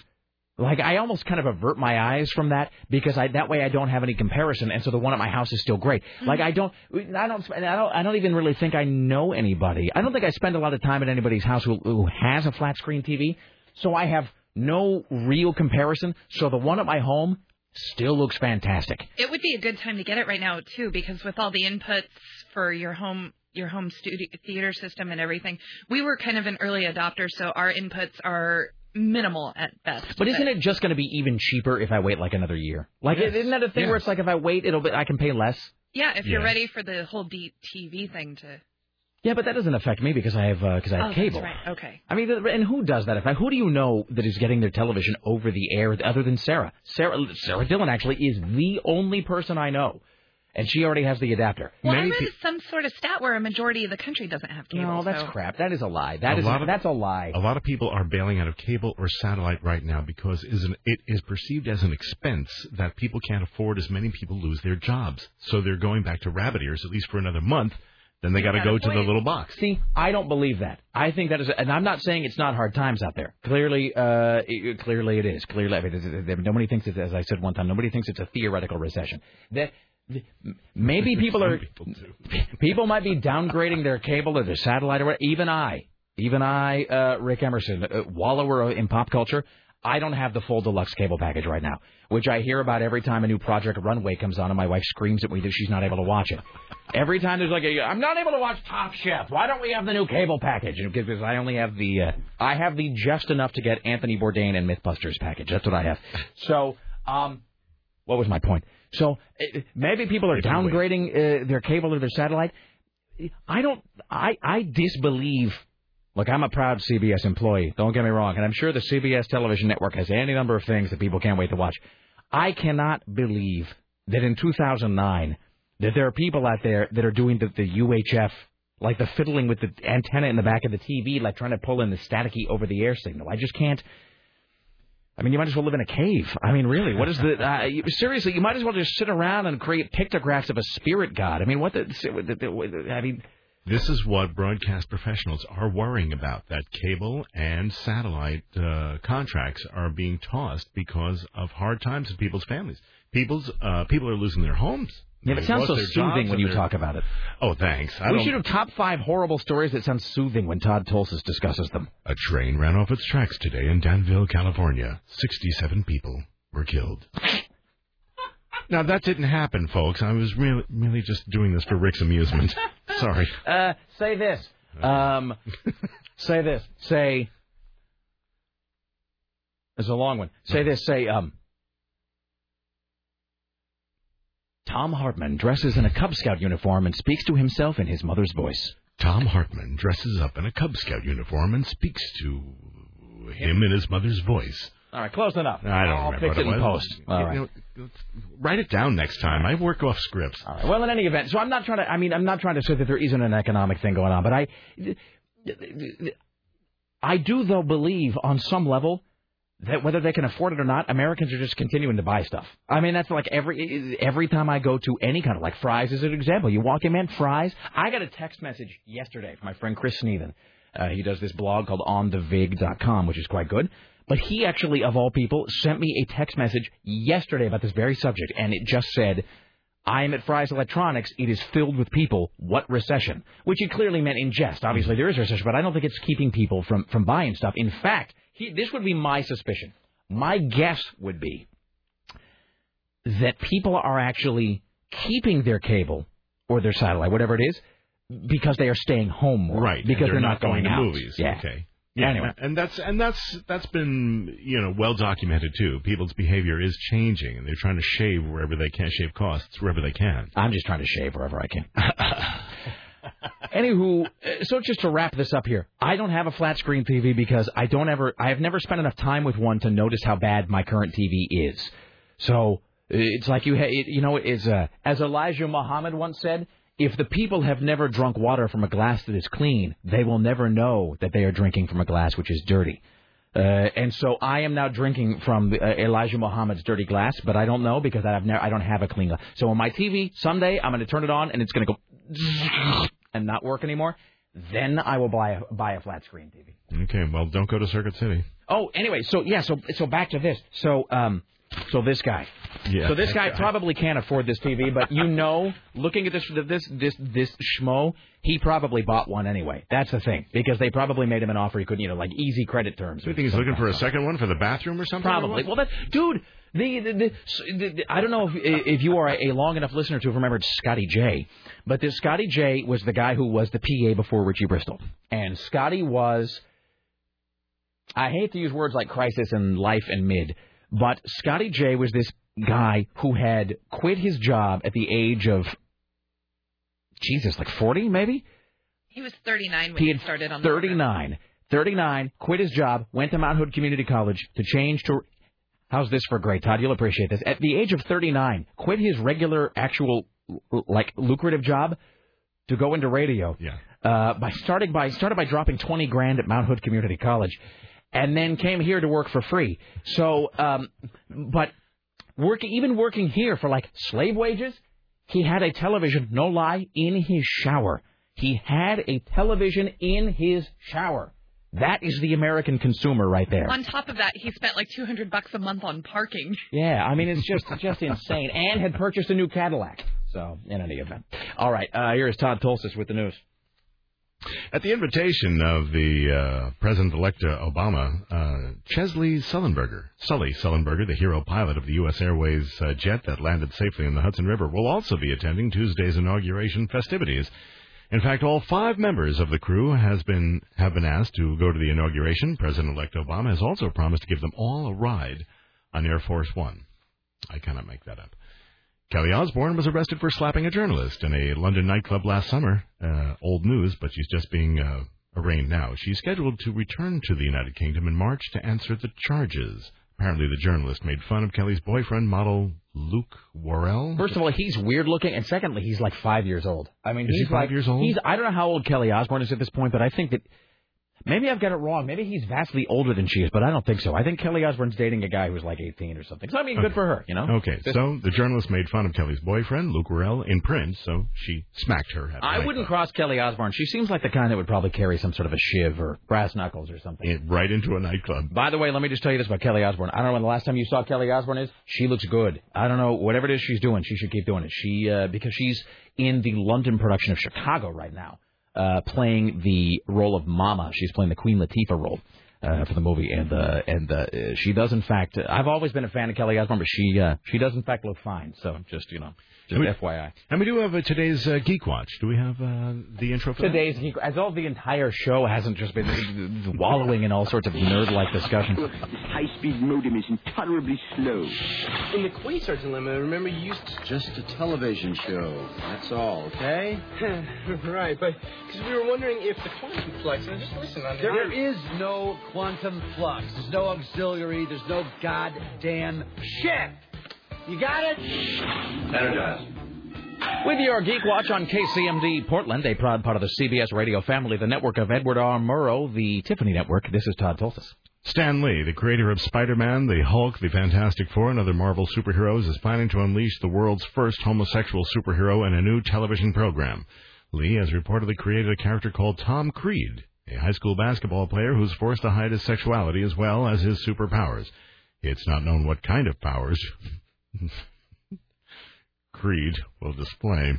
Like I almost kind of avert my eyes from that because I that way I don't have any comparison, and so the one at my house is still great. Mm-hmm. Like I don't, I don't, I don't, I don't even really think I know anybody. I don't think I spend a lot of time at anybody's house who, who has a flat screen TV, so I have no real comparison. So the one at my home still looks fantastic. It would be a good time to get it right now too, because with all the inputs for your home your home studio theater system and everything, we were kind of an early adopter, so our inputs are minimal at best. But isn't it just going to be even cheaper if I wait like another year? Like Yes. isn't that a thing where it's like if I wait, it'll be I can pay less. Yeah, if you're Yeah. ready for the whole deep TV thing to. Yeah, but that doesn't affect me because I have uh, because I have oh, cable. That's right. Okay. I mean, and who does that? If I, who do you know that is getting their television over the air other than Sarah? Sarah Sarah Dillon actually is the only person I know, and she already has the adapter. Well, I read some sort of stat where a majority of the country doesn't have cable. no, that's so. crap. That is a lie. That A is lot of- that's a lie. A lot of people are bailing out of cable or satellite right now because is an, it is perceived as an expense that people can't afford as many people lose their jobs. So they're going back to rabbit ears at least for another month. Then they got to go to the little box. See, I don't believe that. I think that is, and I'm not saying it's not hard times out there. Clearly, uh, it, clearly it is. Clearly, I mean, it- it- it- nobody thinks it's, as I said one time, nobody thinks it's a theoretical recession. That th- maybe people are, people might be downgrading their cable or their satellite or what. Even I, even I, uh, Rick Emerson, uh, wallower in pop culture. I don't have the full deluxe cable package right now, which I hear about every time a new Project Runway comes on, and my wife screams at me that she's not able to watch it. Every time there's like a, I'm not able to watch Top Chef. Why don't we have the new cable package? Because I only have the, uh, I have the just enough to get Anthony Bourdain and MythBusters package. That's what I have. So, um, what was my point? So uh, maybe people are downgrading uh, their cable or their satellite. I don't. I I disbelieve. Look, I'm a proud CBS employee. Don't get me wrong, and I'm sure the CBS television network has any number of things that people can't wait to watch. I cannot believe that in 2009 that there are people out there that are doing the, the UHF, like the fiddling with the antenna in the back of the TV, like trying to pull in the staticky over-the-air signal. I just can't. I mean, you might as well live in a cave. I mean, really, what is the? Uh, you, seriously, you might as well just sit around and create pictographs of a spirit god. I mean, what the? I mean, This is what broadcast professionals are worrying about. That cable and satellite uh, contracts are being tossed because of hard times in people's families. People's uh, people are losing their homes. Yeah, it sounds so soothing when you their- talk about it. Oh, thanks. I we don't- should have top five horrible stories that sound soothing when Todd Tolsis discusses them. A train ran off its tracks today in Danville, California. 67 people were killed. Now that didn't happen, folks. I was really, really just doing this for Rick's amusement. Sorry. Uh, say this. Um, say this. Say. It's a long one. Say this. Say um. Thom Hartmann dresses in a Cub Scout uniform and speaks to himself in his mother's voice. Thom Hartmann dresses up in a Cub Scout uniform and speaks to him in his mother's voice. All right, close enough. I don't I'll remember fix what it in post. All You right. know, write it down next time. I work off scripts. Well, in any event, so I'm not trying to. I mean, I'm not trying to say that there isn't an economic thing going on, but I, I do though believe on some level that whether they can afford it or not, Americans are just continuing to buy stuff. I mean, that's like every every time I go to any kind of like fries is an example. You walk in, man, fries. I got a text message yesterday from my friend Chris Sneathen. Uh, he does this blog called OnTheVig.com, which is quite good. But he actually, of all people, sent me a text message yesterday about this very subject, and it just said, I am at Fry's Electronics. It is filled with people. What recession? Which he clearly meant in jest. Obviously, there is a recession, but I don't think it's keeping people from, from buying stuff. In fact, he, this would be my suspicion. My guess would be that people are actually keeping their cable or their satellite, whatever it is, because they are staying home more. Right. Because and they're, not going, to out. movies. Yeah. Okay. Yeah, Anyway. and that's and that's that's been you know well documented too. People's behavior is changing, and they're trying to shave wherever they can, shave costs wherever they can. I'm just trying to shave wherever I can. Anywho, so just to wrap this up here, I don't have a flat screen TV because I don't ever, I have never spent enough time with one to notice how bad my current TV is. So it's like you, ha- it, you know, is uh, as Elijah Muhammad once said, if the people have never drunk water from a glass that is clean, they will never know that they are drinking from a glass which is dirty. Uh, and so I am now drinking from uh, Elijah Muhammad's dirty glass, but I don't know because I've never, I don't have a clean glass. So on my TV, someday I'm going to turn it on and it's going to go and not work anymore. Then I will buy a, buy a flat screen TV. Okay, well, don't go to Circuit City. Oh, anyway, so yeah, so so back to this. So um, so this guy. Yeah, So this guy guy. probably can't afford this TV, but you know, looking at this this this this schmo, he probably bought one anyway. That's the thing because they probably made him an offer he couldn't, you know, like easy credit terms. Do you think he's looking for a second one for the bathroom or something? Probably. Well, that dude. The, the, the, the, I don't know if if you are a long enough listener to have remembered Scotty J, but this Scotty J was the guy who was the PA before Richie Bristol, and Scotty was. I hate to use words like crisis and life and mid, but Scotty J was this guy who had quit his job at the age of Jesus, like 40 maybe? He was 39 when He he, had started on the 39. 39, quit his job, went to Mount Hood Community College to change to. How's this for great, Todd? You'll appreciate this. At the age of 39, quit his regular, actual, like lucrative job to go into radio. Yeah. Uh, by starting by started by dropping 20 grand at Mount Hood Community College, and then came here to work for free. So, um, but working even working here for like slave wages, he had a television, no lie, in his shower. He had a television in his shower. That is the American consumer right there. On top of that, he spent like 200 bucks a month on parking. Yeah, I mean it's just just insane. And had purchased a new Cadillac. So in any event, all right. Uh, here is Todd Tolsis with the news. At the invitation of the uh, President-elect Obama, uh, Chesley Sullenberger, Sully Sullenberger, the hero pilot of the U.S. Airways uh, jet that landed safely in the Hudson River, will also be attending Tuesday's inauguration festivities. In fact, all five members of the crew has been have been asked to go to the inauguration. President-elect Obama has also promised to give them all a ride on Air Force One. I cannot make that up. Kelly Osbourne was arrested for slapping a journalist in a London nightclub last summer. Uh, old news, but she's just being uh, arraigned now. She's scheduled to return to the United Kingdom in March to answer the charges. Apparently, the journalist made fun of Kelly's boyfriend, model Luke Worrall. First of all, he's weird looking, and secondly, he's like five years old. I mean, Is he five like, years old? He's I don't know how old Kelly Osbourne is at this point, but I think that maybe I've got it wrong. Maybe he's vastly older than she is, but I don't think so. I think Kelly Osbourne's dating a guy who's like 18 or something. So I mean, good for her, you know. Okay, so the journalist made fun of Kelly's boyfriend, Luke Worrall, in print, so she smacked her. The I wouldn't cross Kelly Osbourne. She seems like the kind that would probably carry some sort of a shiv or brass knuckles or something. right into a nightclub. By the way, let me just tell you this about Kelly Osbourne. I don't know when the last time you saw Kelly Osbourne is. She looks good. I don't know whatever it is she's doing. She should keep doing it. She uh, because she's in the London production of Chicago right now, uh, playing the role of Mama. She's playing the Queen Latifah role. Uh, for the movie, and uh, and uh, she does in fact. I've always been a fan of Kelly Osbourne, but she uh, she does in fact look fine. So just you know, just We- FYI. And we do have uh, today's uh, Geek Watch. Do we have uh, the intro for that? Today's as all the entire show hasn't just been wallowing in all sorts of nerd-like discussion. High-speed modem is intolerably slow. In the Quasar's limit, remember you used to... Just a television show. That's all, okay? right, but because we were wondering if the quantum flux. Now just listen on There, there is no quantum flux. There's no auxiliary. There's no goddamn shit. You got it? Energize. With your Geek Watch on KCMD Portland, a proud part of the CBS radio family, the network of Edward R. Murrow, the Tiffany Network. This is Todd Tolsis. Stan Lee, the creator of Spider-Man, the Hulk, the Fantastic Four, and other Marvel superheroes, is planning to unleash the world's first homosexual superhero in a new television program. Lee has reportedly created a character called Tom Creed, a high school basketball player who's forced to hide his sexuality as well as his superpowers. It's not known what kind of powers Creed will display.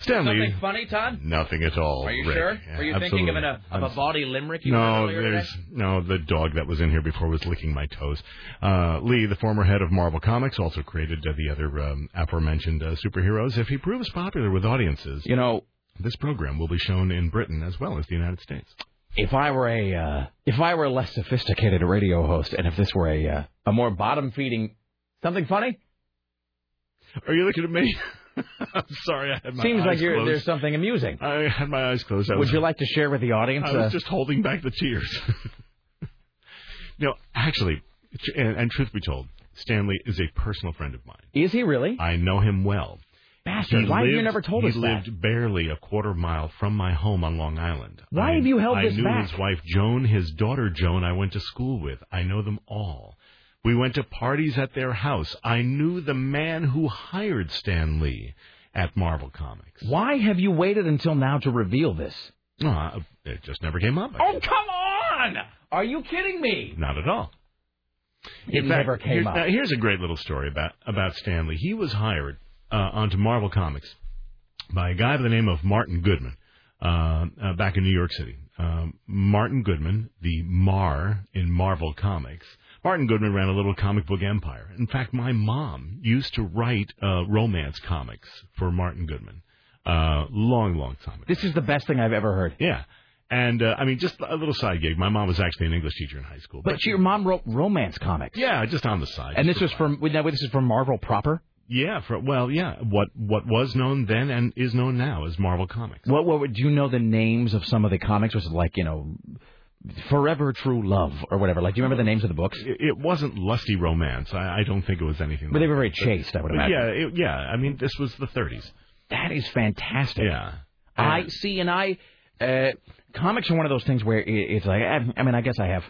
Stan Lee, Something funny, Todd? nothing at all. Are you Rick. sure? Yeah, Are you thinking of, an, absolutely. a, of body limerick? You no, there's today? no the dog that was in here before was licking my toes. Uh, Lee, the former head of Marvel Comics, also created uh, the other um, aforementioned uh, superheroes. If he proves popular with audiences, You know, this program will be shown in Britain as well as the United States. if I were a uh, if I were a less sophisticated radio host, and if this were a uh, a more bottom feeding something funny, Are you looking at me? I'm sorry, I had my seems eyes like you're, closed. there's something amusing. I had my eyes closed. I Would was, you like to share with the audience? I was uh, just holding back the tears. no, actually, and, and truth be told, Stan Lee is a personal friend of mine. Is he really? I know him well. Bastard! He Why have you never told us that? He lived barely a quarter mile from my home on Long Island. Why I- have you held I this knew his wife Joan, his daughter Joan. I went to school with. I know them all. We went to parties at their house. I knew the man who hired Stan Lee at Marvel Comics. Why have you waited until now to reveal this? Uh, it just never came up. Oh, come on! Are you kidding me? Not at all. It In fact, never came here- up. now, here's a great little story about about Stan Lee. He was hired uh, onto Marvel Comics by a guy by the name of Martin Goodman uh, uh, back in New York City. Um, Martin Goodman, the Mar in Marvel Comics. Martin Goodman ran a little comic book empire. In fact, my mom used to write uh, romance comics for Martin Goodman. Uh, long, long time ago. This is the best thing I've ever heard. Yeah. And, uh, I mean, just a little side gig. My mom was actually an English teacher in high school. But your mom wrote romance comics. Yeah, just on the side. And this was from now this is from Marvel proper. Yeah, for, well, yeah. What what was known then and is known now as Marvel Comics. What what do you know the names of some of the comics? Was it like you know, Forever True Love or whatever? Like, do you remember the names of the books? It, it wasn't lusty romance. I, I don't think it was anything. Like that. But they were very that. chaste, I would imagine. Yeah, it, yeah. I mean, this was the 30s. That is fantastic. Yeah. I see, and I uh, comics are one of those things where it, it's like I, I mean, I guess I have,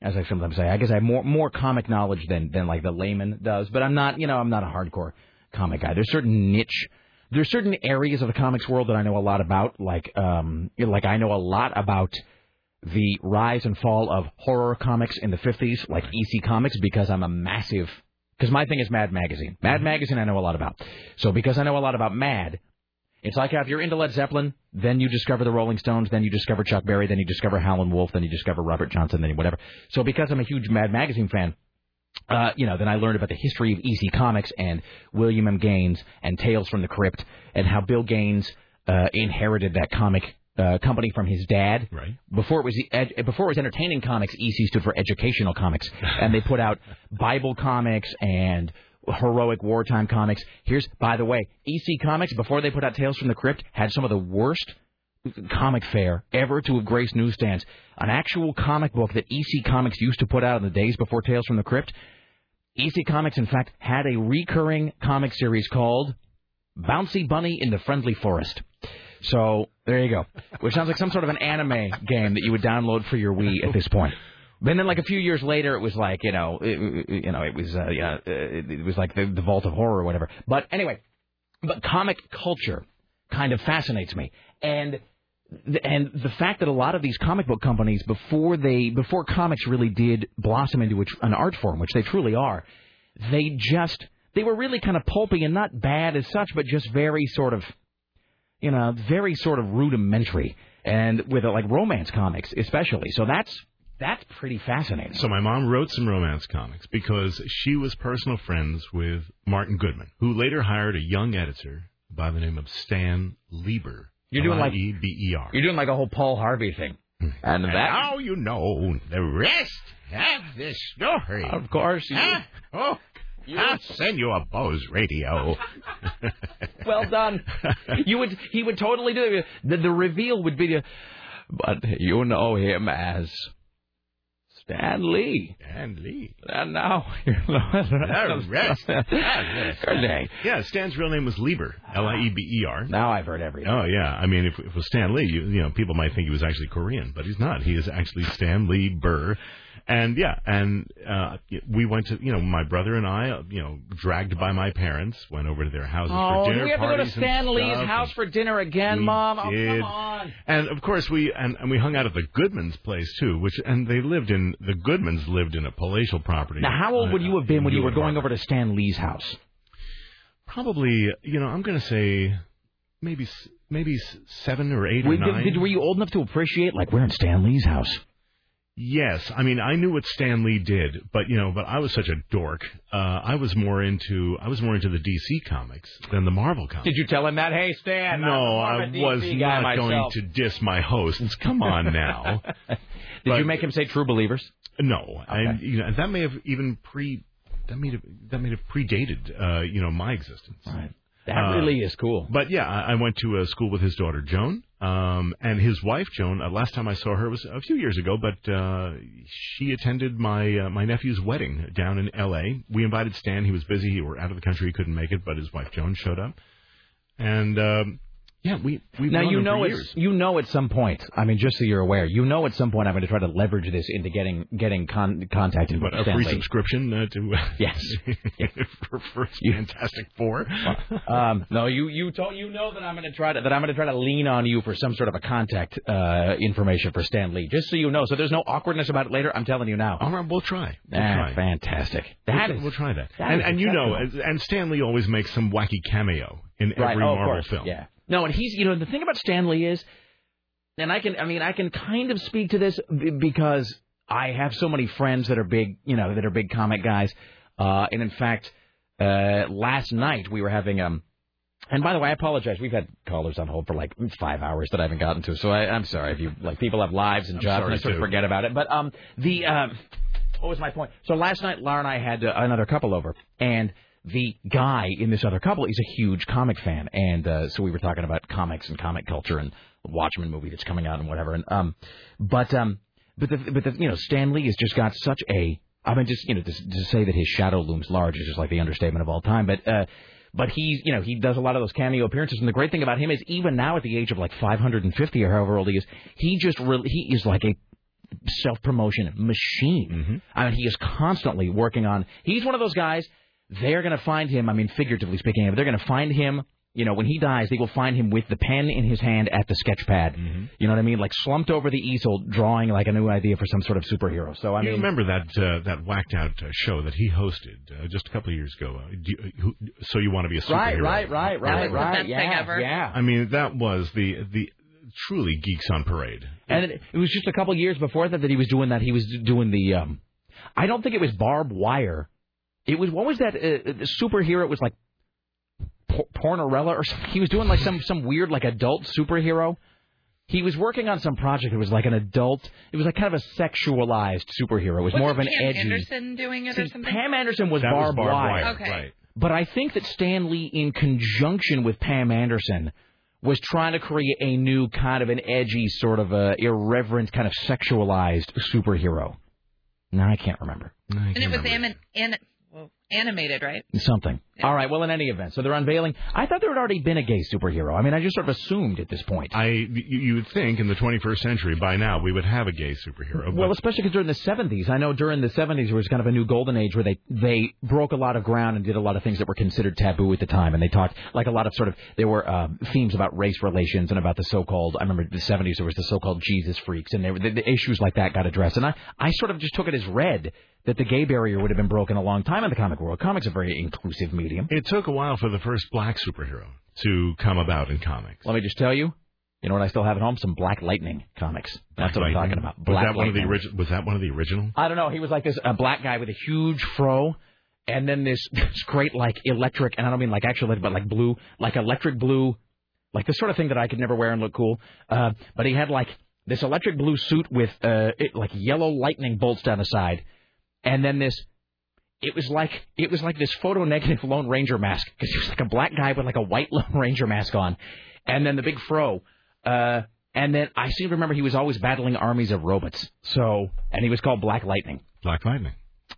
as I sometimes say, I guess I have more more comic knowledge than than like the layman does. But I'm not, you know, I'm not a hardcore comic guy. There's certain niche. There's certain areas of the comics world that I know a lot about, like um, like I know a lot about the rise and fall of horror comics in the 50s, like EC Comics, because I'm a massive. Because my thing is Mad Magazine. Mad Magazine, I know a lot about. So because I know a lot about Mad, it's like if you're into Led Zeppelin, then you discover the Rolling Stones, then you discover Chuck Berry, then you discover Howlin' Wolf, then you discover Robert Johnson, then whatever. So because I'm a huge Mad Magazine fan, uh, you know, then I learned about the history of EC Comics and William M. Gaines and Tales from the Crypt and how Bill Gaines uh, inherited that comic uh, company from his dad. Right. Before it was the ed- before it was entertaining comics, EC stood for educational comics, and they put out Bible comics and heroic wartime comics. Here's, by the way, EC Comics before they put out Tales from the Crypt had some of the worst comic fare ever to have graced newsstands. An actual comic book that EC Comics used to put out in the days before Tales from the Crypt. EC Comics, in fact, had a recurring comic series called Bouncy Bunny in the Friendly Forest. So there you go, which sounds like some sort of an anime game that you would download for your Wii at this point. But then, like a few years later, it was like you know, it, you know, it was uh, yeah, it, was like the, the Vault of Horror or whatever. But anyway, but comic culture kind of fascinates me, and and the fact that a lot of these comic book companies before they before comics really did blossom into an art form, which they truly are, they just they were really kind of pulpy and not bad as such, but just very sort of you know very sort of rudimentary, and with like romance comics especially. So that's that's pretty fascinating. So my mom wrote some romance comics because she was personal friends with Martin Goodman, who later hired a young editor by the name of Stan Lieber. You're doing like E B E R. You're doing like a whole Paul Harvey thing, hmm. and And that now you know the rest of the story. of course. You, Huh? Oh, I'll send you a Bose radio. well done. You would he would totally do it. The, the reveal would be, the, but you know him as Stan Lee. Stan Lee. And now you're The rest. Good day. Yeah, Stan's real name was Lieber, L-I-E-B-E-R. Now I've heard everything. Oh yeah, I mean, if, if it was Stan Lee, you, you know, people might think he was actually Korean, but he's not. He is actually Stan Lieber, and yeah, and uh, we went to, you know, my brother and I, uh, you know, dragged by my parents, went over to their houses Oh, for do dinner we have to go to Stan Lee's house for dinner again, We Mom? Oh, did. come on. And of course we and, and we hung out at the Goodmans place too, which and they lived in the Goodmans lived in a palatial property. Now, how old uh, would you have been when you were going over to Stan Lee's house? Probably, you know, I'm going to say maybe s- maybe seven or eight Were, or nine. did, were you old enough to appreciate, like, we're in Stan Lee's house? Yes, I mean I knew what Stan Lee did, but you know, but I was such a dork. Uh, I was more into I was more into the DC comics than the Marvel comics. Did you tell him that? Hey, Stan. no, I was not going to diss my hosts. Come on now. Did But- you make him say true believers? No, I you know that may have even pre that may have that may have predated uh, you know my existence. Right. That Uh, really is cool. But yeah, I, I went to a school with his daughter Joan, um, and his wife Joan. Uh, last time I saw her was a few years ago, but uh, she attended my uh, my nephew's wedding down in L.A. We invited Stan; he was busy; he were out of the country, he couldn't make it. But his wife Joan showed up. and um, yeah, we we now you know it's you know at some point. I mean, just so you're aware, you know at some point I'm going to try to leverage this into getting getting con- contacted But with a free subscription uh, to Yes. for, for Fantastic Four. um, no, you you told you know that I'm going to try to that I'm going to try to lean on you for some sort of a contact uh, information for Stan Lee, just so you know. So there's no awkwardness about it later. I'm telling you now. All right, we'll try. We'll Ah, try. fantastic. We'll, is- we'll try that. that and and you know, and Stan Lee always makes some wacky cameo in Right. every oh, Marvel course. film. Yeah. No, and he's you know the thing about Stan Lee is, and I can I mean I can kind of speak to this b- because I have so many friends that are big you know that are big comic guys, uh, and in fact, uh, last night we were having um. And by the way, I apologize. We've had callers on hold for like five hours that I haven't gotten to, so I, I'm sorry if you like people have lives and jobs and I sort of forget about it. But um, the um, what was my point? So last night, Laura and I had uh, another couple over, and the guy in this other couple is a huge comic fan, and uh, so we were talking about comics and comic culture and the Watchmen movie that's coming out and whatever. And um, but um, but the but the you know Stan Lee has just got such a I mean just you know to, to say that his shadow looms large is just like the understatement of all time, but. uh but he's, you know, he does a lot of those cameo appearances, and the great thing about him is, even now at the age of like 550 or however old he is, he just really, he is like a self promotion machine. Mm-hmm. I mean, he is constantly working on. He's one of those guys. They're going to find him. I mean, figuratively speaking, they're going to find him. You know, when he dies, they will find him with the pen in his hand at the sketch pad. Mm-hmm. You know what I mean? Like slumped over the easel, drawing like a new idea for some sort of superhero. So I you mean, remember that uh, that whacked out uh, show that he hosted uh, just a couple of years ago? Uh, do you, who, so you want to be a superhero? right, right, right, right, was the right. best yeah, thing ever. yeah. I mean, that was the the truly geeks on parade. And it, it was just a couple years before that that he was doing that. He was doing the. um I don't think it was barbed wire. It was what was that uh, uh, superhero? It was like por- Pornorella or something. He was doing like some some weird like adult superhero. He was working on some project. It was like an adult. It was like kind of a sexualized superhero. It was more of an Wasn't Pam edgy. Anderson doing it or See, something? Pam Anderson was That was barbed, barbed wire. wire, Okay. right? But I think that Stan Lee, in conjunction with Pam Anderson, was trying to create a new kind of an edgy, sort of a irreverent, kind of sexualized superhero. No, I can't remember. and it was anim- an- well, animated, right? Something. All right. Well, in any event, so they're unveiling. I thought there had already been a gay superhero. I mean, I just sort of assumed at this point. I you, you would think in the 21st century by now we would have a gay superhero. Well, especially because during the 70s, I know during the 70s there was kind of a new golden age where they they broke a lot of ground and did a lot of things that were considered taboo at the time, and they talked like a lot of sort of there were uh, themes about race relations and about the so-called. I remember the 70s there was the so-called Jesus freaks, and there were the, the issues like that got addressed, and I I sort of just took it as read that the gay barrier would have been broken a long time in the comic world. Comics are a very inclusive medium. it took a while for the first black superhero to come about in comics. Let me just tell you. You know what I still have at home? Some Black Lightning comics. That's Black what I'm Lightning. talking about. Was that one of the Lightning. original? Was that one of the original? I don't know. He was like this a black guy with a huge fro, and then this this great like electric, and I don't mean like actual, but like blue, like electric blue, like the sort of thing that I could never wear and look cool. Uh, but he had like this electric blue suit with uh, it, like yellow lightning bolts down the side, and then this. It was like it was like this photo negative Lone Ranger mask because he was like a black guy with like a white Lone Ranger mask on, and then the big fro. Uh, and then I seem to remember he was always battling armies of robots. So, and he was called Black Lightning. Black Lightning.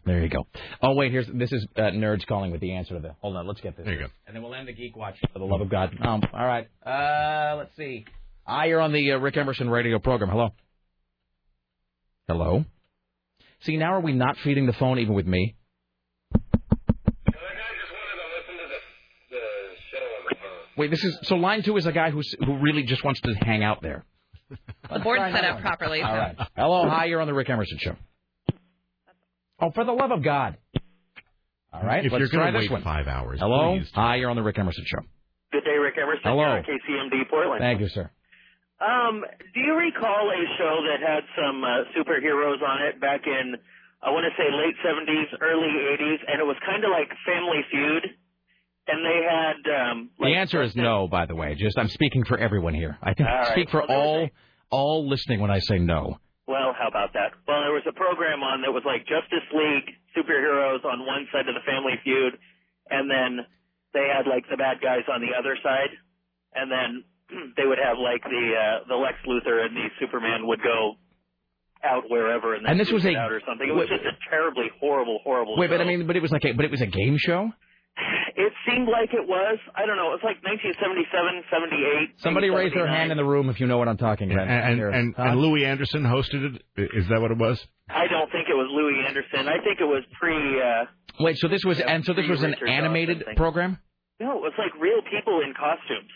There you go. Oh wait, here's this is uh, nerds calling with the answer to the. Hold on, let's get this. There you go. And then we'll end the geek watch for the love of God. Um, all right. Uh, let's see. Ah, you're on the uh, Rick Emerson radio program. Hello. Hello. See, now are we not feeding the phone even with me? Wait, this is so line two is a guy who's who really just wants to hang out there. The board's set up properly. All so. right. Hello, hi, you're on the Rick Emerson show. Oh, for the love of God. All right, If let's you're try gonna this wait one. five hours, Hello, please. hi, you're on the Rick Emerson show. Good day, Rick Emerson. Hello. here KCMD Portland. Thank you, sir. Um, do you recall a show that had some uh, superheroes on it back in, I want to say late 70s, early 80s, and it was kind of like Family Feud? And they had, um, The answer is no, by the way. Just I'm speaking for everyone here. I right. speak for Well, all was all listening when I say no. well, how about that? Well, there was a program on that was like Justice League superheroes on one side of the Family Feud, and then they had like the bad guys on the other side, and then they would have like the uh, the Lex Luthor and the Superman would go out wherever and then And this was a- out or something. It was wait- just a terribly horrible, horrible. Wait, but I mean, but it was like a but it was a game show. It seemed like it was. I don't know. It was like 1977, 78. Somebody maybe raise their hand in the room if you know what I'm talking about. And Here. and, Huh? and Louie Anderson hosted it. Is that what it was? I don't think it was Louie Anderson. I think it was pre. Uh, Wait, so this was and so this was an animated program? no, it was like real people in costumes.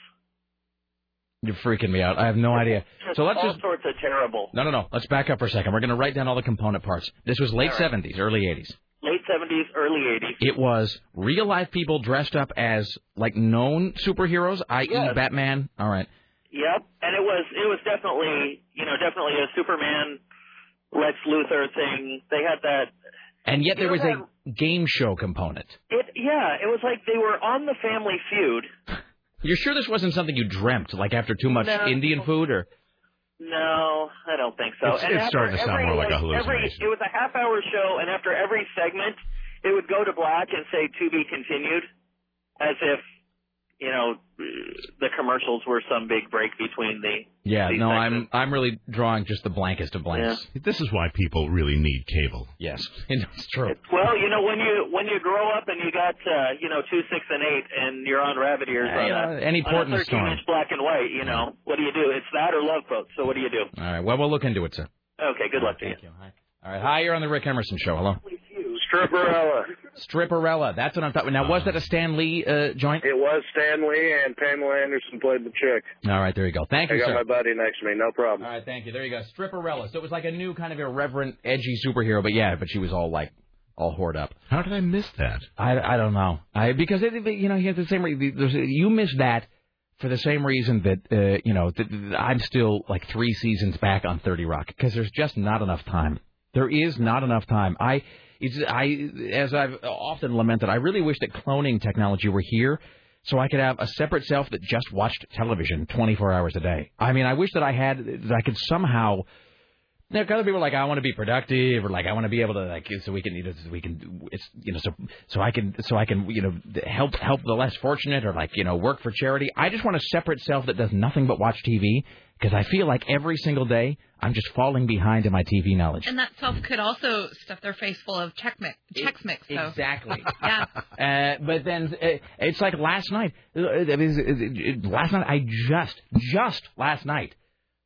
You're freaking me out. I have no idea. Just So let's all just sorts of terrible. no, no, no. Let's back up for a second. We're going to write down all the component parts. This was late right. 70s, early 80s. Late 70s, early 80s. It was real life people dressed up as like known superheroes, i.e., Yes. Batman. All right. Yep, and it was it was definitely you know definitely a Superman, Lex Luthor thing. They had that. And yet there was know a game show component. It yeah, it was like they were on the Family Feud. You're sure this wasn't something you dreamt, like after too much No. Indian food, or No, I don't think so. It's- and it's starting to sound every, more like a every, hallucination. It was a half hour show, and after every segment, it would go to black and say "to be continued," as if you know the commercials were some big break between the. yeah, no, segments. I'm I'm really drawing just the blankest of blanks. This is why people really need cable. Yes, it's true. Well, you know when you when you grow up and you got uh, you know two, six, and eight, and you're on rabbit ears Yeah, on, yeah, a, any port on in a the storm. 13 inch black and white, you know what do you do? It's that or love boat. So what do you do? All right. Well, we'll look into it, sir. Okay, good luck to you. Thank you. Hi. All right. Hi, you're on the Rick Emerson show. Hello. Stripperella. Stripperella. That's what I'm talking. Now, was that a Stan Lee uh, joint? It was Stan Lee and Pamela Anderson played the chick. All right. There you go. Thank I you, I got sir. my buddy next to me, no problem. All right. Thank you. There you go. Stripperella. So it was like a new kind of irreverent, edgy superhero, but yeah, but she was all like all hoard up. How did I miss that? I, I don't know. I because it, it- you know he has the same. re- there's- You missed that for the same reason that uh, you know that that I'm still like three seasons back on 30 Rock because there's just not enough time. There is not enough time. I I as I've often lamented. I really wish that cloning technology were here. So I could have a separate self that just watched television 24 hours a day. I mean, I wish that I had that I could somehow there are other people like I want to be productive or like I want to be able to like so we can you know so we can it's you know so so I can so I can you know help help the less fortunate or like you know work for charity. I just want a separate self that does nothing but watch TV because I feel like every single day I'm just falling behind in my TV knowledge. And that self could also stuff their face full of check mix, Chex Mix. So. Exactly. yeah. Uh, but then uh, it's like last night. uh, I mean, it- it- last night I just just last night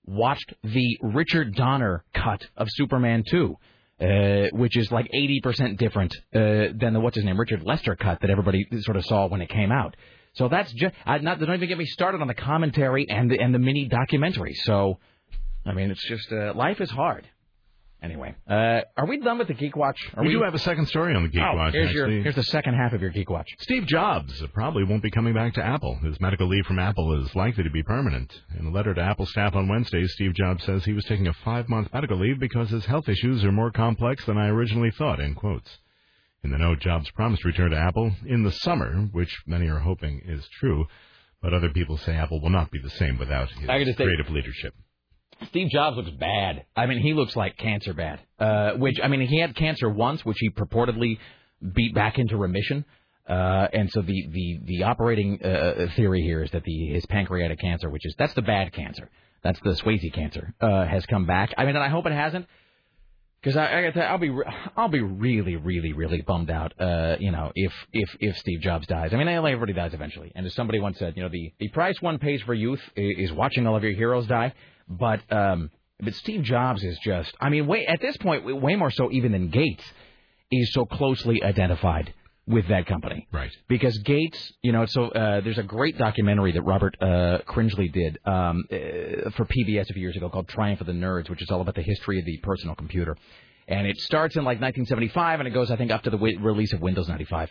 watched the Richard Donner cut of Superman 2, uh, which is like 80% different uh, than the what's his name Richard Lester cut that everybody sort of saw when it came out. So that's just I, not don't even get me started on the commentary and the and the mini documentary. So I mean, it's just uh, life is hard. Anyway, uh, are we done with the Geek Watch? Are we, do have a second story on the Geek oh, Watch. Here's your here's the second half of your Geek Watch. Steve Jobs probably won't be coming back to Apple. His medical leave from Apple is likely to be permanent. In a letter to Apple staff on Wednesday, Steve Jobs says he was taking a five-month medical leave because his health issues are more complex than I originally thought, in quotes. In the note, Jobs promised to return to Apple in the summer, which many are hoping is true, but other people say Apple will not be the same without his just say- creative leadership. Steve Jobs looks bad. I mean, he looks like cancer bad. Uh, which I mean, he had cancer once, which he purportedly beat back into remission. Uh, and so the the the operating uh, theory here is that the his pancreatic cancer, which is that's the bad cancer, that's the Swayze cancer, uh, has come back. I mean, and I hope it hasn't. Because I, I I'll be I'll be really really really bummed out, uh, you know, if if if Steve Jobs dies. I mean, everybody dies eventually. And as somebody once said, you know, the the price one pays for youth is watching all of your heroes die. But um, but Steve Jobs is just, I mean, way at this point, way more so even than Gates is so closely identified with that company. Right. Because Gates, you know, so uh, there's a great documentary that Robert uh, Cringely did um, uh, for PBS a few years ago called Triumph of the Nerds, which is all about the history of the personal computer. And it starts in like 1975 and it goes, I think, up to the wi- release of Windows 95.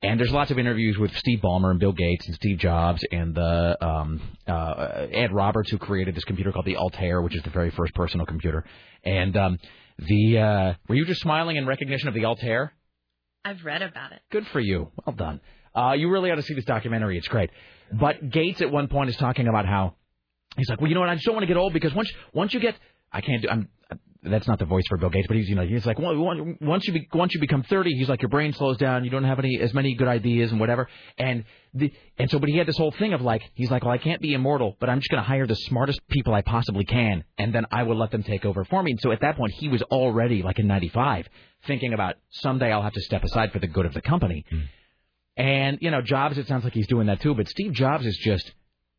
And there's lots of interviews with Steve Ballmer and Bill Gates and Steve Jobs and the um, uh, Ed Roberts, who created this computer called the Altair, which is the very first personal computer. And um, the uh, were you just smiling in recognition of the Altair? I've read about it. Good for you. Well done. Uh, you really ought to see this documentary. It's great. But Gates at one point is talking about how he's like, well, you know what? I just don't want to get old because once once you get, I can't do. I'm. That's not the voice for Bill Gates, but he's you know he's like well, once you be, once you become 30, he's like your brain slows down, you don't have any as many good ideas and whatever, and the and so but he had this whole thing of like he's like well I can't be immortal, but I'm just going to hire the smartest people I possibly can, and then I will let them take over for me. And so at that point he was already like in '95 thinking about someday I'll have to step aside for the good of the company. Hmm. And you know, Jobs. It sounds like he's doing that too. But Steve Jobs is just.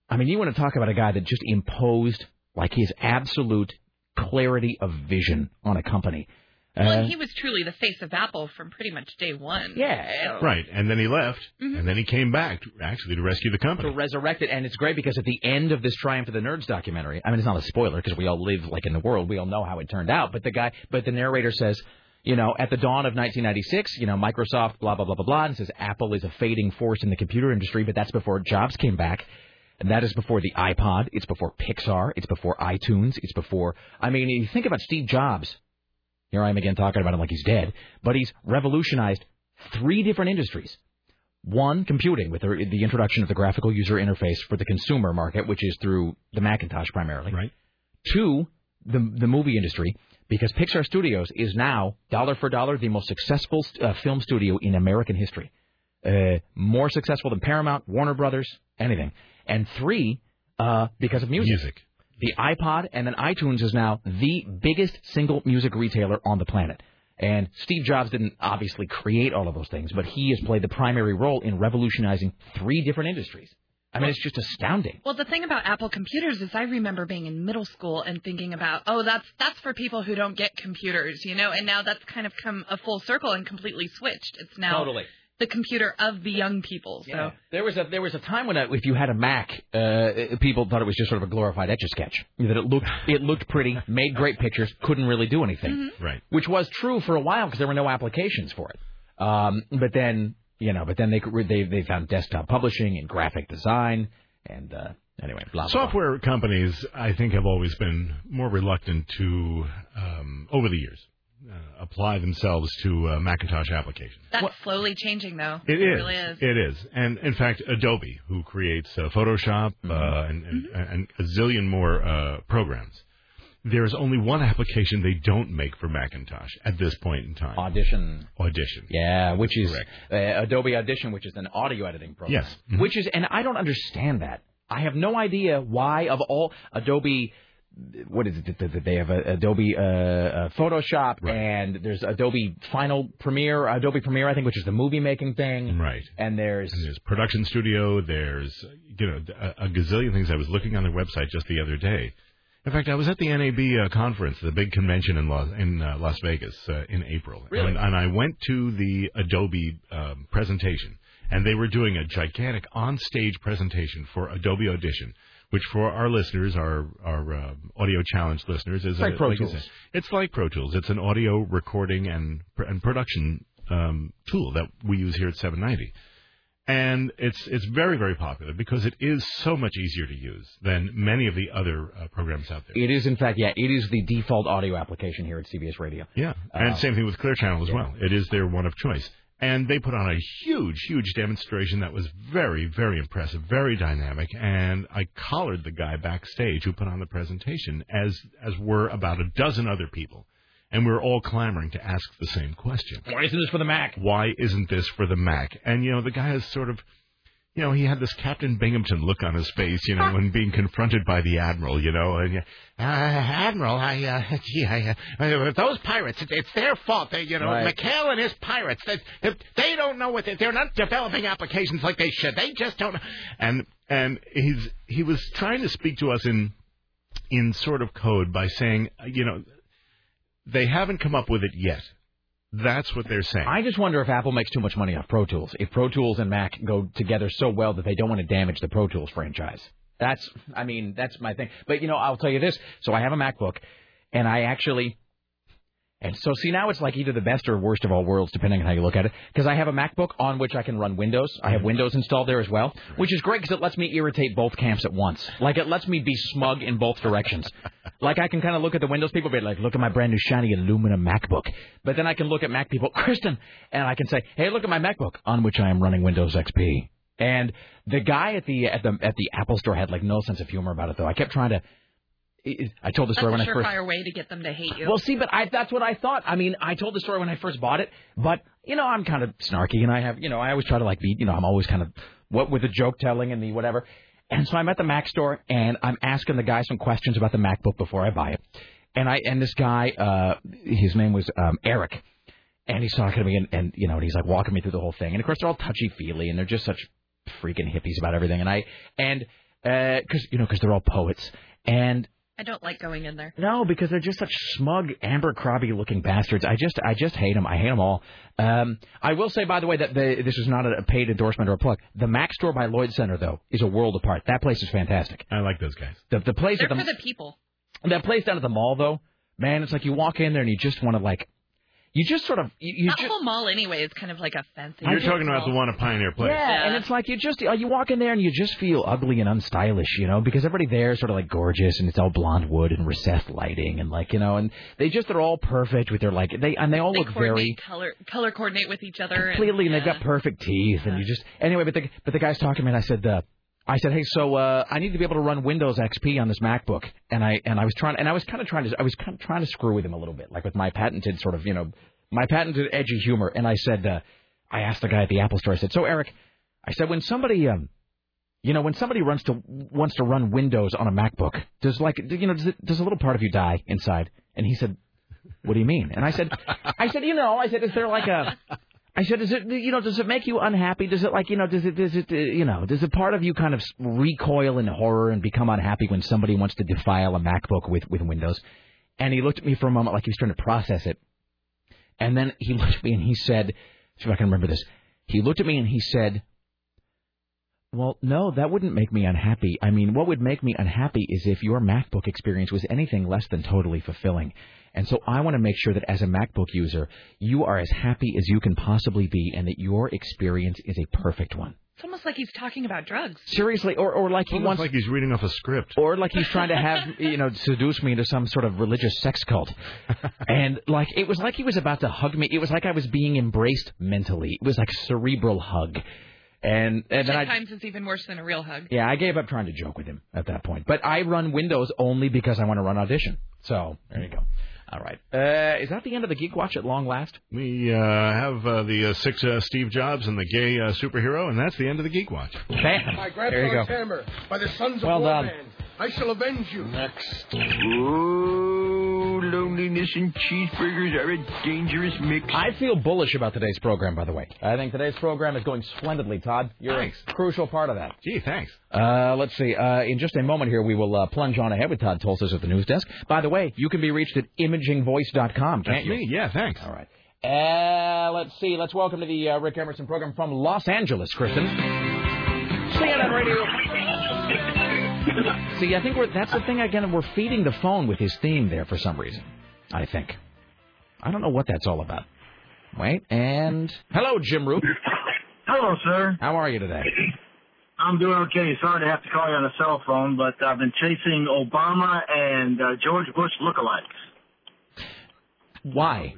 I mean, you want to talk about a guy that just imposed like his absolute clarity of vision on a company. Well, Uh, and he was truly the face of Apple from pretty much day one. Yeah. Right, and then he left, Mhm. and then he came back to, actually to rescue the company. to resurrect it, and it's great because at the end of this Triumph of the Nerds documentary, I mean, it's not a spoiler because we all live like in the world, we all know how it turned out. But the guy, but the narrator says, you know, at the dawn of 1996, you know, Microsoft, blah blah blah blah blah, and says Apple is a fading force in the computer industry, but that's before Jobs came back. And that is before the iPod. It's before Pixar. It's before iTunes. It's before. I mean, you think about Steve Jobs. Here I am again talking about him like he's dead, but he's revolutionized three different industries. One, computing, with the, the introduction of the graphical user interface for the consumer market, which is through the Macintosh primarily. Right. Two, the the movie industry, because Pixar Studios is now dollar for dollar the most successful uh, film studio in American history. Uh, more successful than Paramount, Warner Brothers, anything. And three, uh, because of music. Music. The iPod and then iTunes is now the biggest single music retailer on the planet. And Steve Jobs didn't obviously create all of those things, but he has played the primary role in revolutionizing three different industries. I mean, it's just astounding. Well, the thing about Apple computers is I remember being in middle school and thinking about, oh, that's that's for people who don't get computers, you know, and now that's kind of come a full circle and completely switched. It's now Totally. The computer of the young people. So Yeah. There was a there was a time when uh, if you had a Mac, uh, people thought it was just sort of a glorified etch a sketch. That it looked it looked pretty, made great pictures, couldn't really do anything. Right. Which was true for a while because there were no applications for it. Um, but then you know, but then they they they found desktop publishing and graphic design and uh, anyway, blah blah. blah. Software companies, I think, have always been more reluctant to, um, over the years, uh, apply themselves to uh, Macintosh applications. that's slowly changing, though. It is. really is. It is. And in fact, Adobe, who creates uh, Photoshop Mm-hmm. uh, and, and, and a zillion more uh, programs, there is only one application they don't make for Macintosh at this point in time. Audition. Audition. Yeah, which is Correct. uh, Adobe Audition, which is an audio editing program. Yes. Mhm. Which is, and I don't understand that. I have no idea why of all Adobe. What is it? that- They have a Adobe uh, uh, Photoshop, and there's Adobe Final Premiere, Adobe Premiere, I think, which is the movie making thing. Right. And there's And there's production studio. There's you know a, a gazillion things. I was looking on their website just the other day. In fact, I was at the NAB uh, conference, the big convention in Las in uh, Las Vegas uh, in April, Really? and, and I went to the Adobe um, presentation, and they were doing a gigantic on-stage presentation for Adobe Audition, which for our listeners, our our uh, audio challenge listeners, is It's like a, Pro I Tools. said, it's like Pro Tools. It's an audio recording and and production um, tool that we use here at 790 and it's it's very very popular because it is so much easier to use than many of the other uh, programs out there. it is in fact, yeah, it is the default audio application here at CBS Radio. Yeah, and Uh, same thing with Clear Channel as yeah. well. It is their one of choice, and they put on a huge huge demonstration that was very very impressive, very dynamic, and I collared the guy backstage who put on the presentation as as were about a dozen other people. And we were all clamoring to ask the same question. Why isn't this for the Mac? why isn't this for the Mac? And you know, the guy is sort of, you know, he had this Captain Binghamton look on his face, you know, when being confronted by the admiral, you know, and uh, Admiral, I, uh, gee, I, uh, those pirates, it, it's their fault. They, you know, Right. McHale and his pirates, they, they, they don't know what they, they're not developing applications like they should. They just don't. And and he's he was trying to speak to us in in sort of code by saying, uh, you know, they haven't come up with it yet. That's what they're saying. I just wonder if Apple makes too much money off Pro Tools. If Pro Tools and Mac go together so well that they don't want to damage the Pro Tools franchise. That's, I mean, that's my thing. But you know, I'll tell you this. So I have a MacBook, and I actually, and so see now it's like either the best or worst of all worlds, depending on how you look at it. Because I have a MacBook on which I can run Windows. I have mm-hmm. Windows installed there as well, which is great because it lets me irritate both camps at once. Like it lets me be smug in both directions. like I can kind of look at the Windows people, and be like, look at my brand new shiny aluminum MacBook. But then I can look at Mac people, Kristen, and I can say, hey, look at my MacBook on which I am running Windows XP. And the guy at the at the at the Apple store had like no sense of humor about it though. I kept trying to. I told the That's story when a I first. surefire way to get them to hate you. Well, see, but I, that's what I thought. I mean, I told the story when I first bought it, but you know, I'm kind of snarky, and I have, you know, I always try to like be, you know, I'm always kind of what with the joke telling and the whatever. And so I'm at the Mac store, and I'm asking the guy some questions about the MacBook before I buy it. And I and this guy, uh, his name was um, Eric, and he's talking to me, and, and you know, and he's like walking me through the whole thing. And of course, they're all touchy feely, and they're just such freaking hippies about everything. And I and because you know, because they're all poets, and I don't like going in there. no, because they're just such smug Abercrombie looking bastards. I just I just hate them. I hate them all. Um, I will say, by the way, that the, this is not a paid endorsement or a plug. The Mac store by Lloyd Center, though, is a world apart. That place is fantastic. I like those guys. The the place They're at the, for the people. that place down at the mall, though, man, it's like you walk in there and you just want to like, you just sort of you, you that just. whole mall anyway is kind of like a fancy. You're talking about the one at Pioneer Place. Yeah, and it's like you just uh, you walk in there and you just feel ugly and unstylish, you know, because everybody there is sort of like gorgeous and it's all blonde wood and recessed lighting and like you know, and they just they're all perfect with their like they and they all They look very color color coordinate with each other. completely and they've got perfect teeth and you just anyway but the but the guy's talking to me and I said uh I said hey so uh I need to be able to run Windows XP on this MacBook. And I and I was trying and I was kind of trying to I was kind of trying to screw with him a little bit like with my patented sort of you know my patented edgy humor. And I said uh I asked the guy at the Apple store I said so Eric I said when somebody um you know when somebody runs to wants to run Windows on a MacBook does like you know does, it, does a little part of you die inside? And he said what do you mean? And I said I said you know I said is there like a I said, "Is it you know? Does it make you unhappy? Does it like you know? Does it does it uh, you know? Does a part of you kind of recoil in horror and become unhappy when somebody wants to defile a MacBook with with Windows?" And he looked at me for a moment like he was trying to process it, and then he looked at me and he said, "See if I can remember this." He looked at me and he said, "Well, no, that wouldn't make me unhappy. I mean, what would make me unhappy is if your MacBook experience was anything less than totally fulfilling." And so I want to make sure that as a MacBook user, you are as happy as you can possibly be and that your experience is a perfect one. It's almost like he's talking about drugs. Seriously, or or like he Almost wants like he's reading off a script. or like he's trying to have you know seduce me into some sort of religious sex cult. And like it was like he was about to hug me. It was like I was being embraced mentally. It was like cerebral hug. And and then At I it's even worse than a real hug. yeah, I gave up trying to joke with him at that point. But I run Windows only because I want to run Audition. So there you go. All right. Uh, is that the end of the Geek Watch at long last? We uh, have uh, the uh, six uh, Steve Jobs and the gay uh, superhero, and that's the end of the Geek Watch. Bam. My There you grandfather's go. hammer by the sons of Well war done. man. I shall avenge you. Next. Oh, loneliness and cheeseburgers are a dangerous mix. I feel bullish about today's program, by the way. I think today's program is going splendidly, Todd. You're Thanks. a crucial part of that. Gee, thanks. Uh, let's see. Uh, in just a moment here, we will uh, plunge on ahead with Todd Tolces at the news desk. By the way, you can be reached at imagingvoice.com, can't That's you? me. Yeah, thanks. All right. Uh, let's see. Let's welcome to the uh, Rick Emerson program from Los Angeles, Kristen. CNN Radio. See, I think we're, that's the thing again. We're feeding the phone with his theme there for some reason. I think. I don't know what that's all about. Wait, and hello, Jim Roope. Hello, sir. How are you today? I'm doing okay. Sorry to have to call you on a cell phone, but I've been chasing Obama and uh, George Bush lookalikes. Why?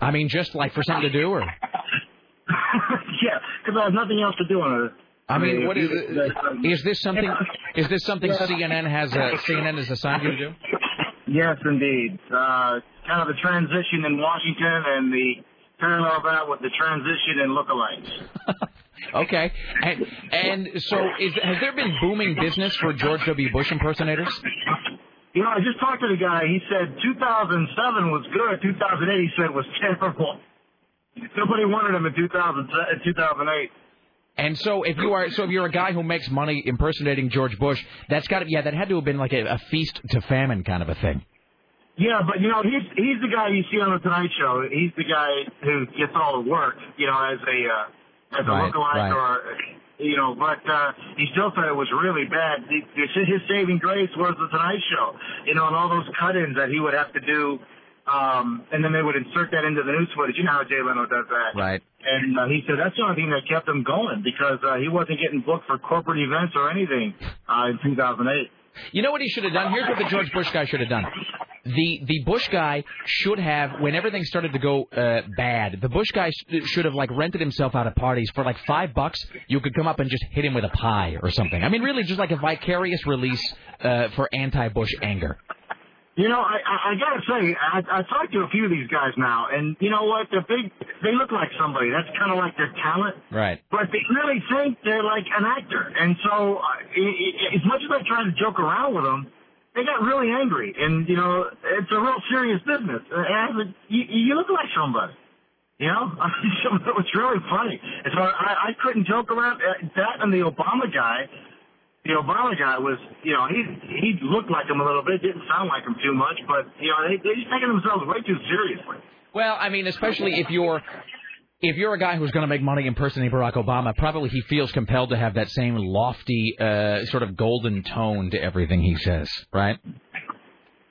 I mean, just like for something to do, or yeah, because I have nothing else to do on it. I mean, what is is this something? Is this something CNN has uh, CNN has assigned you to do? Yes, indeed. Uh, kind of the transition in Washington and the parallel that with the transition in lookalikes. Okay, and and so is has there been booming business for George W. Bush impersonators? You know, I just talked to the guy. He said 2007 was good. 2008, he said, was terrible. Nobody wanted him in 2000, 2008. And so if you are so if you're a guy who makes money impersonating George Bush, that's got to yeah that had to have been like a, a feast to famine kind of a thing. Yeah, but you know, he's he's the guy you see on the Tonight Show. He's the guy who gets all the work, you know, as a uh, as a Right, lookalike right. or you know. But uh, he still thought it was really bad. His saving grace was the Tonight Show, you know, and all those cut-ins that he would have to do, um, and then they would insert that into the news footage. You know how Jay Leno does that. Right. And uh, he said that's the only thing that kept him going because uh, he wasn't getting booked for corporate events or anything uh, in 2008. You know what he should have done? Here's what the George Bush guy should have done. The the Bush guy should have when everything started to go uh, bad. The Bush guy sh- should have like rented himself out of parties for like five bucks. You could come up and just hit him with a pie or something. I mean, really, just like a vicarious release uh, for anti-Bush anger. You know, I, I, I gotta say, I, I talked to a few of these guys now, and you know what? They're big. They look like somebody. That's kind of like their talent. Right. But they really think they're like an actor, and so uh, i i as much as I try to joke around with them, they got really angry, and you know, it's a real serious business. And I like, you, you look like somebody. You know, it was really funny. And so I, I couldn't joke around Uh, that and the Obama guy. The Obama guy was, you know, he he looked like him a little bit, didn't sound like him too much, but you know, they they're just taking themselves way too seriously. Well, I mean, especially if you're if you're a guy who's going to make money impersonating Barack Obama, probably he feels compelled to have that same lofty, uh, sort of golden tone to everything he says, right?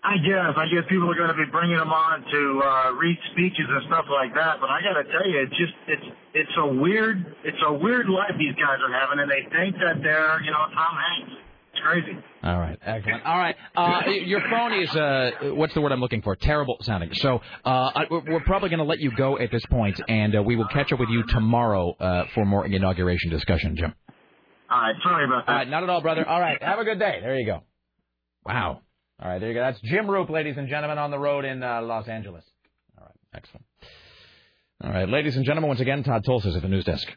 I guess. I guess people are going to be bringing him on to uh, read speeches and stuff like that. But I got to tell you, it's just it's it's a weird it's a weird life these guys are having, and they think that they're you know Tom Hanks. It's crazy. All right, excellent. All right, uh, your phone is uh, what's the word I'm looking for? Terrible sounding. So uh, we're probably going to let you go at this point, and uh, we will catch up with you tomorrow uh, for more inauguration discussion, Jim. All right, sorry about that. All right, not at all, brother. All right, have a good day. There you go. Wow. All right, there you go. That's Jim Roope, ladies and gentlemen, on the road in uh, Los Angeles. All right, excellent. All right, ladies and gentlemen, once again, Todd Tolces at the news desk.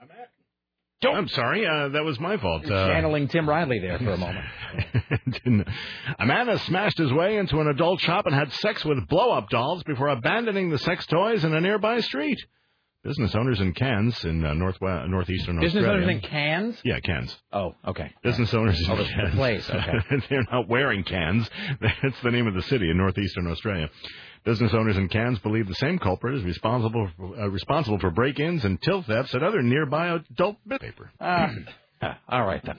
I'm at. I'm sorry, uh, that was my fault. Uh, Channeling Tim Riley there for a moment. A man has smashed his way into an adult shop and had sex with blow-up dolls before abandoning the sex toys in a nearby street. Business owners in Cairns in uh, northwest, northeastern Business Australia. owners in cans? Yeah, Cairns. Oh, okay. Business owners in Oh, the- the place, okay. They're not wearing cans. That's the name of the city in northeastern Australia. Business owners in Cairns believe the same culprit is responsible for, uh, responsible for break-ins and till thefts at other nearby adult bit paper. Ah, all right then.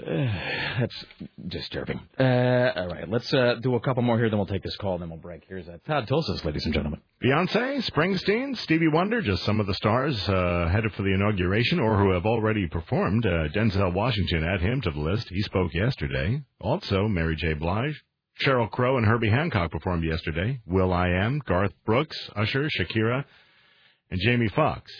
That's disturbing. Uh, all right, let's uh, do a couple more here, then we'll take this call, then we'll break. Here's uh, Todd Tolces, ladies and gentlemen. Beyonce, Springsteen, Stevie Wonder, just some of the stars uh, headed for the inauguration or who have already performed. Uh, Denzel Washington add him to the list. He spoke yesterday. Also, Mary J. Blige. Sheryl Crow and Herbie Hancock performed yesterday. Will I Am, Garth Brooks, Usher, Shakira, and Jamie Foxx.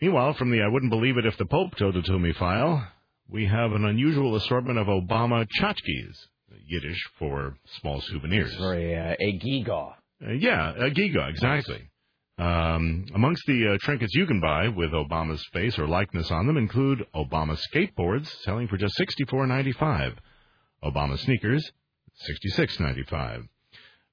Meanwhile, from the I Wouldn't Believe It If the Pope Told It To Me file, we have an unusual assortment of Obama tchotchkes, Yiddish for small souvenirs. Very uh, a gigaw. Uh, yeah, a giga, exactly. Um, amongst the uh, trinkets you can buy with Obama's face or likeness on them include Obama skateboards selling for just sixty-four ninety-five, Obama sneakers sixty-six ninety-five,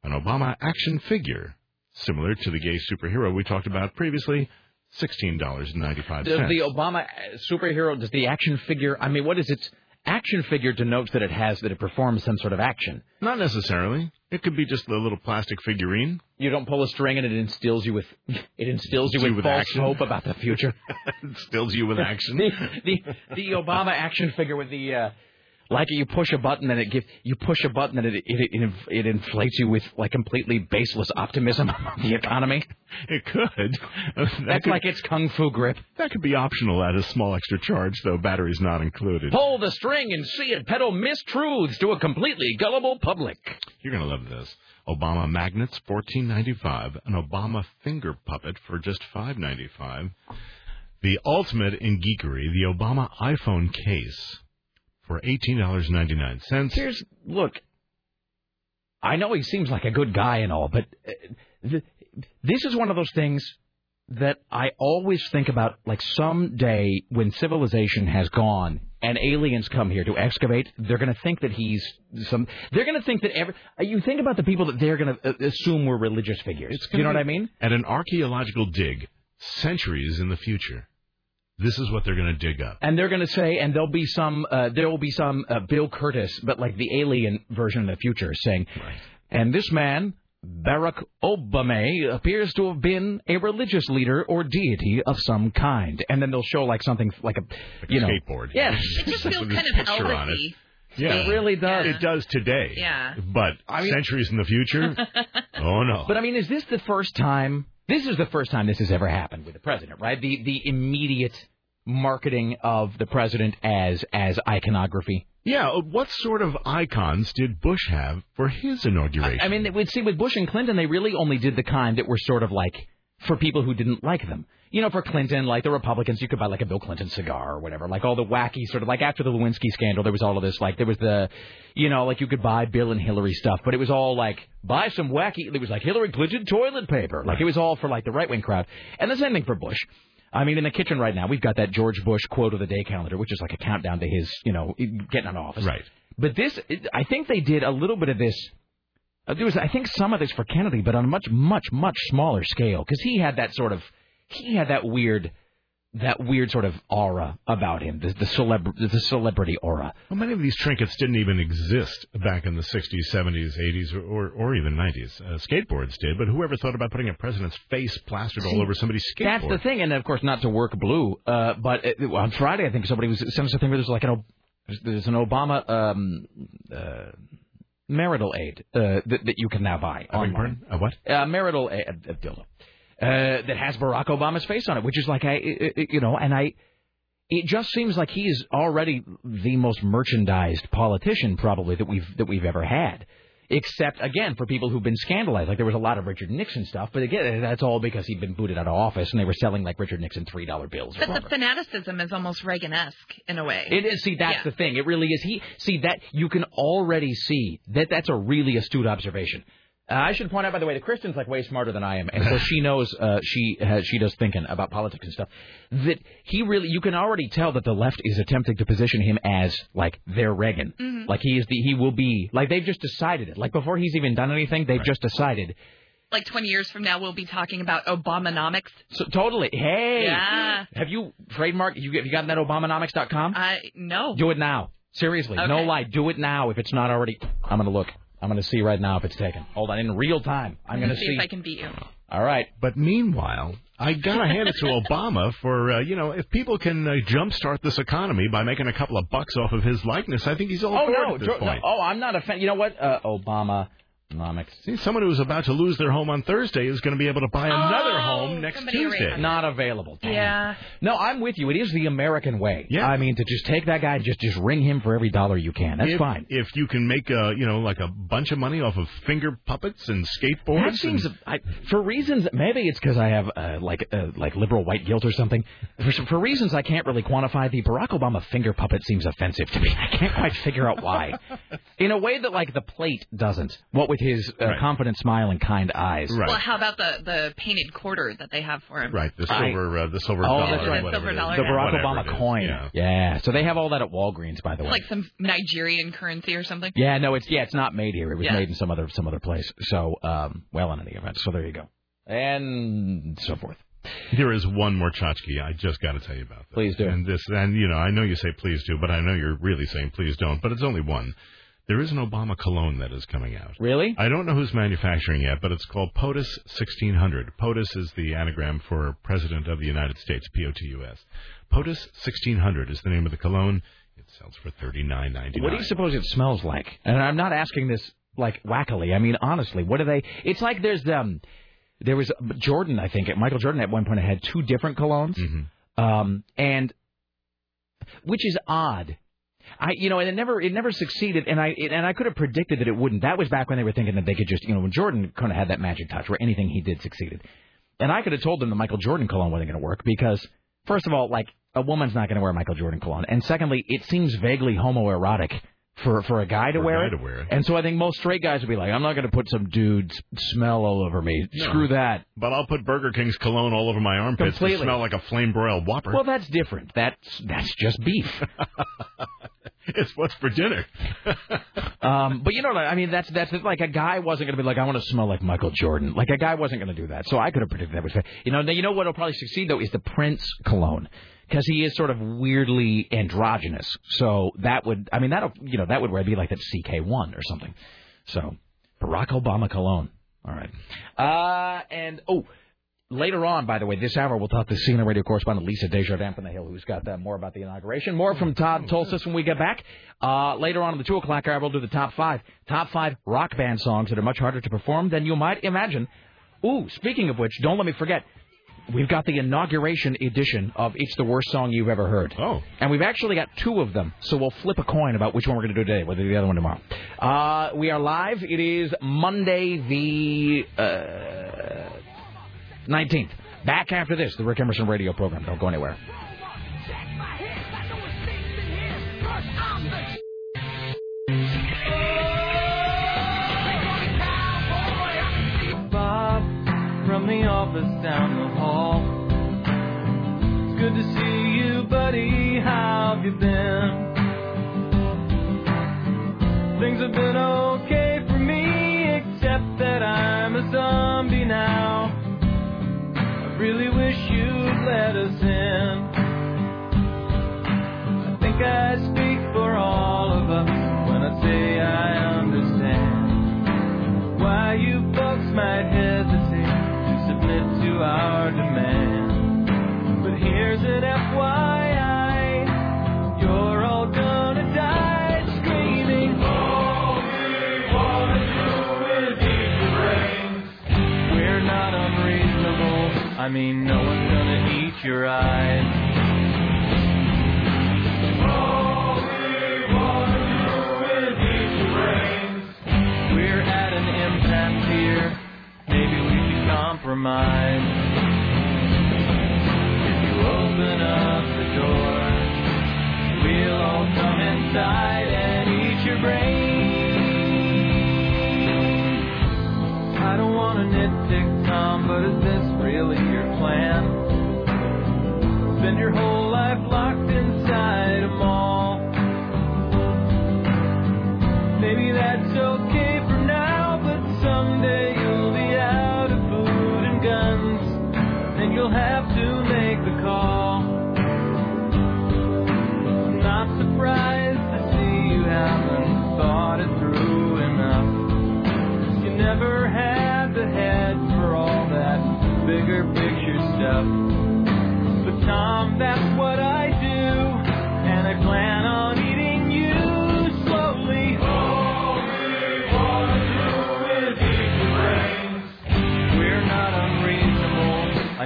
an Obama action figure similar to the gay superhero we talked about previously, sixteen dollars and ninety-five Does the Obama uh, superhero, does the action figure, I mean, what is its action figure denotes that it has, that it performs some sort of action? Not necessarily. It could be just a little plastic figurine. You don't pull a string and it instills you with, it instills you You with, with false action. hope about the future. Instills you with action. the, the the Obama action figure with the uh, like you push a button and it gives you push a button and it it, it it inflates you with like completely baseless optimism on the economy. It could. That That's could- like its kung fu grip. That could be optional at a small extra charge, though batteries not included. Pull the string and see it peddle mistruths to a completely gullible public. You're gonna love this. Obama magnets, fourteen ninety five. An Obama finger puppet for just five ninety five. The ultimate in geekery, the Obama iPhone case for eighteen dollars ninety nine cents. Here's look. I know he seems like a good guy and all, but uh, th- this is one of those things that I always think about. Like someday when civilization has gone and aliens come here to excavate, they're going to think that he's some. They're going to think that every. uh, You think about the people that they're going to uh, assume were religious figures. You know what I mean? At an archaeological dig, centuries in the future, this is what they're gonna dig up. And they're going to say, and there'll be some, uh, there will be some uh, Bill Kurtis, but like the alien version of the future, saying, and this man, Barack Obama, appears to have been a religious leader or deity of some kind. And then they'll show like something like a, you know, skateboard. Yes. It just feels kind of picture on it. Elvis-y. Yeah, It really does. It does today. Yeah. But I mean- centuries in the future, oh no. But I mean, is this the first time? This is the first time this has ever happened with the president, right? The the immediate marketing of the president as as iconography. Yeah, uh, what sort of icons did Bush have for his inauguration? I mean, we'd see with Bush and Clinton, they really only did the kind that were sort of like for people who didn't like them. You know, for Clinton, like the Republicans, you could buy like a Bill Clinton cigar or whatever. Like all the wacky sort of like after the Lewinsky scandal, there was all of this. Like there was the, you know, like you could buy Bill and Hillary stuff, but it was all like buy some wacky. It was like Hillary Clinton toilet paper. Like it was all for like the right wing crowd. And the same thing for Bush. I mean, in the kitchen right now, we've got that George Bush quote of the day calendar, which is like a countdown to his, you know, getting out of office. Right. But this, I think they did a little bit of this Uh, there was, I think, some of this for Kennedy, but on a much, much, much smaller scale, because he had that sort of, he had that weird, that weird sort of aura about him, the, the celeb, the celebrity aura. Well, many of these trinkets didn't even exist back in the 60s, 70s, 80s, or, or, or even 90s. Uh, skateboards did, but whoever thought about putting a president's face plastered all over somebody's skateboard? That's the thing, and of course, not to work blue, uh, but it, on Friday, I think somebody was sent us a thing where there's like an, there's, there's an Obama um, uh, marital aid uh, that, that you can now buy I online. pardon? A what? Uh, marital aid, a, a dildo. Uh, that has Barack Obama's face on it, which is like I, I- I- you know, and I, it just seems like he is already the most merchandised politician probably that we've that we've ever had. Except again for people who've been scandalized, like there was a lot of Richard Nixon stuff, but again that's all because he'd been booted out of office and they were selling like Richard Nixon three dollar bills. Or But the fanaticism is almost Reagan-esque in a way. It is. See, that's Yeah. the thing. It really is. He see that you can already see that. That's a really astute observation. Uh, I should point out, by the way, that Kristen's like way smarter than I am, and so she knows. Uh, she has, she does thinking about politics and stuff. That he really, you can already tell that the left is attempting to position him as like their Reagan. Mhm. Like he is the, he will be like they've just decided it. Like before he's even done anything, they've just decided. Like 20 years from now, we'll be talking about Obamanomics. So totally. Hey. Yeah. Have you trademarked? You have you gotten that Obamanomics.com? I no. Do it now. Seriously, no lie. Do it now if it's not already. I'm gonna look. I'm gonna see right now if it's taken. Hold on, in real time. I'm gonna see, see. if I can beat you. All right. But meanwhile, I gotta hand it to Obama for uh, you know if people can uh, jumpstart this economy by making a couple of bucks off of his likeness, I think he's all Oh for it no, at this George- no. Oh, I'm not a fan. You know what? Uh, Obama. Nomics. See, someone who's about to lose their home on Thursday is going to be able to buy another Oh, home next Tuesday. Not available. Damn. Yeah. No, I'm with you. It is the American way. Yeah. I mean, to just take that guy and just just ring him for every dollar you can. That's if, fine. If you can make uh, you know like a bunch of money off of finger puppets and skateboards, That seems, and- I, for reasons, maybe it's because I have uh, like uh, like liberal white guilt or something. For, some- for reasons I can't really quantify, the Barack Obama finger puppet seems offensive to me. I can't quite figure out why. In a way that like the plate doesn't. What with his uh, Right. confident smile and kind eyes. Right. Well, how about the the painted quarter that they have for him? right the I- silver uh, the silver Oh, dollar, that's right. whatever Silver dollar, The. Barack Whatever Obama coin. Yeah. Yeah. So they have all that at Walgreens, by the way. Like some Nigerian currency or something. Yeah, no, it's yeah, it's not made here. It was Yeah. made in some other some other place. So, um, well, in any event, so there you go, and so forth. There is one more tchotchke I just got to tell you about. This. Please do. And this, and you know, I know you say please do, but I know you're really saying please don't. But it's only one. There is an Obama cologne that is coming out. Really? I don't know who's manufacturing it, but it's called POTUS 1600. POTUS is the anagram for President of the United States, P-O-T-U-S. POTUS 1600 is the name of the cologne. It sells for thirty nine ninety nine. What do you suppose it smells like? And I'm not asking this like wackily. I mean, honestly, what do they? It's like there's um, there was Jordan. I think Michael Jordan at one point had two different colognes, Mm-hmm. um, and which is odd. I, you know, and it never, it never succeeded, and I, it, and I could have predicted that it wouldn't. That was back when they were thinking that they could just, you know, when Jordan kind of had that magic touch where anything he did succeeded, and I could have told them the Michael Jordan cologne wasn't going to work because, first of all, like a woman's not going to wear Michael Jordan cologne, and secondly, it seems vaguely homoerotic for for a guy to For a wear guy it. to wear it. And so I think most straight guys would be like, I'm not going to put some dude's smell all over me. No. Screw that. But I'll put Burger King's cologne all over my armpits Completely. to smell like a flame broiled Whopper. Well, that's different. That's that's just beef. it's what's for dinner. Um, but you know, what I mean, that's that's like a guy wasn't going to be like, I want to smell like Michael Jordan. Like a guy wasn't going to do that. So I could have predicted that was. You know, you know what will probably succeed though is the Prince cologne because he is sort of weirdly androgynous. So that would, I mean, that'll you know that would be like that CK1 or something. So Barack Obama cologne. All right. Uh, and oh. Later on, by the way, this hour we'll talk to CNN radio correspondent Lisa Desjardins from the Hill, who's got more about the inauguration. More from Todd Tolces when we get back. Uh, later on in the two o'clock hour, we'll do the top five, top five rock band songs that are much harder to perform than you might imagine. Ooh, speaking of which, don't let me forget, we've got the inauguration edition of "It's the Worst Song You've Ever Heard." Oh, and we've actually got two of them, so we'll flip a coin about which one we're going to do today, whether the other one tomorrow. Uh, we are live. It is Monday, the. Uh, 19th. Back after this, the Rick Emerson radio program. Don't go anywhere. The office down the hall. It's good to see you, buddy. How have you been? Things have been okay for me, except that I'm a zombie now. I really wish you'd let us in. I mean, no one's gonna eat your eyes. All we wanna do is eat your brains. We're at an impasse here. Maybe we could compromise. If you open up come inside and eat your brains. I don't want to nitpick, Tom, but is this really your plan? Spend your whole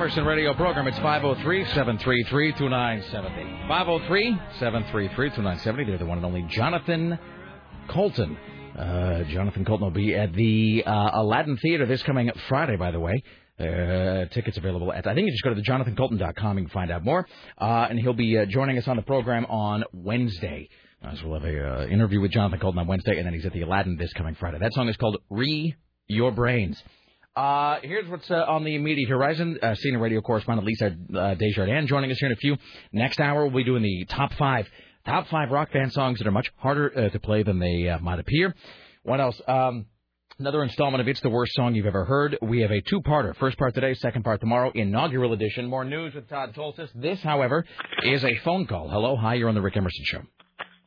Emerson radio program. It's 503 733 2970. 503 733 2970. They're the one and only Jonathan Coulton. Uh, Jonathan Coulton will be at the uh, Aladdin Theater this coming Friday, by the way. Uh, tickets available at, I think you just go to thejonathancolton.com. You can find out more. Uh, and he'll be uh, joining us on the program on Wednesday. Uh, so we'll have a uh, interview with Jonathan Coulton on Wednesday, and then he's at the Aladdin this coming Friday. That song is called Re Your Brains. Uh, here's what's uh, on the immediate horizon. Uh, senior radio correspondent Lisa uh, Desjardins joining us here in a few. Next hour, we'll be doing the top five, top five rock band songs that are much harder uh, to play than they uh, might appear. What else? Um, another installment of It's the Worst Song You've Ever Heard. We have a two-parter. First part today, second part tomorrow. Inaugural edition. More news with Todd Tolces. This, however, is a phone call. Hello, hi, you're on the Rick Emerson Show.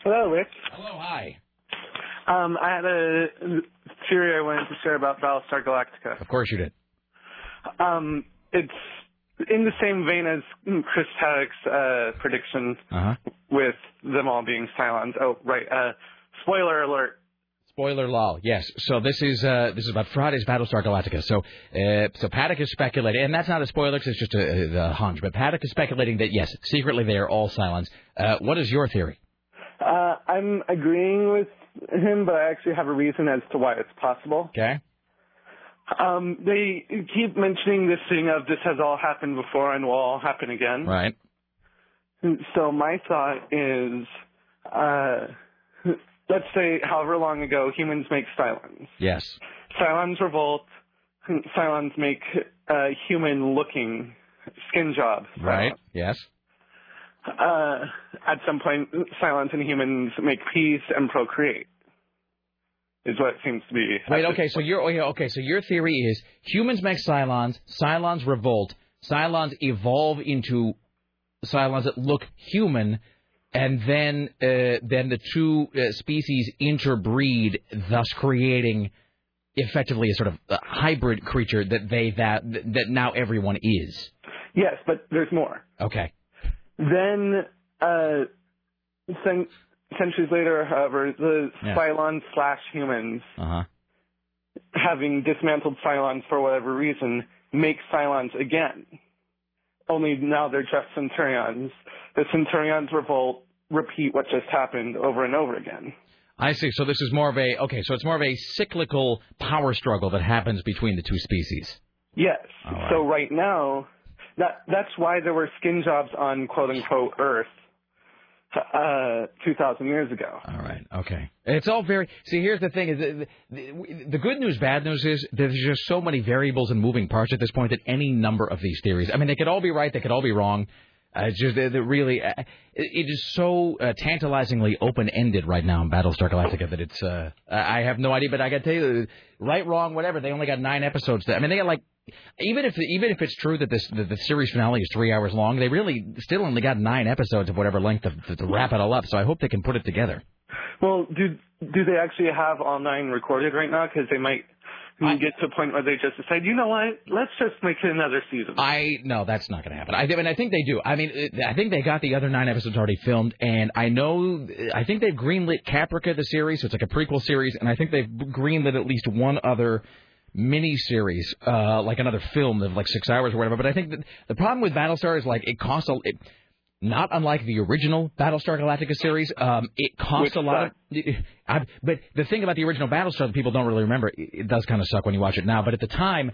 Hello, Rick. Hello, hi. Um, I had a theory I wanted to share about Battlestar Galactica. Of course you did. Um, it's in the same vein as Chris Haddock's uh, prediction Uh-huh. with them all being Cylons. Oh, right. Uh, spoiler alert. Spoiler law, yes. So this is uh, this is about Friday's Battlestar Galactica. So uh, so Paddock is speculating, and that's not a spoiler because it's just a, a hunch. But Paddock is speculating that yes, secretly they are all Cylons. Uh, what is your theory? Uh, I'm agreeing with him, but I actually have a reason as to why it's possible. Okay. Um, they keep mentioning this thing of this has all happened before and will all happen again. Right. So my thought is, uh, let's say however long ago humans make Cylons. Yes. Cylons revolt. Cylons make uh, human-looking skin jobs. Right. Yes. Uh, at some point, Cylons and humans make peace and procreate. Is what it seems to be. Wait. Okay. So your okay. So your theory is humans make Cylons. Cylons revolt. Cylons evolve into Cylons that look human, and then uh, then the two uh, species interbreed, thus creating effectively a sort of uh, hybrid creature that they that that now everyone is. Yes, but there's more. Okay. Then, uh, cen- centuries later, however, the Yeah. Cylons slash humans, Uh huh. having dismantled Cylons for whatever reason, make Cylons again. Only now they're just Centurions. The Centurions revolt, repeat what just happened over and over again. I see. So this is more of a okay. So it's more of a cyclical power struggle that happens between the two species. Yes. Right. So right now, that that's why there were skin jobs on quote unquote Earth uh, 2,000 years ago. All right. Okay. It's all very. See, here's the thing: is the, the, the good news, bad news is there's just so many variables and moving parts at this point that any number of these theories. I mean, they could all be right, they could all be wrong. Uh, it's just that really, uh, it, is so uh, tantalizingly open-ended right now in Battlestar Galactica that it's. Uh, I have no idea, but I got to tell you, right, wrong, whatever. They only got nine episodes. To, I mean, they got like. Even if even if it's true that this that the series finale is three hours long, they really still only got nine episodes of whatever length to, to wrap it all up. So I hope they can put it together. Well, do do they actually have all nine recorded right now? Because they might get to a point where they just decide, you know what, let's just make it another season. I no, that's not going to happen. I, I mean, I think they do. I mean, it- I think they got the other nine episodes already filmed, and I know I think they've greenlit Caprica the series, so it's like a prequel series, and I think they've greenlit at least one other mini series, uh, like another film of like six hours or whatever. But I think that the problem with Battlestar is like it costs a. It, not unlike the original Battlestar Galactica series, um, it cost Which a lot of. I, but the thing about the original Battlestar that people don't really remember, it, it does kind of suck when you watch it now. But at the time,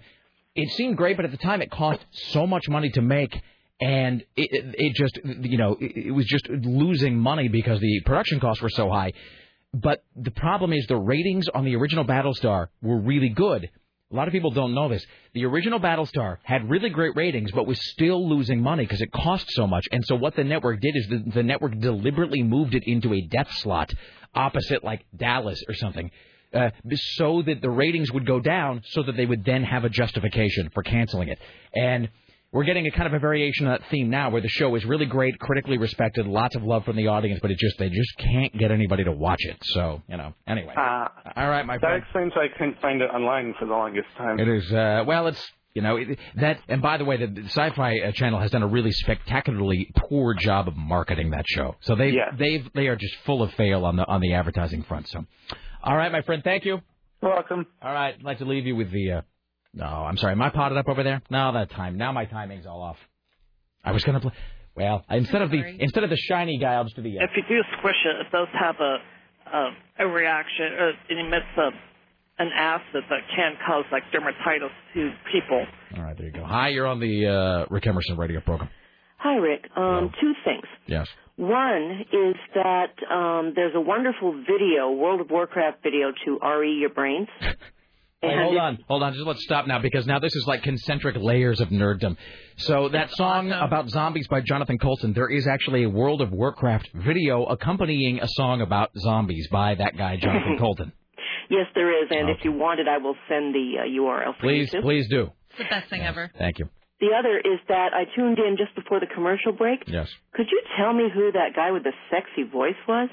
it seemed great. But at the time, it cost so much money to make, and it, it, it just, you know, it, it was just losing money because the production costs were so high. But the problem is the ratings on the original Battlestar were really good. A lot of people don't know this. The original Battlestar had really great ratings, but was still losing money because it cost so much. And so what the network did is the, the network deliberately moved it into a death slot opposite like Dallas or something. Uh, so that the ratings would go down, so that they would then have a justification for canceling it. And we're getting a kind of a variation of that theme now, where the show is really great, critically respected, lots of love from the audience, but it just they just can't get anybody to watch it. So you know, anyway. Uh, All right, my that friend. explains why I couldn't find it online for the longest time. It is uh, well, it's you know it, that. And by the way, the, the Sci-Fi uh, Channel has done a really spectacularly poor job of marketing that show. So they Yeah. they've they are just full of fail on the on the advertising front. So, all right, my friend, thank you. You're welcome. All right, I'd like to leave you with the. Uh, no, I'm sorry. Am I potted up over there? No, that time. Now my timing's all off. I was gonna play. Well, instead of the instead of the shiny guy, I'll just do the. Uh, If you do squish it, it does have a a, a reaction. Uh, it emits a an acid that can cause like dermatitis to people. all right, there you go. Hi, you're on the uh, Rick Emerson radio program. Hi, Rick. Um, two things. Yes. One is that um, there's a wonderful video, World of Warcraft video to RE Your Brains. Wait, hold on, hold on. Just let's stop now because now this is like concentric layers of nerddom. So that song about zombies by Jonathan Coulton, there is actually a World of Warcraft video accompanying a song about zombies by that guy Jonathan Coulton. Yes, there is, and if you want it, I will send the uh, URL for Please, you. too. please do. It's the best thing ever. Thank you. The other is that I tuned in just before the commercial break. Yes. Could you tell me who that guy with the sexy voice was?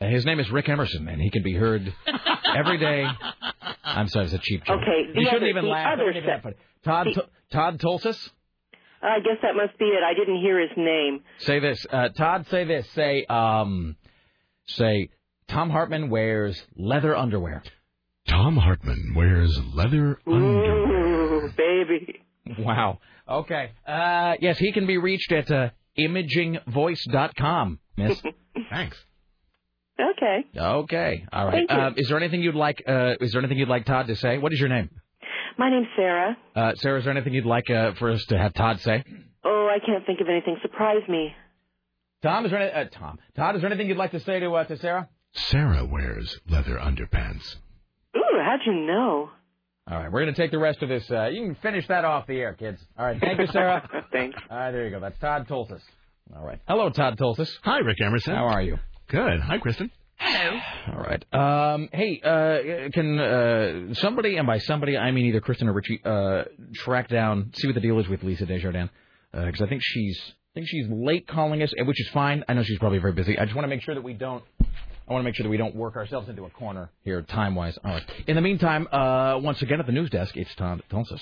Uh, His name is Rick Emerson, and he can be heard every day. I'm sorry, it's a cheap joke. Okay, the you shouldn't other- even laugh. other Don't even se- Todd the- Todd Tolces. I guess that must be it. I didn't hear his name. Say this, uh, Todd. Say this. Say um, say Thom Hartmann wears leather underwear. Thom Hartmann wears leather underwear. Ooh, baby. Wow. Okay. Uh, yes, he can be reached at uh, imagingvoice.com. Miss. Thanks. Okay. Okay. All right. Thank you. Uh, is there anything you'd like? Uh, is there anything you'd like Todd to say? What is your name? My name's Sarah. Uh, Sarah, is there anything you'd like uh, for us to have Todd say? Oh, I can't think of anything. Surprise me. Tom, is there any, uh, Tom? Todd, is there anything you'd like to say to uh, to Sarah? Sarah wears leather underpants. Ooh, how'd you know? All right, we're going to take the rest of this. Uh, you can finish that off the air, kids. All right, thank you, Sarah. Thanks. All right, there you go. That's Todd Tolces. All right. Hello, Todd Tolces. Hi, Rick Emerson. How are you? Good. Hi, Kristen. Hello. All right. Um, hey, uh, can uh, somebody, and by somebody I mean either Kristen or Richie, uh, track down, see what the deal is with Lisa Desjardins? Because I think she's, I think she's late calling us, which is fine. I know she's probably very busy. I just want to make sure that we don't. I want to make sure that we don't work ourselves into a corner here, time-wise. All right. In the meantime, uh, once again at the news desk, it's Tom Tolces.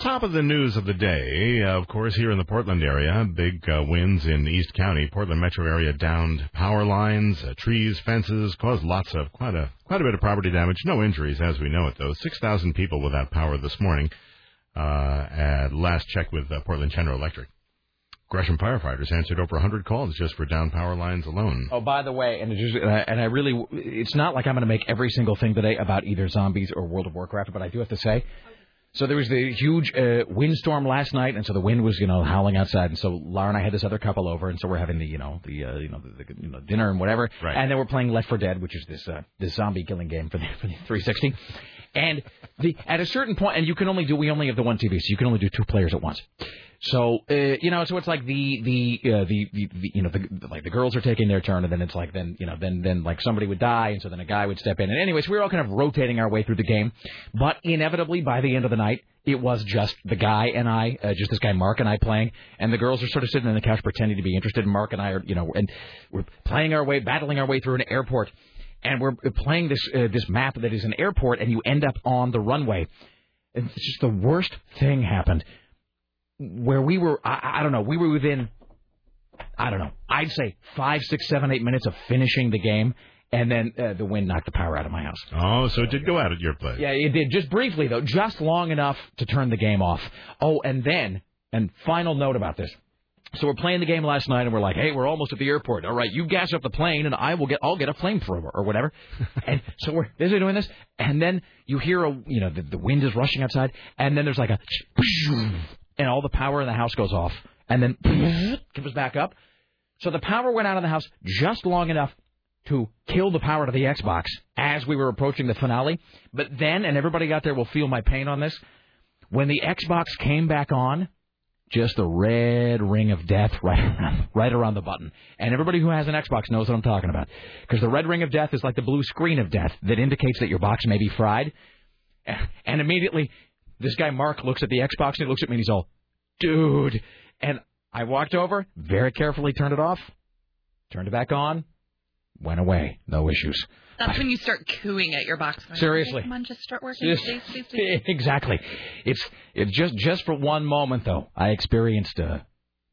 Top of the news of the day, uh, of course, here in the Portland area, big uh, winds in East County, Portland metro area downed power lines, uh, trees, fences, caused lots of quite a quite a bit of property damage. No injuries, as we know it though. Six thousand people without power this morning. Uh, at last check with uh, Portland General Electric. Gresham firefighters answered over 100 calls just for down power lines alone. Oh, by the way, and just, uh, and I really, it's not like I'm going to make every single thing today about either zombies or World of Warcraft, but I do have to say, So there was the huge uh, windstorm last night, and so the wind was, you know, howling outside. And so Laura and I had this other couple over, and so we're having the, you know, the, uh, you know, the, the you know, dinner and whatever. Right. And then we're playing Left 4 Dead, which is this uh, this zombie killing game for the, for the 360. And the at a certain point, and you can only do we only have the one TV, so you can only do two players at once. So uh, you know, so it's like the the, uh, the the the you know the like the girls are taking their turn, and then it's like then you know then then like somebody would die, and so then a guy would step in. And anyways, we were all kind of rotating our way through the game, but inevitably by the end of the night, it was just the guy and I, uh, just this guy Mark and I playing, and the girls are sort of sitting on the couch pretending to be interested. And Mark and I are you know, and we're playing our way, battling our way through an airport, and we're playing this uh, this map that is an airport, and you end up on the runway. And it's just the worst thing happened where we were I, I don't know we were within I don't know I'd say five six seven eight minutes of finishing the game and then uh, the wind knocked the power out of my house. Oh, so it did go out at your place. Yeah, it did just briefly though, just long enough to turn the game off. Oh, and then and final note about this. So we're playing the game last night, and we're like, "Hey, we're almost at the airport. All right, you gas up the plane, and I will get, I'll get a flamethrower or whatever." and so we're busy doing this, and then you hear a, you know, the, the wind is rushing outside, and then there's like a, and all the power in the house goes off, and then comes back up. So the power went out of the house just long enough to kill the power to the Xbox as we were approaching the finale. But then, and everybody out there will feel my pain on this, when the Xbox came back on, just the red ring of death right around, right around the button. And everybody who has an Xbox knows what I'm talking about. Because the red ring of death is like the blue screen of death that indicates that your box may be fried. And immediately, this guy Mark looks at the Xbox and he looks at me and he's all, dude. And I walked over, very carefully turned it off, turned it back on, went away. No issues. That's when you start cooing at your box. going, Seriously. "Okay, come on, just start working. Yes. Please, please, please. exactly. It's it just just for one moment though. I experienced uh,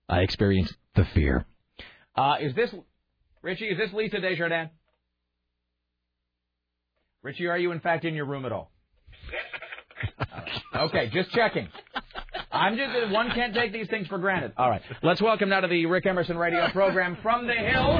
I experienced the fear. Uh, is this Richie? Is this Lisa Desjardins? Richie, are you in fact in your room at all? Okay, just checking. I'm just one can't take these things for granted. All right, let's welcome now to the Rick Emerson radio program from the Hill.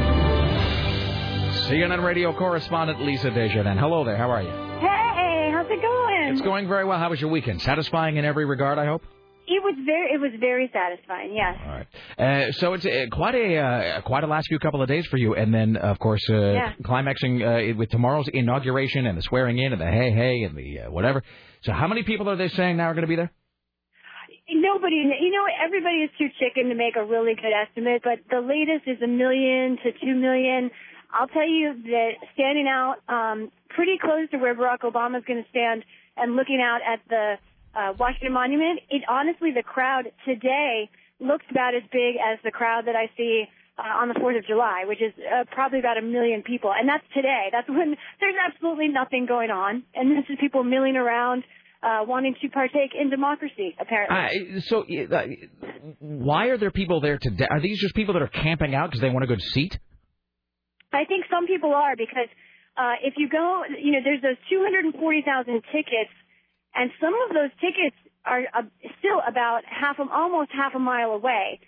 CNN radio correspondent Lisa Desjardins. Hello there. How are you? Hey, how's it going? It's going very well. How was your weekend? Satisfying in every regard, I hope. It was very, it was very satisfying. Yes. All right. Uh, so it's uh, quite a uh, quite a last few couple of days for you, and then of course uh, Yeah. climaxing uh, with tomorrow's inauguration and the swearing in and the hey hey and the uh, whatever. So how many people are they saying now are going to be there? Nobody, you know, everybody is too chicken to make a really good estimate, but the latest is a million to two million. I'll tell you that standing out um, pretty close to where Barack Obama is going to stand and looking out at the uh, Washington Monument, it honestly the crowd today looks about as big as the crowd that I see uh, on the 4th of July, which is uh, probably about a million people. And that's today. That's when there's absolutely nothing going on. And this is people milling around, uh, wanting to partake in democracy, apparently. Uh, so uh, why are there people there today? Are these just people that are camping out because they want a good seat? I think some people are because uh, if you go, you know, there's those 240,000 tickets, and some of those tickets are uh, still about half, a, almost half a mile away,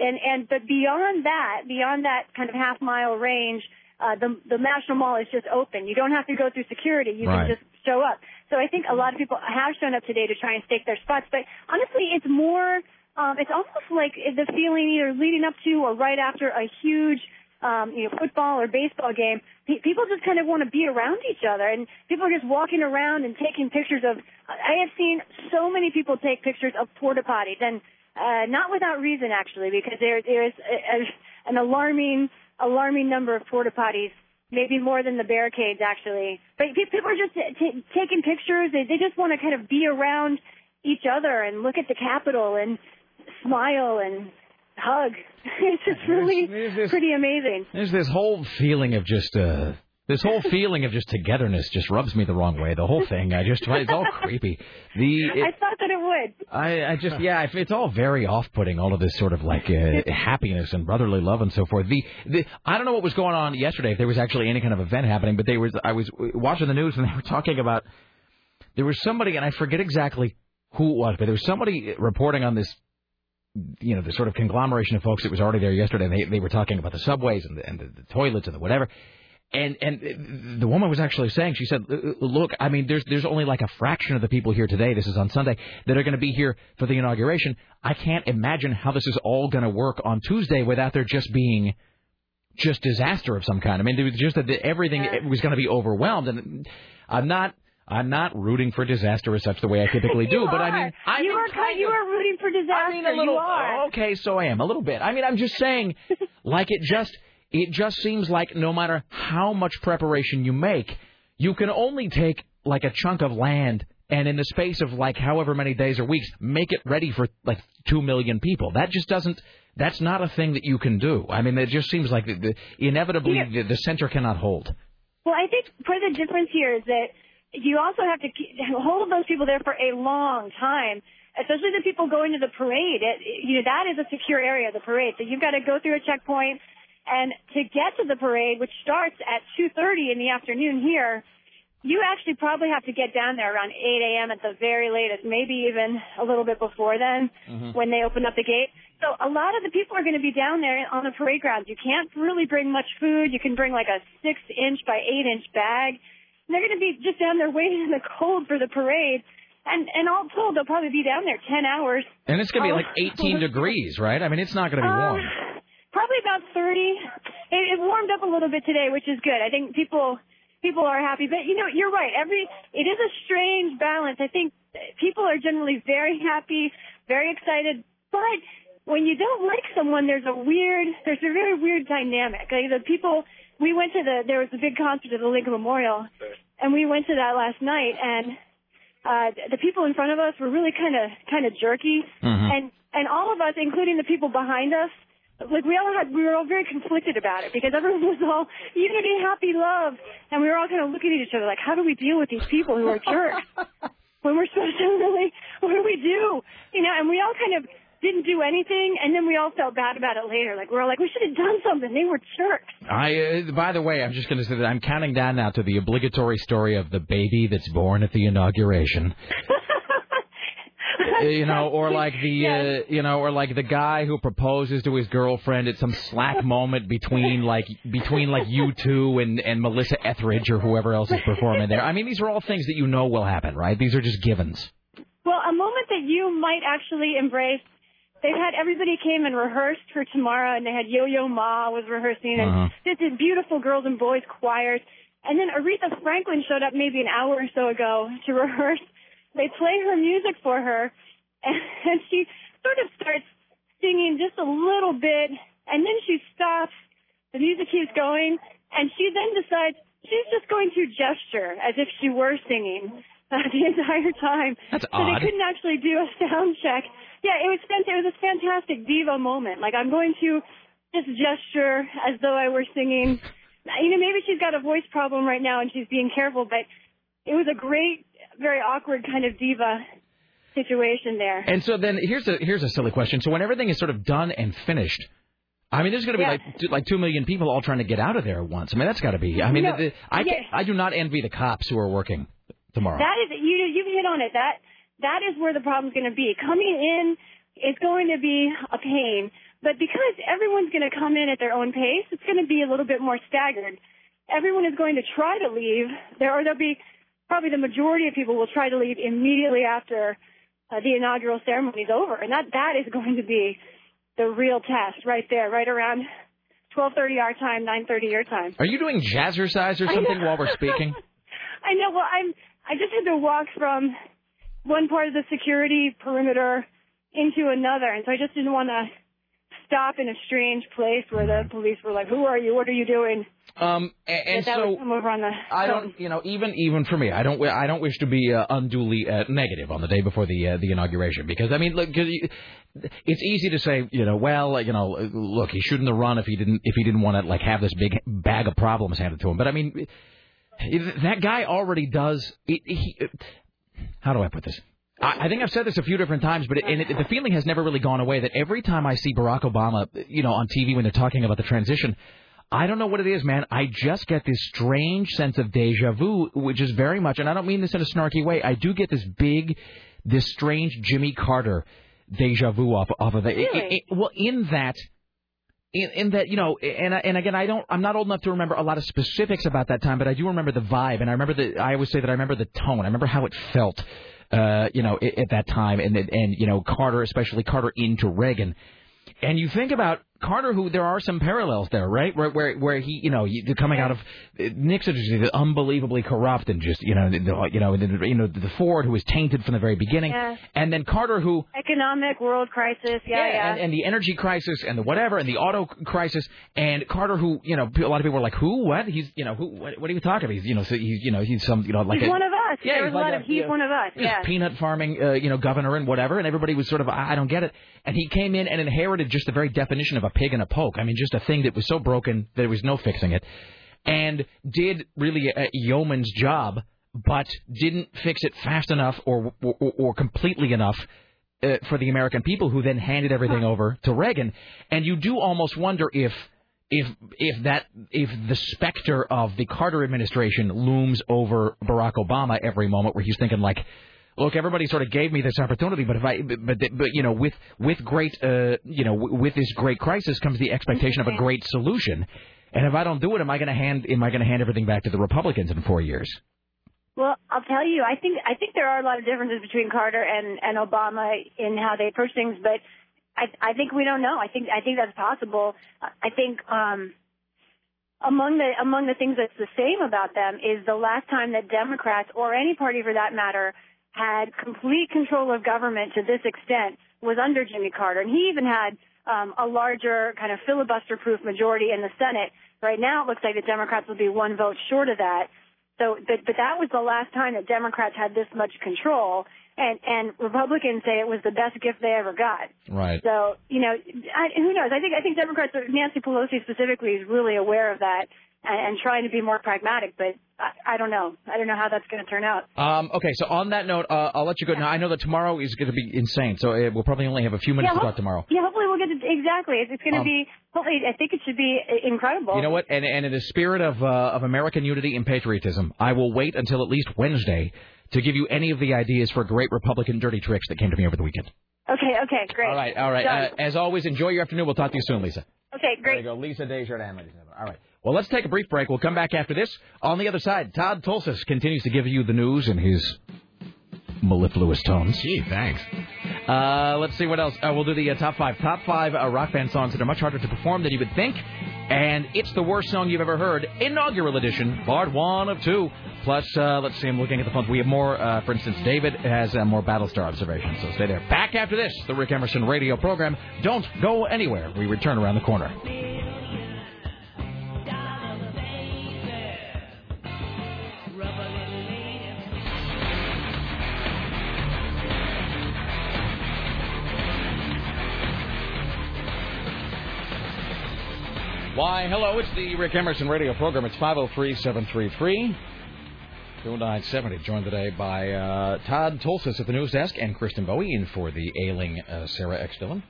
and and but beyond that, beyond that kind of half mile range, uh, the the National Mall is just open. You don't have to go through security. You Right. can just show up. So I think a lot of people have shown up today to try and stake their spots. But honestly, it's more. Um, it's almost like the feeling either leading up to or right after a huge um, you know, football or baseball game, pe- people just kind of want to be around each other, and people are just walking around and taking pictures of. I have seen so many people take pictures of porta potties, and uh, not without reason actually, because there there is a, a, an alarming alarming number of porta potties. Maybe more than the barricades, actually. But people are just t- t- taking pictures. They, they just want to kind of be around each other and look at the Capitol and smile and hug. It's just really pretty amazing. There's this whole feeling of just uh this whole feeling of just togetherness just rubs me the wrong way. The whole thing, I just it's all creepy. The it, I thought that it would. I, I just yeah, it's all very off-putting. All of this sort of like uh, happiness and brotherly love and so forth. The, the I don't know what was going on yesterday. If there was actually any kind of event happening, but they was I was watching the news and they were talking about there was somebody and I forget exactly who it was, but there was somebody reporting on this. You know the sort of conglomeration of folks that was already there yesterday. And they they were talking about the subways and the, and the, the toilets and the whatever. And and the woman was actually saying, she said, "Look, I mean, there's there's only like a fraction of the people here today. This is on Sunday that are going to be here for the inauguration. I can't imagine how this is all going to work on Tuesday without there just being just disaster of some kind. I mean, there was just that everything was going to be overwhelmed, and I'm not." I'm not rooting for disaster as such the way I typically do, but I mean, I you are kind- you are rooting for disaster. mean, a little- you are. Okay, so I am a little bit. I mean, I'm just saying, like it just it just seems like no matter how much preparation you make, you can only take like a chunk of land and in the space of like however many days or weeks make it ready for like two million people. That just doesn't. That's not a thing that you can do. I mean, it just seems like the, the, inevitably the, the center cannot hold. Well, I think part of the difference here is that you also have to keep, hold those people there for a long time, especially the people going to the parade. It, you know, that is a secure area, the parade. So you've got to go through a checkpoint, and to get to the parade, which starts at 2.30 in the afternoon here, you actually probably have to get down there around 8 a.m. at the very latest, maybe even a little bit before then when they open up the gate. So a lot of the people are going to be down there on the parade grounds. You can't really bring much food. You can bring like a six inch by eight inch bag. And they're going to be just down there waiting in the cold for the parade. And and all told, they'll probably be down there 10 hours. And it's going to be like 18 degrees, right? I mean, it's not going to be warm. Uh, probably about 30. It, it warmed up a little bit today, which is good. I think people people are happy. But you know, you're right. Every it is a strange balance. I think people are generally very happy, very excited, but when you don't like someone, there's a weird, there's a very weird dynamic. Like the people, we went to the, there was a big concert at the Lincoln Memorial, and we went to that last night, and uh, the people in front of us were really kind of, kind of jerky, Mhm. and and all of us, including the people behind us, like we all had, we were all very conflicted about it because everyone was all unity, happy, love, and we were all kind of looking at each other like, how do we deal with these people who are jerks? when we're supposed to really, what do we do? You know, and we all kind of didn't do anything, and then we all felt bad about it later. Like we're all like, we should have done something. They were jerks. I, uh, by the way, I'm just going to say that I'm counting down now to the obligatory story of the baby that's born at the inauguration. Uh, you know, or like the, uh, you know, or like the guy who proposes to his girlfriend at some slack moment between like between like U2 and and Melissa Etheridge or whoever else is performing there. I mean, these are all things that you know will happen, right? These are just givens. Well, a moment that you might actually embrace. They've had everybody came and rehearsed for tomorrow, and they had Yo-Yo Ma was rehearsing, and Uh-huh. just did beautiful girls and boys choirs. And then Aretha Franklin showed up maybe an hour or so ago to rehearse. They play her music for her, and she sort of starts singing just a little bit, and then she stops. The music keeps going, and she then decides she's just going to gesture as if she were singing uh, the entire time. That's so they couldn't actually do a sound check. Yeah, it was it was a fantastic diva moment. Like I'm going to just gesture as though I were singing. You know, maybe she's got a voice problem right now and she's being careful, but it was a great, very awkward kind of diva situation there. And so then here's a here's a silly question. So when everything is sort of done and finished, I mean, there's going to be Yeah. like two, like two million people all trying to get out of there at once. I mean, that's got to be. I mean, No, the, I yeah. can, I do not envy the cops who are working tomorrow. That is you you've hit on it. That that is where the problem's going to be. Coming in is going to be a pain, but because everyone's going to come in at their own pace, it's going to be a little bit more staggered. Everyone is going to try to leave. There or there'll be probably the majority of people will try to leave immediately after uh, the inaugural ceremony is over, and that that is going to be the real test right there, right around 12:30 our time, 9:30 your time. Are you doing jazzercise or something while we're speaking? I know. Well, I'm. I just had to walk from one part of the security perimeter into another, and so I just didn't want to stop in a strange place where the police were like, "Who are you? What are you doing?" Um, and, that so would come over on the. I don't, you know, even even for me, I don't I don't wish to be uh, unduly uh, negative on the day before the uh, the inauguration because I mean, look, it's easy to say, you know, well, you know, look, he shouldn't have run if he didn't if he didn't want to like have this big bag of problems handed to him. But I mean, that guy already does. He, he, how do I put this? I, I think I've said this a few different times, but it, and it, the feeling has never really gone away that every time I see Barack Obama, you know, on TV when they're talking about the transition, I don't know what it is, man. I just get this strange sense of deja vu, which is very much, and I don't mean this in a snarky way. I do get this big, this strange Jimmy Carter deja vu off off of it. It- it- it- well, in that in, in that you know, and and again, I don't, I'm not old enough to remember a lot of specifics about that time, but I do remember the vibe, and I remember the, I always say that I remember the tone, I remember how it felt, uh, you know, at, at that time, and and you know, Carter, especially Carter into Reagan, and you think about Carter, who there are some parallels there, right? Where where where he, you know, you- coming out of Nixon, is unbelievably corrupt, and just you know, the, you know, the, you know, the Ford, who was tainted from the very beginning, Yeah. and then Carter, who Economic world crisis. Yeah, yeah. and, and the energy crisis and the whatever and the auto crisis and Carter who you know a lot of people were like who what he's you know who what, what are you talking about he's you know so he's you know he's some you know like he's a, one of us. Yeah, there he's was a lot of he's yeah. one of us. He's Yeah. peanut farming uh, you know governor and whatever and everybody was sort of I I don't get it and he came in and inherited just the very definition of a pig and a poke I mean just a thing that was so broken that there was no fixing it and did really a yeoman's job but didn't fix it fast enough or or, or completely enough uh, for the American people, who then handed everything over to Reagan. And you do almost wonder if if if that if the specter of the Carter administration looms over Barack Obama every moment, where he's thinking like. Look, everybody sort of gave me this opportunity, but if I, but, but, but you know, with with great, uh, you know, w- with this great crisis comes the expectation of a great solution, and if I don't do it, am I going to hand, am I going to hand everything back to the Republicans in four years? Well, I'll tell you, I think I think there are a lot of differences between Carter and and Obama in how they approach things, but I I think we don't know. I think I think that's possible. I think um among the among the things that's the same about them is the last time that Democrats or any party for that matter had complete control of government to this extent was under Jimmy Carter, and he even had um, a larger kind of filibuster-proof majority in the Senate. Right now, it looks like the Democrats will be one vote short of that. So, but but that was the last time that Democrats had this much control, and and Republicans say it was the best gift they ever got. Right. So you know, I, who knows? I think I think Democrats, Nancy Pelosi specifically, is really aware of that and, and trying to be more pragmatic. But I, I don't know. I don't know how that's going to turn out. Um, okay, so on that note, uh, I'll let you go. Now, I know that tomorrow is going to be insane, so uh, we'll probably only have a few minutes yeah, to talk tomorrow. Yeah, hopefully we'll get to exactly. It's, it's going to Um, be. Hopefully, I think it should be uh, incredible. You know what? And, and in the spirit of uh, of American unity and patriotism, I will wait until at least Wednesday to give you any of the ideas for great Republican dirty tricks that came to me over the weekend. Okay. Okay. Great. All right, all right. Uh, as always, enjoy your afternoon. We'll talk to you soon, Lisa. okay. There Great. you go, Lisa Desjardins. ladies and gentlemen. All right. Well, let's take a brief break. We'll come back after this. On the other side, Todd Tolces continues to give you the news in his mellifluous tones. Gee, thanks. Uh, let's see what else. Uh, we'll do the uh, top five. Top five uh, rock band songs that are much harder to perform than you would think. And it's the worst song you've ever heard. Inaugural edition, part one of two. Plus, uh, let's see, I'm looking at the phones. We have more, uh, for instance, David has uh, more Battlestar observations. So stay there. Back after this, the Rick Emerson radio program. Don't go anywhere. We return around the corner. Why, hello, it's the Rick Emerson radio program. It's 503 733 2970. Joined today by uh, Todd Tolces at the news desk and Kristen Bowie in for the ailing uh, Sarah X. Dylan.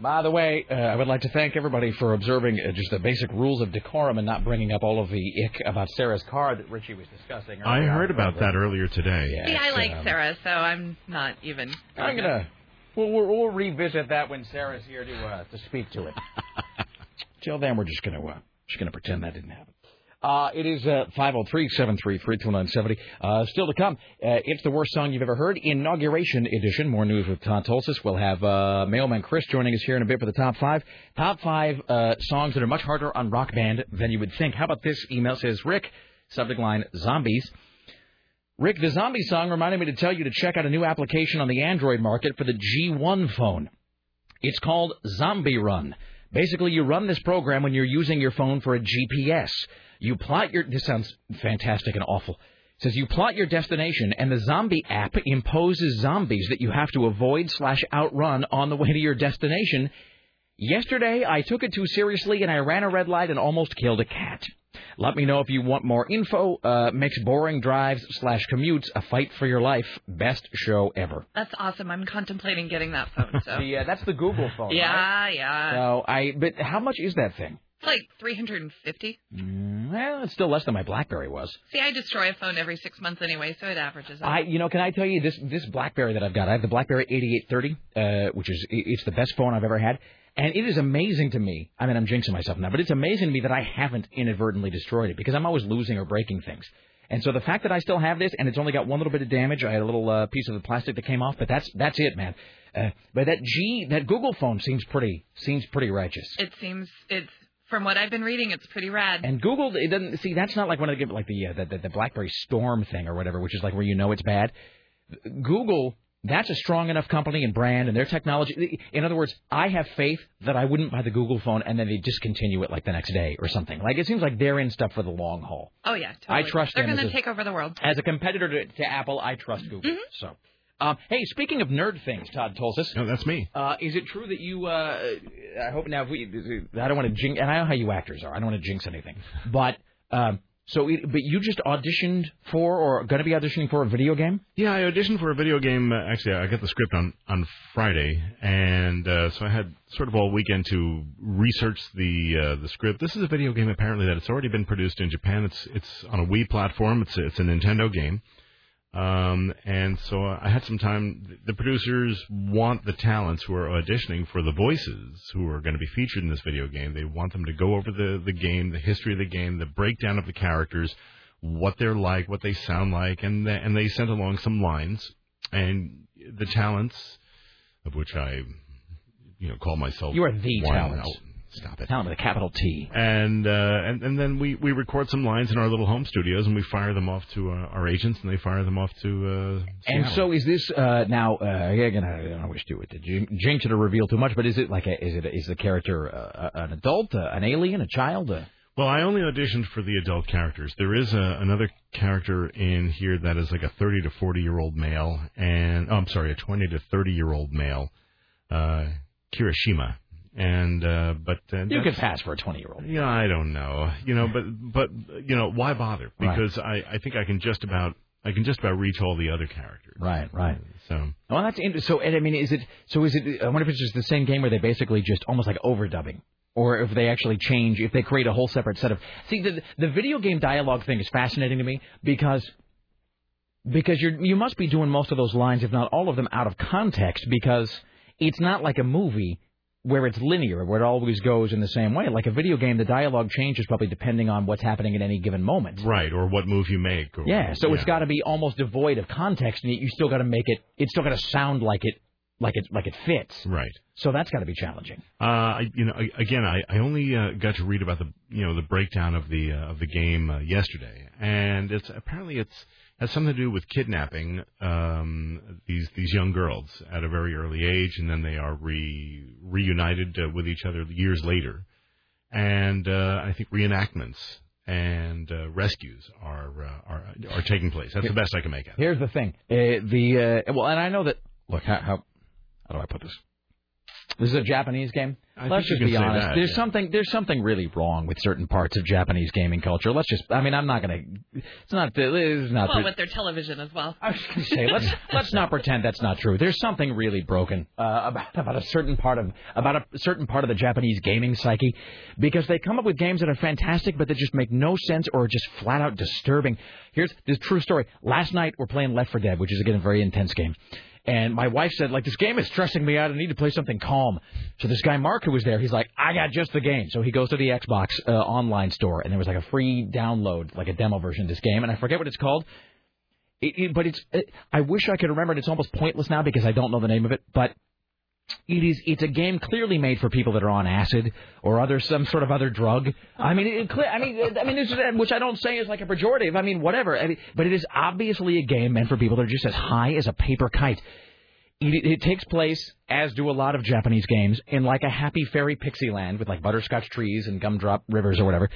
By the way, uh, I would like to thank everybody for observing uh, just the basic rules of decorum and not bringing up all of the ick about Sarah's car that Richie was discussing. I heard about that earlier today. Yeah, See, I like um, Sarah, so I'm not even. I'm gonna. We'll, we'll, we'll revisit that when Sarah's here to uh, to speak to it. Till then, we're just gonna uh, just gonna pretend that didn't happen. Uh, it is uh, 503-733-2970. Uh, still to come, uh, it's the worst song you've ever heard. Inauguration edition. More news with Todd Tolces. We'll have uh, Mailman Chris joining us here in a bit for the top five. Top five uh, songs that are much harder on Rock Band than you would think. How about this email? Says Rick, subject line Zombies. Rick, the zombie song reminded me to tell you to check out a new application on the Android market for the G1 phone. It's called Zombie Run. Basically, you run this program when you're using your phone for a GPS. You plot your. This sounds fantastic and awful. It says you plot your destination, and the zombie app imposes zombies that you have to avoid slash outrun on the way to your destination. Yesterday, I took it too seriously, and I ran a red light and almost killed a cat. Let me know if you want more info. Uh, makes boring drives slash commutes a fight for your life. Best show ever. That's awesome. I'm contemplating getting that phone. So. The, uh, that's the Google phone. yeah, yeah. So I, but how much is that thing? It's like 350. Mm, well, it's still less than my BlackBerry was. See, I destroy a phone every six months anyway, so it averages out. I, you know, can I tell you this this BlackBerry that I've got? I have the BlackBerry 8830, uh, which is it's the best phone I've ever had, and it is amazing to me. I mean, I'm jinxing myself now, but it's amazing to me that I haven't inadvertently destroyed it because I'm always losing or breaking things. And so the fact that I still have this and it's only got one little bit of damage, I had a little uh, piece of the plastic that came off, but that's that's it, man. Uh, but that G, that Google phone seems pretty seems pretty righteous. It seems it's from what I've been reading, it's pretty rad. And Google, it doesn't see. That's not like one of the like the, uh, the the the BlackBerry Storm thing or whatever, which is like where you know it's bad. Google, that's a strong enough company and brand and their technology. In other words, I have faith that I wouldn't buy the Google phone and then they discontinue it like the next day or something. Like it seems like they're in stuff for the long haul. oh yeah, I totally. trust They're them going to take over the world. As a competitor to, to Apple, I trust Google. Mm-hmm. So. Um, hey, speaking of nerd things, Todd told us. No, that's me. Uh, is it true that you? Uh, I hope now. If we, I don't want to jinx, and I know how you actors are. I don't want to jinx anything. But um, so, it, but you just auditioned for, or are going to be auditioning for a video game? Yeah, I auditioned for a video game. Uh, actually, I got the script on on Friday, and uh, so I had sort of all weekend to research the uh, the script. This is a video game apparently that it's already been produced in Japan. It's it's on a Wii platform. It's it's a Nintendo game. Um, and so I had some time. The producers want the talents who are auditioning for the voices who are going to be featured in this video game. They want them to go over the, the game, the history of the game, the breakdown of the characters, what they're like, what they sound like, and the, and they sent along some lines. And the talents, of which I, you know, call myself. You are the one. talent. Stop it. Talent with a capital T. And uh, and and then we we record some lines in our little home studios, and we fire them off to uh, our agents, and they fire them off to. Uh, And so, is this uh, now? Uh, again, I don't wish to jinx it or reveal too much, but is it like a, is it is the character uh, an adult, uh, an alien, a child? Uh, Well, I only auditioned for the adult characters. There is a, another character in here that is like a 30 to 40 year old male, and oh, I'm sorry, a 20 to 30 year old male, uh, Kirishima. And uh, but uh, you could pass for a twenty-year-old. Yeah, I don't know. You know, but but you know, why bother? Right. Because I I think I can just about I can just about reach all the other characters. Right, right. So Well, that's inter- so. And I mean, is it so? Is it? I wonder if it's just the same game where they basically just almost like overdubbing, or if they actually change, if they create a whole separate set of. See, the the video game dialogue thing is fascinating to me because because you you must be doing most of those lines, if not all of them, out of context because it's not like a movie where it's linear, where it always goes in the same way. Like a video game, the dialogue changes probably depending on what's happening at any given moment. right, or what move you make. Or, Yeah, so it's got to be almost devoid of context, and you still got to make it. It's still got to sound like it, like it, like it fits. Right. So that's got to be challenging. Uh, I, you know, I- again, I, I only uh, got to read about the, you know, the breakdown of the uh, of the game uh, yesterday, and it's apparently it's has something to do with kidnapping um, these these young girls at a very early age, and then they are re reunited uh, with each other years later, and uh, I think reenactments and uh, rescues are uh, are are taking place. That's the best I can make out. Here's the thing. Uh, the uh, well, and I know that. Look, how, how how do I put this? This is a Japanese game. I Let's just be honest. that, there's yeah. something there's something really wrong with certain parts of Japanese gaming culture. Let's just. I mean, I'm not gonna. It's not. It's not. well, with their television as well. I was going to say let's let's not pretend that's not true. There's something really broken uh, about about a certain part of about a certain part of the Japanese gaming psyche, because they come up with games that are fantastic, but that just make no sense or are just flat out disturbing. Here's this true story. Last night we're playing Left 4 Dead, which is again a very intense game. And my wife said, like, this game is stressing me out. I need to play something calm. So this guy, Mark, who was there, he's like, I got just the game. So he goes to the Xbox uh, online store, and there was like a free download, like a demo version of this game, and I forget what it's called. It, it, but it's. It, I wish I could remember it. It's almost pointless now because I don't know the name of it. But it is. It's a game clearly made for people that are on acid or other some sort of other drug. I mean, it, I mean, I mean, this is, which I don't say is like a pejorative. I mean, whatever. I mean, but it is obviously a game meant for people that are just as high as a paper kite. It, it takes place, as do a lot of Japanese games, in like a happy fairy pixie land with like butterscotch trees and gumdrop rivers or whatever.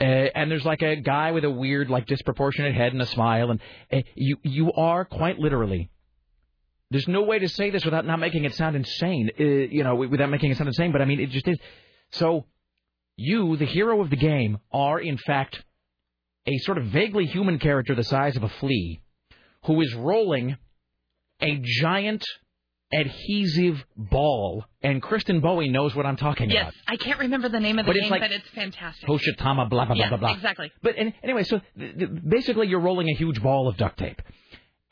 Uh, and there's like a guy with a weird, like disproportionate head and a smile, and uh, you you are quite literally. There's no way to say this without not making it sound insane. Uh, you know, without making it sound insane, but I mean, it just is. So, you, the hero of the game, are in fact a sort of vaguely human character the size of a flea, who is rolling a giant adhesive ball, and Kristen Bowie knows what I'm talking Yes, about. Yes, I can't remember the name of the But game, like- but it's fantastic. Hoshitama, blah blah yeah, blah blah blah. exactly. But an- anyway, so th- th- basically, you're rolling a huge ball of duct tape,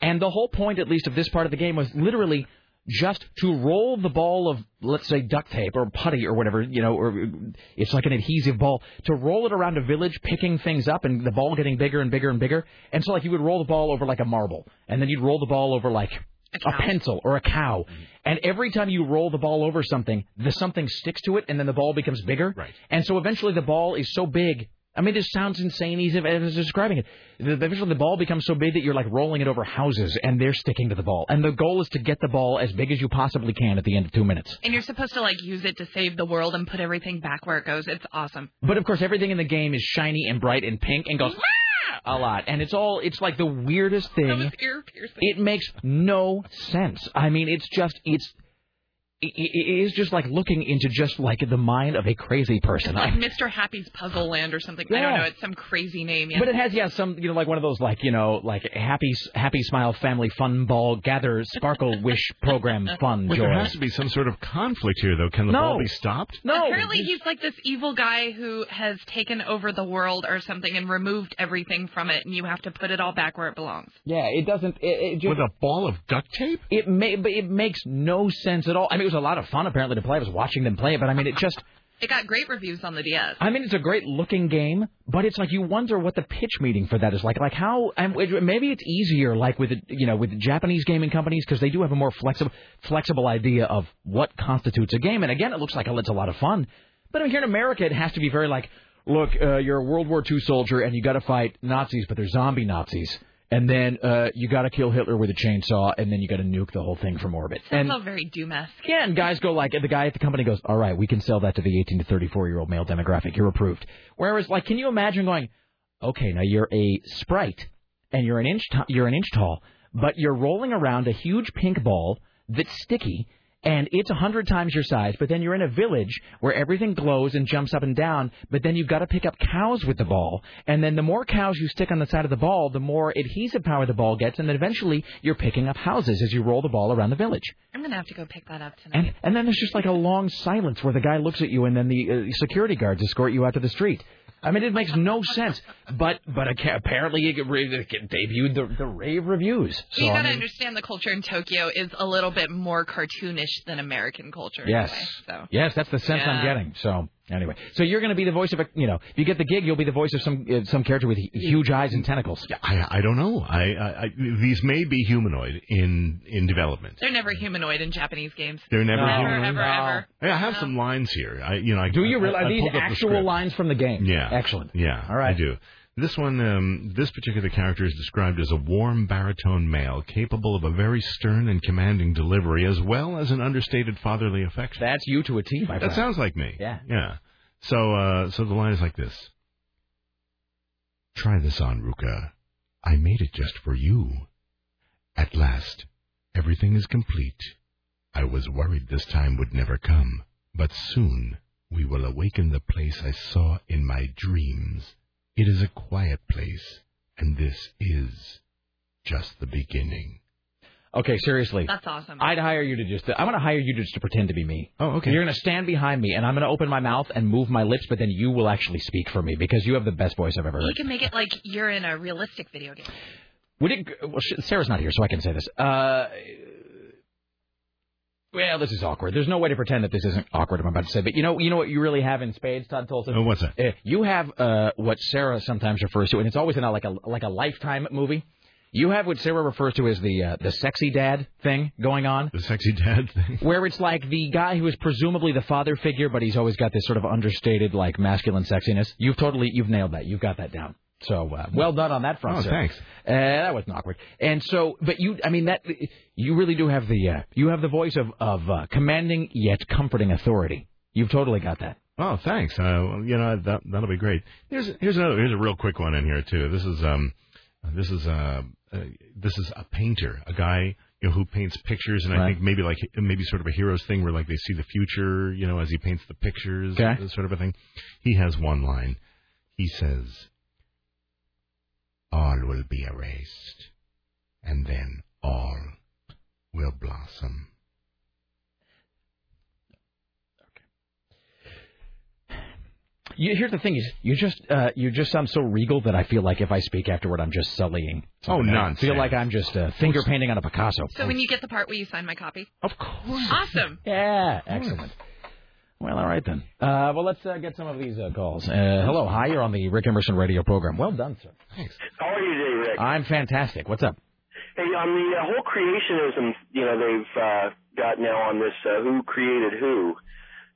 and the whole point, at least of this part of the game, was literally just to roll the ball of, let's say, duct tape or putty or whatever, you know, or it's like an adhesive ball, to roll it around a village, picking things up, and the ball getting bigger and bigger and bigger. And so, like, you would roll the ball over like a marble, and then you'd roll the ball over like a, pencil or a cow. Mm-hmm. And every time you roll the ball over something, the something sticks to it, and then the ball becomes bigger. Right. And so eventually the ball is so big. I mean, this sounds insane as if describing it. The- Eventually, the ball becomes so big that you're like rolling it over houses, and they're sticking to the ball. And the goal is to get the ball as big as you possibly can at the end of two minutes. And you're supposed to like use it to save the world and put everything back where it goes. It's awesome. But of course, everything in the game is shiny and bright and pink and goes a lot, and it's all it's like the weirdest thing. It makes no sense. I mean, it's just it's it, it is just like looking into just like the mind of a crazy person. Like Mr. Happy's Puzzle Land or something. I don't know. It's some crazy name. Yeah. But it has yeah some you know like one of those like you know like happy happy smile family fun ball gather sparkle wish program fun But joy. there has to be some sort of conflict here, though. Can the No. ball be stopped? No. Apparently, he's like this evil guy who has taken over the world or something and removed everything from it, and you have to put it all back where it belongs. Yeah, it doesn't. It, it just, With a ball of duct tape? It may, but it makes no sense at all. I mean, it was a lot of fun apparently to play. I was watching them play it, but I mean, it just. It got great reviews on the DS. I mean, it's a great looking game, but it's like you wonder what the pitch meeting for that is like. Like how, and maybe it's easier, like with you know, with Japanese gaming companies because they do have a more flexible, flexible idea of what constitutes a game. And again, it looks like it's a lot of fun. But I mean, here in America, it has to be very like, look, uh, you're a World War II soldier and you got to fight Nazis, but they're zombie Nazis. And then uh, you got to kill Hitler with a chainsaw, and then you got to nuke the whole thing from orbit. Sounds And very Doom-esque. yeah, and guys go like, the guy at the company goes, all right, we can sell that to the 18 to 34 year old male demographic. You're approved. Whereas, like, can you imagine going, okay, now you're a sprite and you're an inch, t- you're an inch tall, but you're rolling around a huge pink ball that's sticky. And it's a hundred times your size, but then you're in a village where everything glows and jumps up and down. But then you've got to pick up cows with the ball, and then the more cows you stick on the side of the ball, the more adhesive power the ball gets, and then eventually you're picking up houses as you roll the ball around the village. I'm gonna have to go pick that up tonight. And and then there's just like a long silence where the guy looks at you, and then the uh, security guards escort you out to the street. I mean, it makes no sense. But but apparently it debuted the the rave reviews. So you gotta mean, understand the culture in Tokyo is a little bit more cartoonish than American culture. yes, Anyway, so. yes, that's the sense I'm getting. So anyway, so you're going to be the voice of a you know, if you get the gig, you'll be the voice of some uh, some character with huge eyes and tentacles. I I don't know. I, I, I these may be humanoid in in development. They're never humanoid in Japanese games. They're never Never, humanoid. ever, ever. Hey, I have some lines here. I you know I Do you I- really? I Are these pulled up the actual lines from the game? Yeah. Excellent. Yeah. All right. I do. This one, um, this particular character is described as a warm baritone male, capable of a very stern and commanding delivery, as well as an understated fatherly affection. That's you to a T, my That friend. sounds like me. Yeah. Yeah. So, uh, so the line is like this. Try this on, Ruka. I made it just for you. At last, everything is complete. I was worried this time would never come, but soon we will awaken the place I saw in my dreams. It is a quiet place, and this is just the beginning. Okay, seriously. That's awesome. I'd hire you to just. I'm going to hire you just to pretend to be me. Oh, okay. You're going to stand behind me, and I'm going to open my mouth and move my lips, but then you will actually speak for me because you have the best voice I've ever heard. You heard. can make it like you're in a realistic video game. Would it? Well, Sarah's not here, so I can say this. Uh, well, this is awkward. There's no way to pretend that this isn't awkward. I'm about to say, but you know, you know what you really have in spades, Todd Tolces. Oh, what's that? Uh, you have uh, what Sarah sometimes refers to, and it's always in a, like a like a lifetime movie. You have what Sarah refers to as the uh, the sexy dad thing going on. The sexy dad thing. Where it's like the guy who is presumably the father figure, but he's always got this sort of understated, like masculine sexiness. You've totally you've nailed that. You've got that down. So uh, well done on that front. Oh, sir. thanks. Uh, that wasn't awkward. And so, but you, I mean, that you really do have the uh, you have the voice of of uh, commanding yet comforting authority. You've totally got that. Oh, thanks. Uh, you know that that'll be great. Here's here's another here's a real quick one in here too. This is um this is uh, uh this is a painter, a guy you know who paints pictures, and I think maybe like maybe sort of a hero's thing where like they see the future, you know, as he paints the pictures, Okay. sort of a thing. He has one line. He says, all will be erased, and then all will blossom. Okay. You, here's the thing is you just uh, you just sound so regal that I feel like if I speak afterward I'm just sullying. Oh nonsense! I feel like I'm just uh, finger painting on a Picasso. So when you get the part, will you sign my copy? Of course. Awesome. yeah, excellent. Well, all right then. Uh, well, let's uh, get some of these uh, calls. Uh, hello, hi. You're on the Rick Emerson radio program. Well done, sir. Thanks. How are you today, Rick? I'm fantastic. What's up? Hey, on the uh, whole creationism, you know, they've uh, got now on this uh, who created who.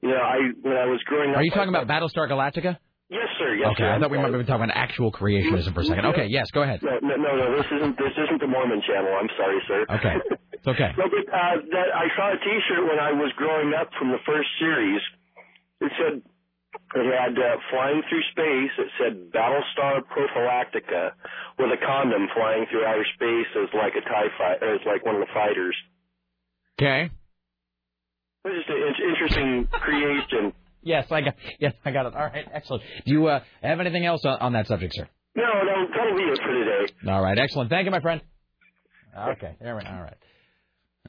You know, I when I was growing up. Are you talking about Battlestar Galactica? Yes, sir. Yes, okay, sir. I thought we might be talking about actual creationism for a second. Okay, yes, go ahead. No, no, no, no. This isn't this isn't the Mormon channel. I'm sorry, sir. Okay, it's okay. No, but uh, that I saw a T-shirt when I was growing up from the first series. It said it had uh, flying through space. It said Battlestar Prophylactica with a condom flying through outer space as like a tie fighter, as like one of the fighters. Okay. It was just an interesting creation. Yes, I got. Yes, I got it. All right, excellent. Do you uh, have anything else on, on that subject, sir? No, no, that'll be it for today. All right, excellent. Thank you, my friend. Okay, there we. All right,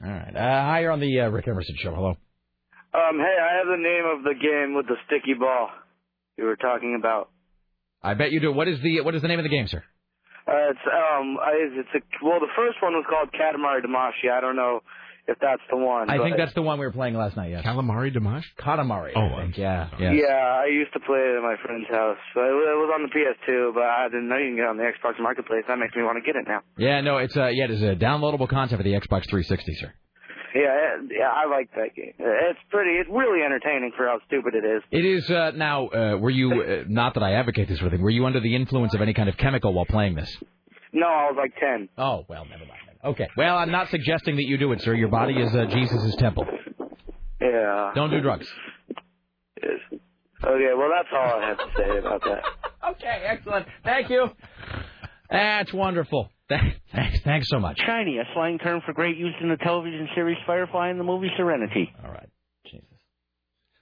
all right. Uh, hi, you're on the uh, Rick Emerson show. Hello. Um, hey, I have the name of the game with the sticky ball you were talking about. I bet you do. What is the What is the name of the game, sir? Uh, it's um, I- it's a well, the first one was called Katamari Damacy. I don't know if that's the one. I but- think that's the one we were playing last night. Yes. Calamari Damash. Katamari. Oh, I think. yeah. Yes. Yeah, I used to play it at my friend's house. So it it was on the PS2, but I didn't know you can get it on the Xbox Marketplace. That makes me want to get it now. Yeah. No, it's uh, yeah, it is a downloadable content for the Xbox 360, sir. Yeah, yeah, I like that game. It's pretty. It's really entertaining for how stupid it is. It is uh, now. Uh, were you uh, not that I advocate this sort of thing? Were you under the influence of any kind of chemical while playing this? No, I was like ten. Oh well, never mind. Then. Okay. Well, I'm not suggesting that you do it, sir. Your body is uh, Jesus' temple. Yeah. Don't do drugs. Yes. Okay, well that's all I have to say about that. Okay, excellent. Thank you. That's wonderful. Thanks, thanks so much. Shiny, a slang term for great use in the television series Firefly and the movie Serenity. All right.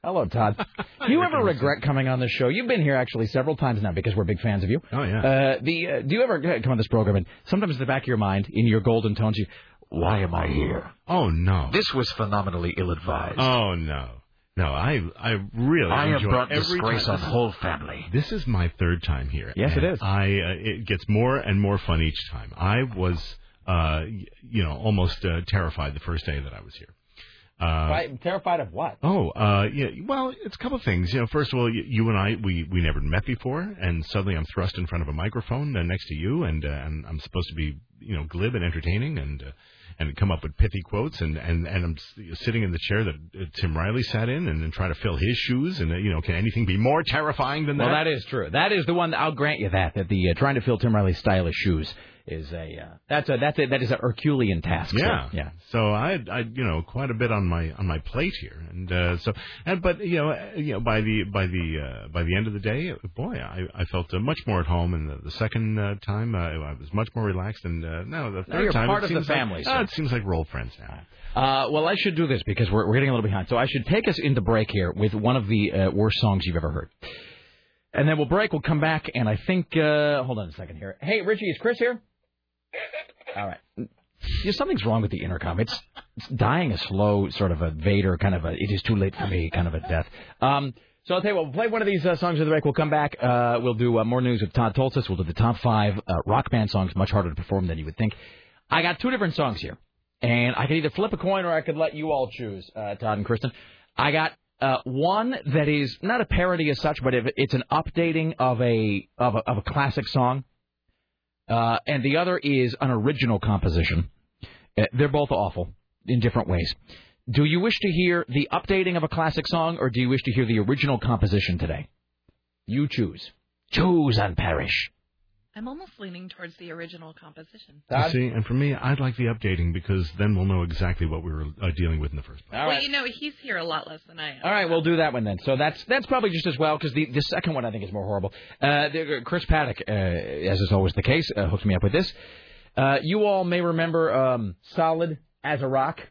Hello, Todd. Do you ever regret coming on this show? You've been here actually several times now because we're big fans of you. Oh yeah. Uh, the uh, do you ever uh, come on this program and sometimes in the back of your mind, in your golden tones, you, why am I here? Oh no. This was phenomenally ill-advised. Oh no. No, I I really I have enjoy brought every disgrace time. on the whole family. This is my third time here. Yes, it is. I uh, it gets more and more fun each time. I was uh you know almost uh, terrified the first day that I was here. Uh, Why- terrified of what? Oh, uh, yeah. Well, it's a couple of things. You know, first of all, you, you and I, we we never met before, and suddenly I'm thrust in front of a microphone uh, next to you, and uh, and I'm supposed to be, you know, glib and entertaining, and uh, and come up with pithy quotes, and and and I'm s- sitting in the chair that uh, Tim Riley sat in, and then try to fill his shoes, and uh, you know, can anything be more terrifying than that? Well, that? that is true. That is the one. I'll grant you that. That the uh, trying to fill Tim Riley's stylish shoes is a uh, that's a that's a that is a Herculean task. Yeah, yeah. So I, I, you know, quite a bit on my on my plate here, and uh, so, and but you know, uh, you know, by the by the uh, by the end of the day, boy, I, I felt uh, much more at home, and the, the second uh, time uh, I was much more relaxed, and uh, no, the third Now you're time part of the seems like- family, uh, it seems like we're old friends now. Uh, well, I should do this because we're, we're getting a little behind. So I should take us into break here with one of the uh, worst songs you've ever heard. And then we'll break, we'll come back, and I think, uh, hold on a second here. Hey, Richie, is Chris here? All right. Yeah, something's wrong with the intercom. It's, it's dying a slow sort of a Vader kind of a, it is too late for me kind of a death. Um, so I'll tell you what, we'll play one of these uh, songs of the break. We'll come back. Uh, we'll do uh, more news with Todd Tolces. We'll do the top five uh, rock band songs, much harder to perform than you would think. I got two different songs here, and I could either flip a coin or I could let you all choose, uh, Todd and Kristen. I got uh, one that is not a parody as such, but it's an updating of a of a, of a classic song, uh, and the other is an original composition. Uh, they're both awful in different ways. Do you wish to hear the updating of a classic song, or do you wish to hear the original composition today? You choose. Choose and perish. I'm almost leaning towards the original composition. You see, and for me, I'd like the updating because then we'll know exactly what we were uh, dealing with in the first place. All well, right. you know, he's here a lot less than I am. All right, we'll do that one then. So that's that's probably just as well because the the second one I think is more horrible. Uh, the, Chris Paddock, uh, as is always the case, uh, hooked me up with this. Uh, you all may remember um, "Solid as a Rock"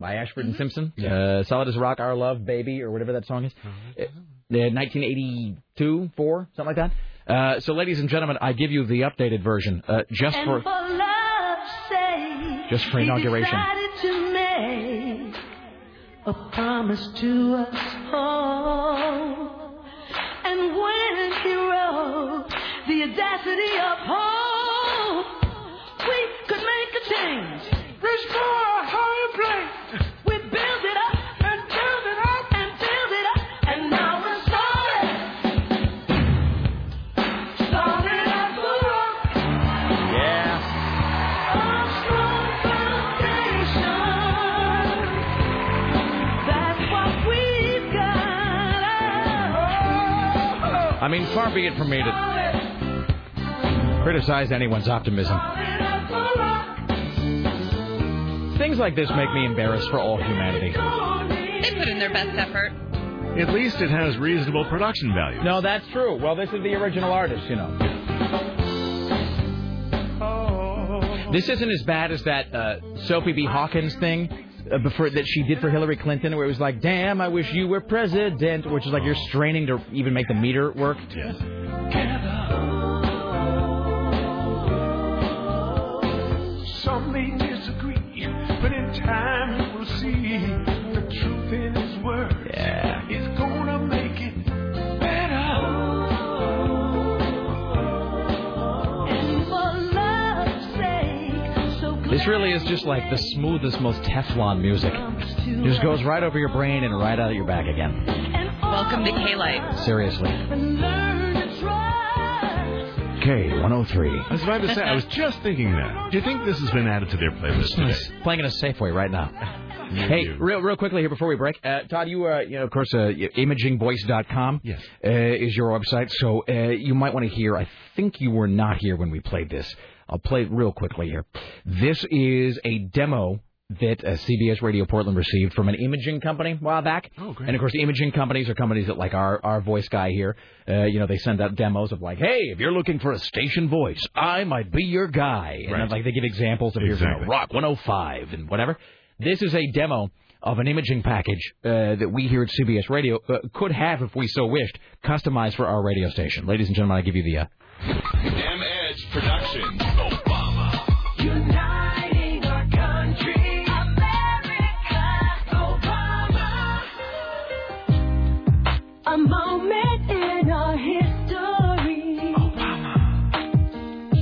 by Ashford and Simpson. Uh, "Solid as a Rock," "Our Love, Baby," or whatever that song is. Uh, 1982, four, something like that. Uh, so, ladies and gentlemen, I give you the updated version uh, just and for for love's sake, just for inauguration. decided to make a promise to us all. And when he wrote the audacity of hope, we could make a change. Reach for I mean, far be it from me to criticize anyone's optimism. Things like this make me embarrassed for all humanity. They put in their best effort. At least it has reasonable production value. No, that's true. Well, this is the original artist, you know. This isn't as bad as that uh, Sophie B. Hawkins thing uh, before that she did for Hillary Clinton, where it was like, "Damn, I wish you were president," which is like you're straining to even make the meter work. Some may disagree, but in time you will see the truth in his word. Yeah. This really is just like the smoothest, most Teflon music. Just goes right over your brain and right out of your back again. Welcome to K-Light. Seriously. learn to trust. K103. I was about to say, I was just thinking that. Do you think this has been added to their playlist today? Playing in a Safeway right now. Hey, real real quickly here before we break, uh, Todd, you uh, you know of course uh, imagingvoice.com yes. uh, is your website, so uh, you might want to hear. I think you were not here when we played this. I'll play it real quickly here. This is a demo that uh, CBS Radio Portland received from an imaging company a while back. Oh, great. And of course, imaging companies are companies that, like our our voice guy here, uh, you know, they send out demos of like, hey, if you're looking for a station voice, I might be your guy. And Right. like they give examples of here's you know, Rock 105 and whatever. This is a demo of an imaging package uh, that we here at CBS Radio uh, could have, if we so wished, customized for our radio station. Ladies and gentlemen, I give you the. Uh, M Edge Productions. Obama. Uniting our country, America, Obama. A moment in our history.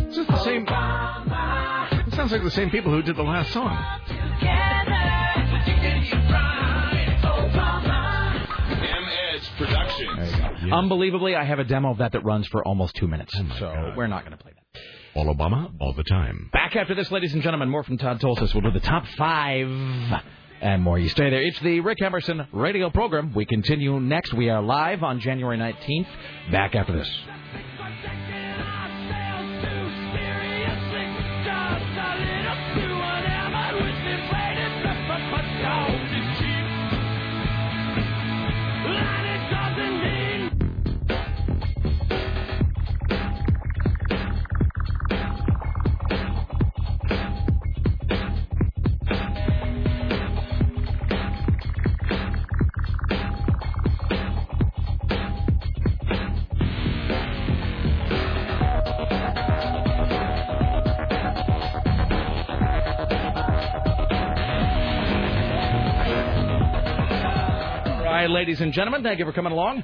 Is this the same? Obama. It sounds like the same people who did the last song. M Productions. Unbelievably, I have a demo of that that runs for almost two minutes, so we're not going to play that. All Obama, all the time. Back after this, ladies and gentlemen, more from Todd Tolces. We'll do the top five and more. You stay there. It's the Rick Emerson radio program. We continue next. We are live on January 19th. Back after this. Ladies and gentlemen, thank you for coming along.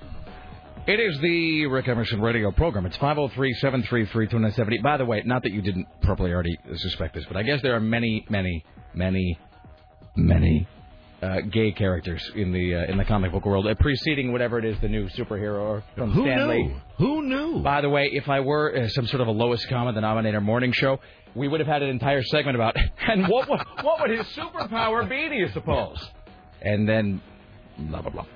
It is the Rick Emerson radio program. It's 503 733 2970. By the way, not that you didn't probably already suspect this, but I guess there are many, many, many, many uh, gay characters in the uh, in the comic book world, uh, preceding whatever it is the new superhero from Who Stan knew? Who knew? By the way, if I were uh, some sort of a lowest common denominator morning show, we would have had an entire segment about and what would, what would his superpower be? Do you suppose? And then blah blah blah.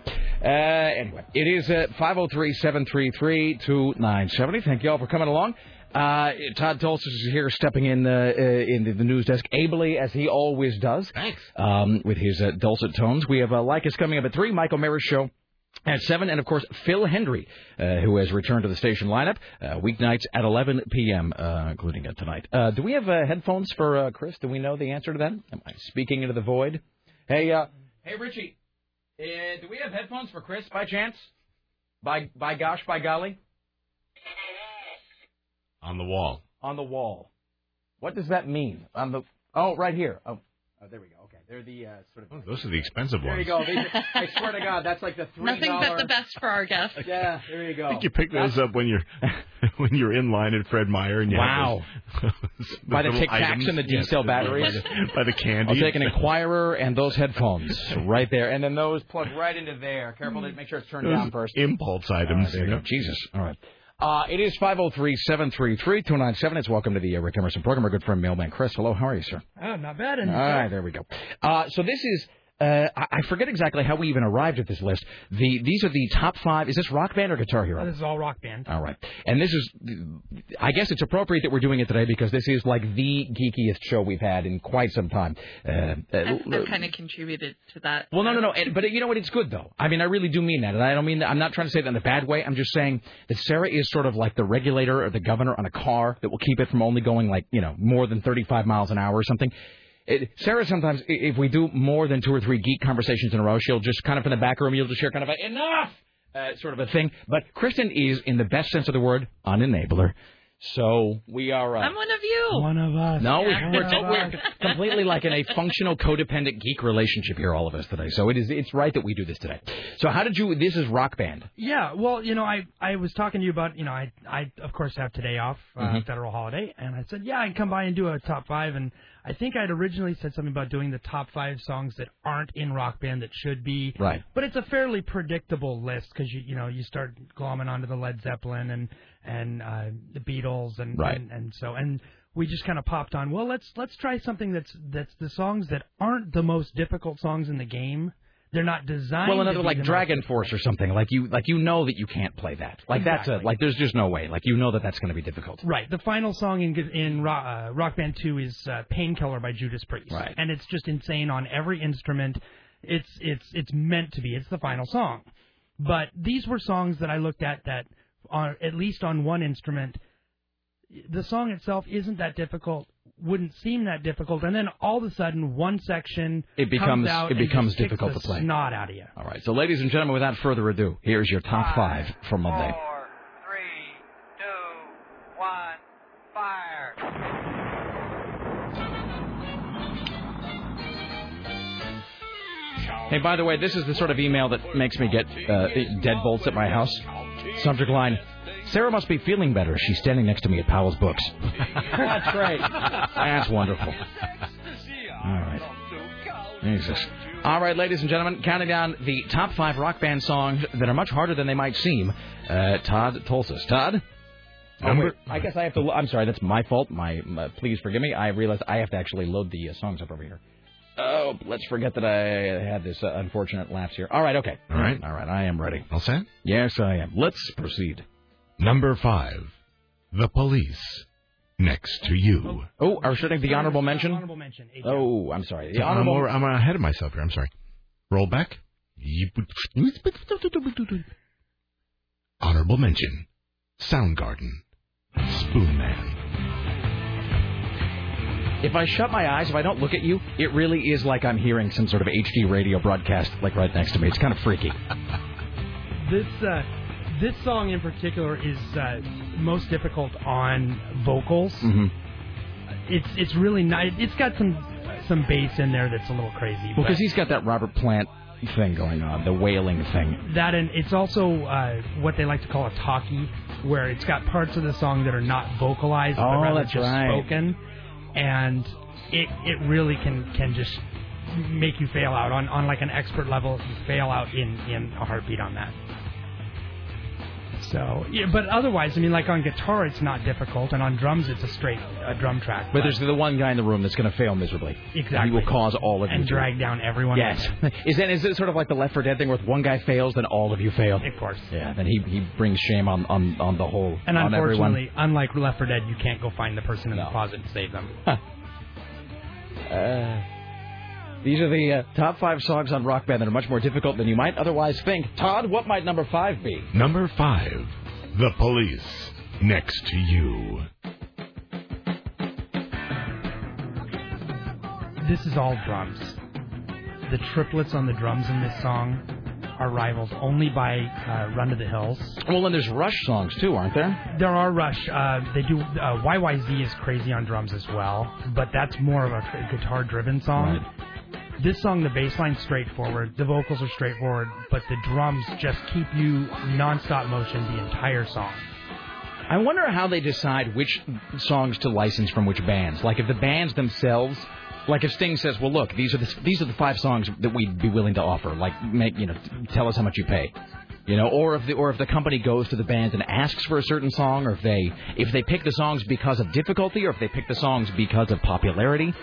Uh, anyway, it is uh, 503-733-2970. Thank you all for coming along. Uh, Todd Tolces is here, stepping in uh, uh, into the news desk ably as he always does. Thanks. Um, with his uh, dulcet tones, we have uh, Lycus coming up at three. Michael Maris show. At 7, and of course, Phil Hendrie, uh, who has returned to the station lineup, uh, weeknights at 11 p.m., uh, including uh, tonight. Uh, do we have uh, headphones for uh, Chris? Do we know the answer to that? Am I speaking into the void? Hey, uh, hey, Richie, uh, do we have headphones for Chris by chance? By by gosh, by golly, On the wall. on the wall. What does that mean? On the oh, right here. Oh, oh there we go. Okay. They're the uh, sort of. Oh, those are the expensive There ones. There you go. These are- I swear to God, that's like the three Nothing but the best for our guests. Yeah, there you go. I think you pick those up when you're when you're in line at Fred Meyer and you Wow. have those, those By the little Tic Tacs and the D-cell by batteries. the- by the candy. I'll take an Inquirer and those headphones right there, and then those plug right into there. Careful to make sure it's turned Those down first. impulse items. right, there you you go. know. Jesus. All right. Uh, it is 503-733-297. It's welcome to the uh, Rick Emerson program. Our good friend Mailman Chris. Hello, how are you, sir? Oh, not bad. All right, there we go. Uh, so this is. Uh, I I forget exactly how we even arrived at this list. The these are the top five. Is this rock band or guitar hero? This is all rock band. All right. And this is, I guess it's appropriate that we're doing it today because this is like the geekiest show we've had in quite some time. Uh, uh, I've, I've kind of contributed to that. well, no, no, no. And- But you know what? It's good though. I mean, I really do mean that, and I don't mean that. I'm not trying to say that in a bad way. I'm just saying that Sarah is sort of like the regulator or the governor on a car that will keep it from only going like you know more than 35 miles an hour or something. It, Sarah sometimes, if we do more than two or three geek conversations in a row, she'll just kind of in the back room, you'll just hear kind of a enough uh, sort of a thing. But Kristen is, in the best sense of the word, an enabler. So we are. Uh, I'm one of you. One of us. no, we- One we're, of we're us. completely like in a functional codependent geek relationship here, all of us today. So it is it's right that we do this today. So how did you? This is Rock Band. Yeah, well, you know, I I was talking to you about, you know, I I of course have today off, uh, Mhm. federal holiday, and I said, yeah, I can come by and do a top five, and I think I'd originally said something about doing the top five songs that aren't in Rock Band that should be. Right. But it's a fairly predictable list because you you know you start glomming onto the Led Zeppelin and and uh, the Beatles and, Right. and and so and we just kind of popped on. Well, let's let's try something that's that's the songs that aren't the most difficult songs in the game. They're not designed. Well, another like Dragon Force or something. Like you like you know that you can't play that. Like that's a like there's just no way. Like you know that that's going to be difficult. Right. The final song in in Rock, uh, Rock Band 2 is uh, Painkiller by Judas Priest. Right. And it's just insane on every instrument. It's it's it's meant to be. It's the final song. But these were songs that I looked at that are at least on one instrument the song itself isn't that difficult, wouldn't seem that difficult, and then all of a sudden one section It becomes comes out it and becomes just difficult the to play. Snot out of you. All right. So, ladies and gentlemen, without further ado, here's your top five for Monday. Four, three, two, one, fire. Hey, by the way, this is the sort of email that makes me get uh, deadbolts at my house. Subject line: Sarah must be feeling better. She's standing next to me at Powell's Books. That's great. That's wonderful. All right. Jesus. All right, ladies and gentlemen, counting down the top five rock band songs that are much harder than they might seem. Uh, Todd Tolces. Todd? Number- wait. I guess I have to. lo- I'm sorry, that's my fault. My, my please forgive me. I realize I have to actually load the uh, songs up over here. Oh, let's forget that I had this uh, unfortunate lapse here. All right, okay. All right. all right. I am ready. All set? Yes, I am. Let's proceed. Number five, The Police. Next to you. Oh, are we shutting the honorable mention? Honorable mention. Oh, I'm sorry. The So I'm, honorable. over- I'm ahead of myself here. I'm sorry. Roll back. Honorable mention. Soundgarden. Spoonman. If I shut my eyes, if I don't look at you, it really is like I'm hearing some sort of HD radio broadcast like right next to me. It's kind of freaky. This uh, this song in particular is uh, most difficult on vocals. Mm-hmm. It's it's really nice. It's got some some bass in there that's a little crazy. Well, because he's got that Robert Plant thing going on, the wailing thing. that and it's also uh, what they like to call a talkie, where it's got parts of the song that are not vocalized, Oh, but rather just right. spoken, and it it really can can just make you fail out on on like an expert level. You fail out in in a heartbeat on that. So, yeah, but otherwise, I mean, like on guitar, it's not difficult, and on drums, it's a straight uh, drum track. But there's the one guy in the room that's going to fail miserably. Exactly. He will cause all of you and to- drag down everyone. Yes. Is that is it sort of like the Left 4 Dead thing where if one guy fails, then all of you fail? Of course. Yeah. Then he he brings shame on on on the whole And on everyone. unfortunately, unlike Left 4 Dead, you can't go find the person in the closet and save them. Uh, these are the uh, top five songs on Rock Band that are much more difficult than you might otherwise think. Todd, what might number five be? Number five, The Police. Next to you. This is all drums. The triplets on the drums in this song are rivaled only by uh, Run to the Hills. Well, and there's Rush songs too, aren't there? There are Rush. Uh, they do. Uh, YYZ is crazy on drums as well, but that's more of a guitar-driven song. This song, the bass line's straightforward, the vocals are straightforward, but the drums just keep you nonstop motion the entire song. I wonder how they decide which songs to license from which bands. Like if the bands themselves, like if Sting says, "Well, look, these are the these are the five songs that we'd be willing to offer. Like, make you know, tell us how much you pay." You know, or if the or if the company goes to the band and asks for a certain song, or if they if they pick the songs because of difficulty, or if they pick the songs because of popularity.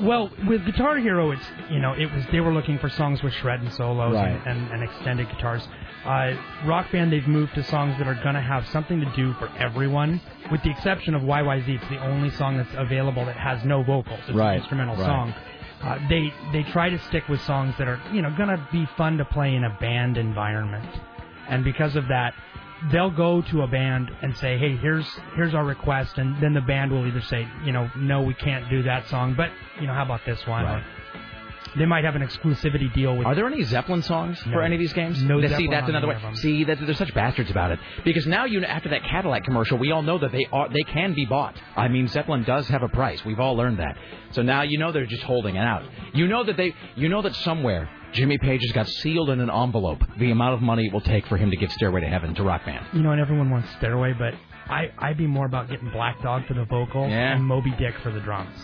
Well, with Guitar Hero, it's you know it was they were looking for songs with shred and solos Right. and, and, and extended guitars. Uh, rock Band, they've moved to songs that are going to have something to do for everyone, with the exception of YYZ. It's the only song that's available that has no vocals. It's Right, an instrumental right. song. Uh, they they try to stick with songs that are you know going to be fun to play in a band environment, and because of that, they'll go to a band and say, "Hey, here's here's our request," and then the band will either say, "You know, no, we can't do that song, but you know, how about this one?" Right. They might have an exclusivity deal with. Are there any Zeppelin songs for any of these games? No Now, See, that's another way. See, that, they're such bastards about it because now you after that Cadillac commercial, we all know that they are they can be bought. I mean, Zeppelin does have a price. We've all learned that. So now you know they're just holding it out. You know that they you know that somewhere Jimmy Page has got sealed in an envelope the amount of money it will take for him to give Stairway to Heaven to Rock Band. You know, and everyone wants Stairway, but I I'd be more about getting Black Dog for the vocal Yeah. and Moby Dick for the drums.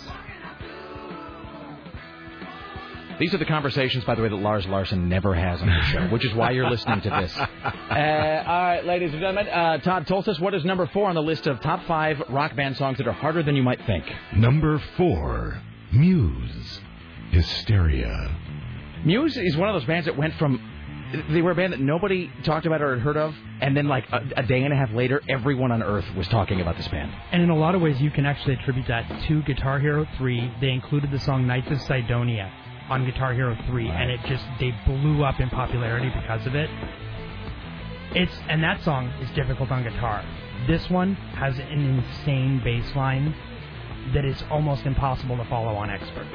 These are the conversations, by the way, that Lars Larson never has on his show, which is why you're listening to this. Uh, all right, ladies and gentlemen, uh, Todd Tolces, what is number four on the list of top five rock band songs that are harder than you might think? Number four, Muse, Hysteria. Muse is one of those bands that went from they were a band that nobody talked about or had heard of, and then like a, a day and a half later, everyone on Earth was talking about this band. And in a lot of ways, you can actually attribute that to Guitar Hero 3. They included the song Knights of Cydonia on Guitar Hero 3, and it just, they blew up in popularity because of it. It's And that song is difficult on guitar. This one has an insane bass line that is almost impossible to follow on expert.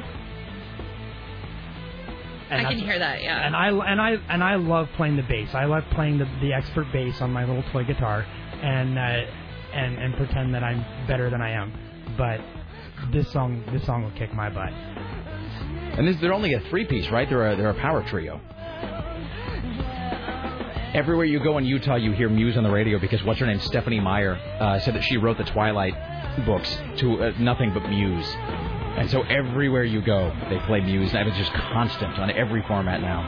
And I can hear that, yeah. and I and I and I love playing the bass. I love playing the the expert bass on my little toy guitar, and uh, and and pretend that I'm better than I am. But this song this song will kick my butt. And this, they're only a three piece, right? They're a, they're a power trio. Everywhere you go in Utah, you hear Muse on the radio because what's her name? Stephenie Meyer uh, said that she wrote the Twilight books to uh, nothing but Muse. And so everywhere you go, they play Muse. And it's just constant on every format now.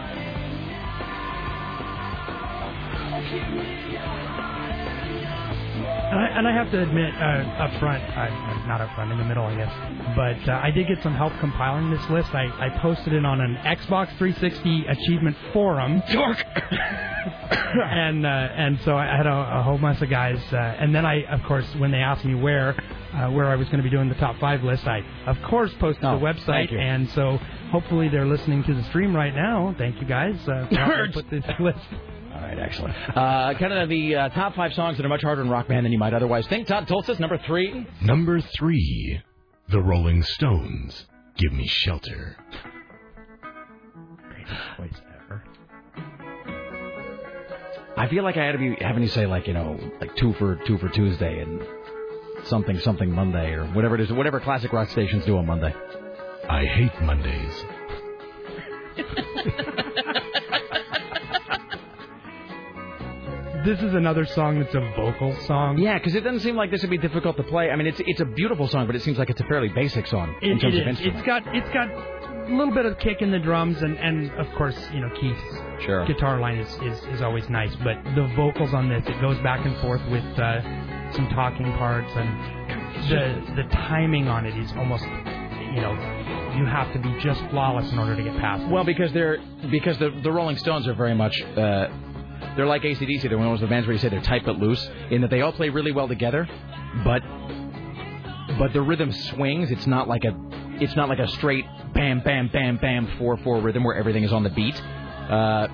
And I, and I have to admit, uh, up front, uh, not up front, in the middle, I guess, but uh, I did get some help compiling this list. I, I posted it on an Xbox 360 achievement forum. Dork! and uh, and so I had a, a whole bunch of guys. Uh, and then I, of course, when they asked me where uh, where I was going to be doing the top five list, I of course posted Oh, the website. And so hopefully they're listening to the stream right now. Thank you guys uh, for put this list. All right, excellent. Uh, kind of the uh, top five songs that are much harder in Rock Band than you might otherwise think. Todd Tolces, number three. Number three, The Rolling Stones, Give Me Shelter. Greatest Voice ever. I feel like I had to be having you say like you know like two for two for Tuesday and something something Monday or whatever it is, whatever classic rock stations do on Monday. I hate Mondays. This is another song that's a vocal song. Yeah, because it doesn't seem like this would be difficult to play. I mean, it's it's a beautiful song, but it seems like it's a fairly basic song in terms it of is. instrument. It's got it's got a little bit of kick in the drums and and of course you know Keith's Sure. guitar line is, is is always nice, but the vocals on this it goes back and forth with uh, some talking parts and the the timing on it is almost you know you have to be just flawless in order to get past. Well, because they're because the the Rolling Stones are very much uh, they're like ACDC. They're one of those bands where you say they're tight but loose, in that they all play really well together, but but the rhythm swings. It's not like a it's not like a straight bam bam bam bam four four rhythm where everything is on the beat. Uh,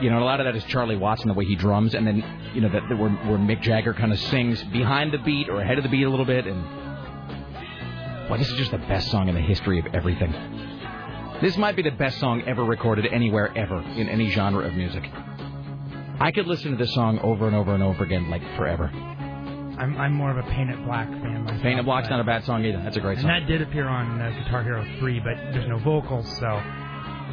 you know, a lot of that is Charlie Watson the way he drums, and then you know that, that where, where Mick Jagger kind of sings behind the beat or ahead of the beat a little bit, and well, this is just the best song in the history of everything. This might be the best song ever recorded anywhere ever in any genre of music. I could listen to this song over and over and over again like forever. I'm I'm more of a Paint It Black fan myself. It Black's not a bad song either. That's a great And song. that did appear on uh, Guitar Hero 3, but there's no vocals, so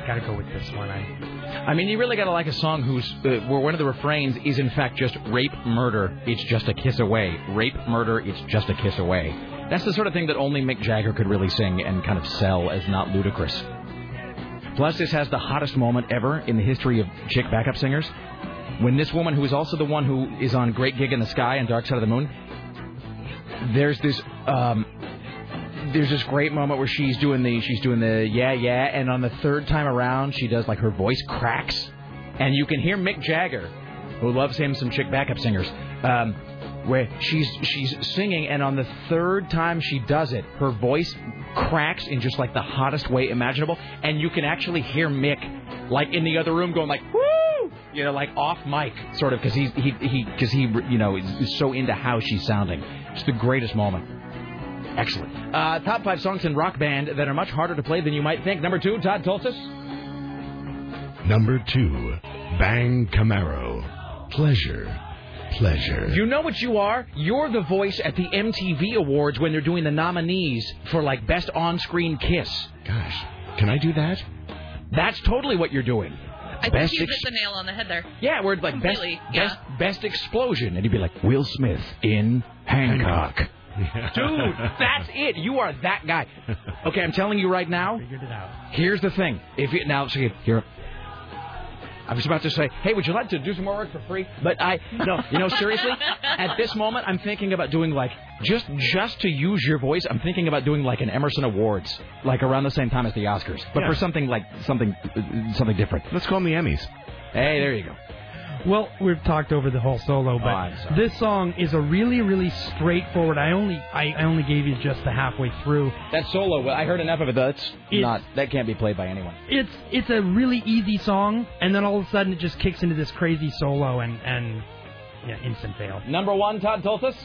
gotta go with this one. I I mean, you really got to like a song whose uh, where one of the refrains is in fact just rape, murder, it's just a kiss away. Rape, murder, it's just a kiss away. That's the sort of thing that only Mick Jagger could really sing and kind of sell as not ludicrous. Plus, this has the hottest moment ever in the history of chick backup singers. When this woman, who is also the one who is on Great Gig in the Sky and Dark Side of the Moon, there's this um, there's this great moment where she's doing the she's doing the yeah yeah, and on the third time around she does like her voice cracks, and you can hear Mick Jagger, who loves him some chick backup singers, um, where she's she's singing, and on the third time she does it, her voice cracks in just like the hottest way imaginable, and you can actually hear Mick like in the other room going like woo, you know, like off mic sort of because he he he because he you know is, is so into how she's sounding. It's the greatest moment. Excellent. Uh, top five songs in rock band that are much harder to play than you might think. Number two, Todd Tolces. Number two, Bang Camaro. Pleasure. Pleasure. You know what you are? You're the voice at the MTV Awards when they're doing the nominees for like best on-screen kiss. Gosh, can I do that? That's totally what you're doing. I best think you ex- hit the nail on the head there. yeah, where it's like best, Completely, best, best explosion, and you'd be like Will Smith in Hancock. Dude, that's it. You are that guy. Okay, I'm telling you right now. figured it out. Here's the thing. If you now, so here. I was about to say, hey, would you like to do some more work for free? But I, no, you know, seriously, at this moment, I'm thinking about doing like just just to use your voice. I'm thinking about doing like an Emerson Awards, like around the same time as the Oscars, but Yeah. for something like something something different. Let's call them the Emmys. Hey, there you go. Well, we've talked over the whole solo, but Oh, this song is a really, really straightforward. I only, I, I only gave you just the halfway through. That solo, well, I heard enough of it. That's It's- not that can't be played by anyone. It's, it's a really easy song, and then all of a sudden it just kicks into this crazy solo, and, and yeah, instant fail. Number one, Todd Tolces.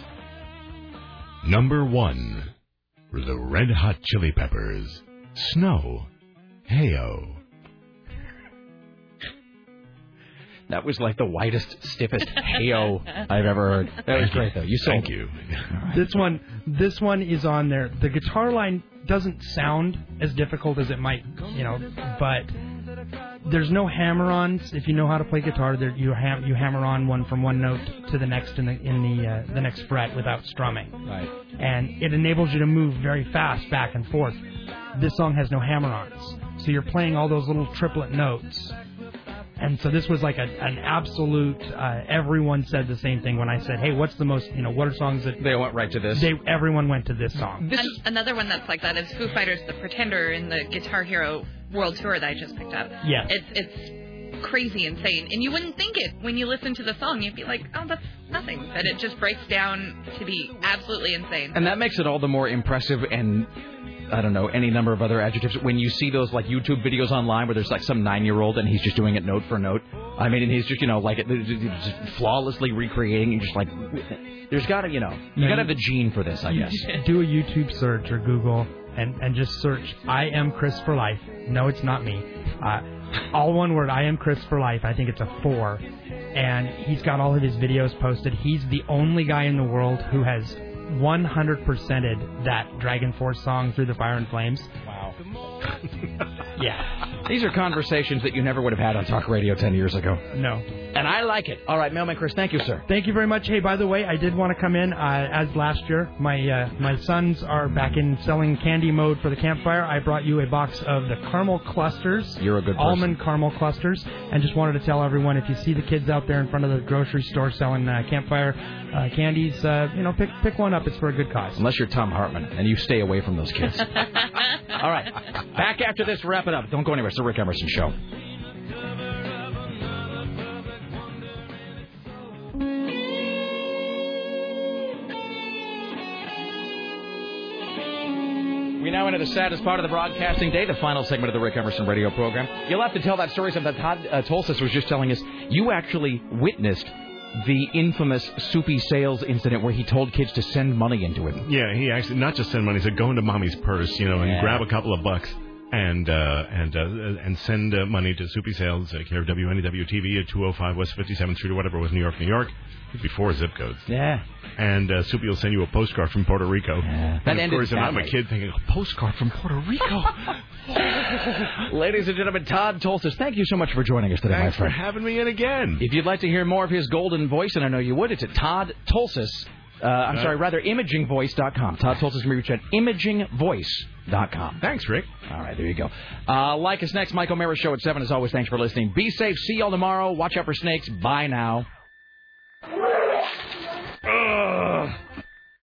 Number one, the Red Hot Chili Peppers. Snow. Heyo. That was like the whitest, stiffest heyo I've ever heard. That was great though. You sold Thank you. This one, this one is on there. The guitar line doesn't sound as difficult as it might, you know, but there's no hammer-ons. If you know how to play guitar, there you ham you hammer on one from one note to the next in the in the uh, the next fret without strumming, Right. and it enables you to move very fast back and forth. This song has no hammer-ons, so you're playing all those little triplet notes. And so this was like a, an absolute. Uh, everyone said the same thing when I said, "Hey, what's the most? You know, what are songs that They went right to this. they everyone went to this song. An- another one that's like that is Foo Fighters' "The Pretender" in the Guitar Hero World Tour that I just picked up. Yeah, It's it's crazy insane, and you wouldn't think it when you listen to the song. You'd be like, oh, that's nothing, but it just breaks down to be absolutely insane. And that makes it all the more impressive and I don't know any number of other adjectives when you see those like YouTube videos online where there's like some nine year old and he's just doing it note for note. I mean, and he's just you know like just flawlessly recreating and just like there's got to you know you got to have the gene for this, I guess. do a YouTube search or Google and and just search "I am Chris for life." No, it's not me. Uh, all one word. I am Chris for life. I think it's a four, and he's got all of his videos posted. He's the only guy in the world who has 100%ed that DragonForce song "Through the Fire and Flames." Wow. Yeah. These are conversations that you never would have had on talk radio ten years ago. No. And I like it. All right, Mailman Chris, thank you, sir. Thank you very much. Hey, by the way, I did want to come in uh, as last year. My uh, my sons are back in selling candy mode for the campfire. I brought you a box of the caramel clusters. You're a good person. almond caramel clusters, and just wanted to tell everyone if you see the kids out there in front of the grocery store selling uh, campfire uh, candies, uh, you know, pick pick one up. It's for a good cause. Unless you're Thom Hartmann and you stay away from those kids. All right. Back after this, wrap it up. Don't go anywhere. It's the Rick Emerson Show. We now enter the saddest part of the broadcasting day, the final segment of the Rick Emerson radio program. You'll have to tell that story something that Todd uh, Tolces was just telling us. You actually witnessed the infamous Soupy Sales incident where he told kids to send money into him. Yeah, he actually not just send money, he said go into mommy's purse, you know, and grab a couple of bucks. and uh, and uh, and send uh, money to Soupy Sales, uh, care of WNEW TV at 205 West 57th Street or whatever it was, New York, New York. Before zip codes. Yeah. And uh, Soupy will send you a postcard from Puerto Rico. Yeah. That And of ended course, and I'm a kid thinking, a postcard from Puerto Rico. Ladies and gentlemen, Todd Tolces, thank you so much for joining us today, Thanks my friend. Thanks for having me in again. If you'd like to hear more of his golden voice, and I know you would, it's at Todd Tolces. Uh, I'm Uh, sorry, rather imagingvoice.com. Todd Tolces can be reached at imagingvoice.com. Thanks, Rick. All right, there you go. Uh, like us next, Michael Mara Show at 7. As always, thanks for listening. Be safe. See y'all tomorrow. Watch out for snakes. Bye now. Ugh.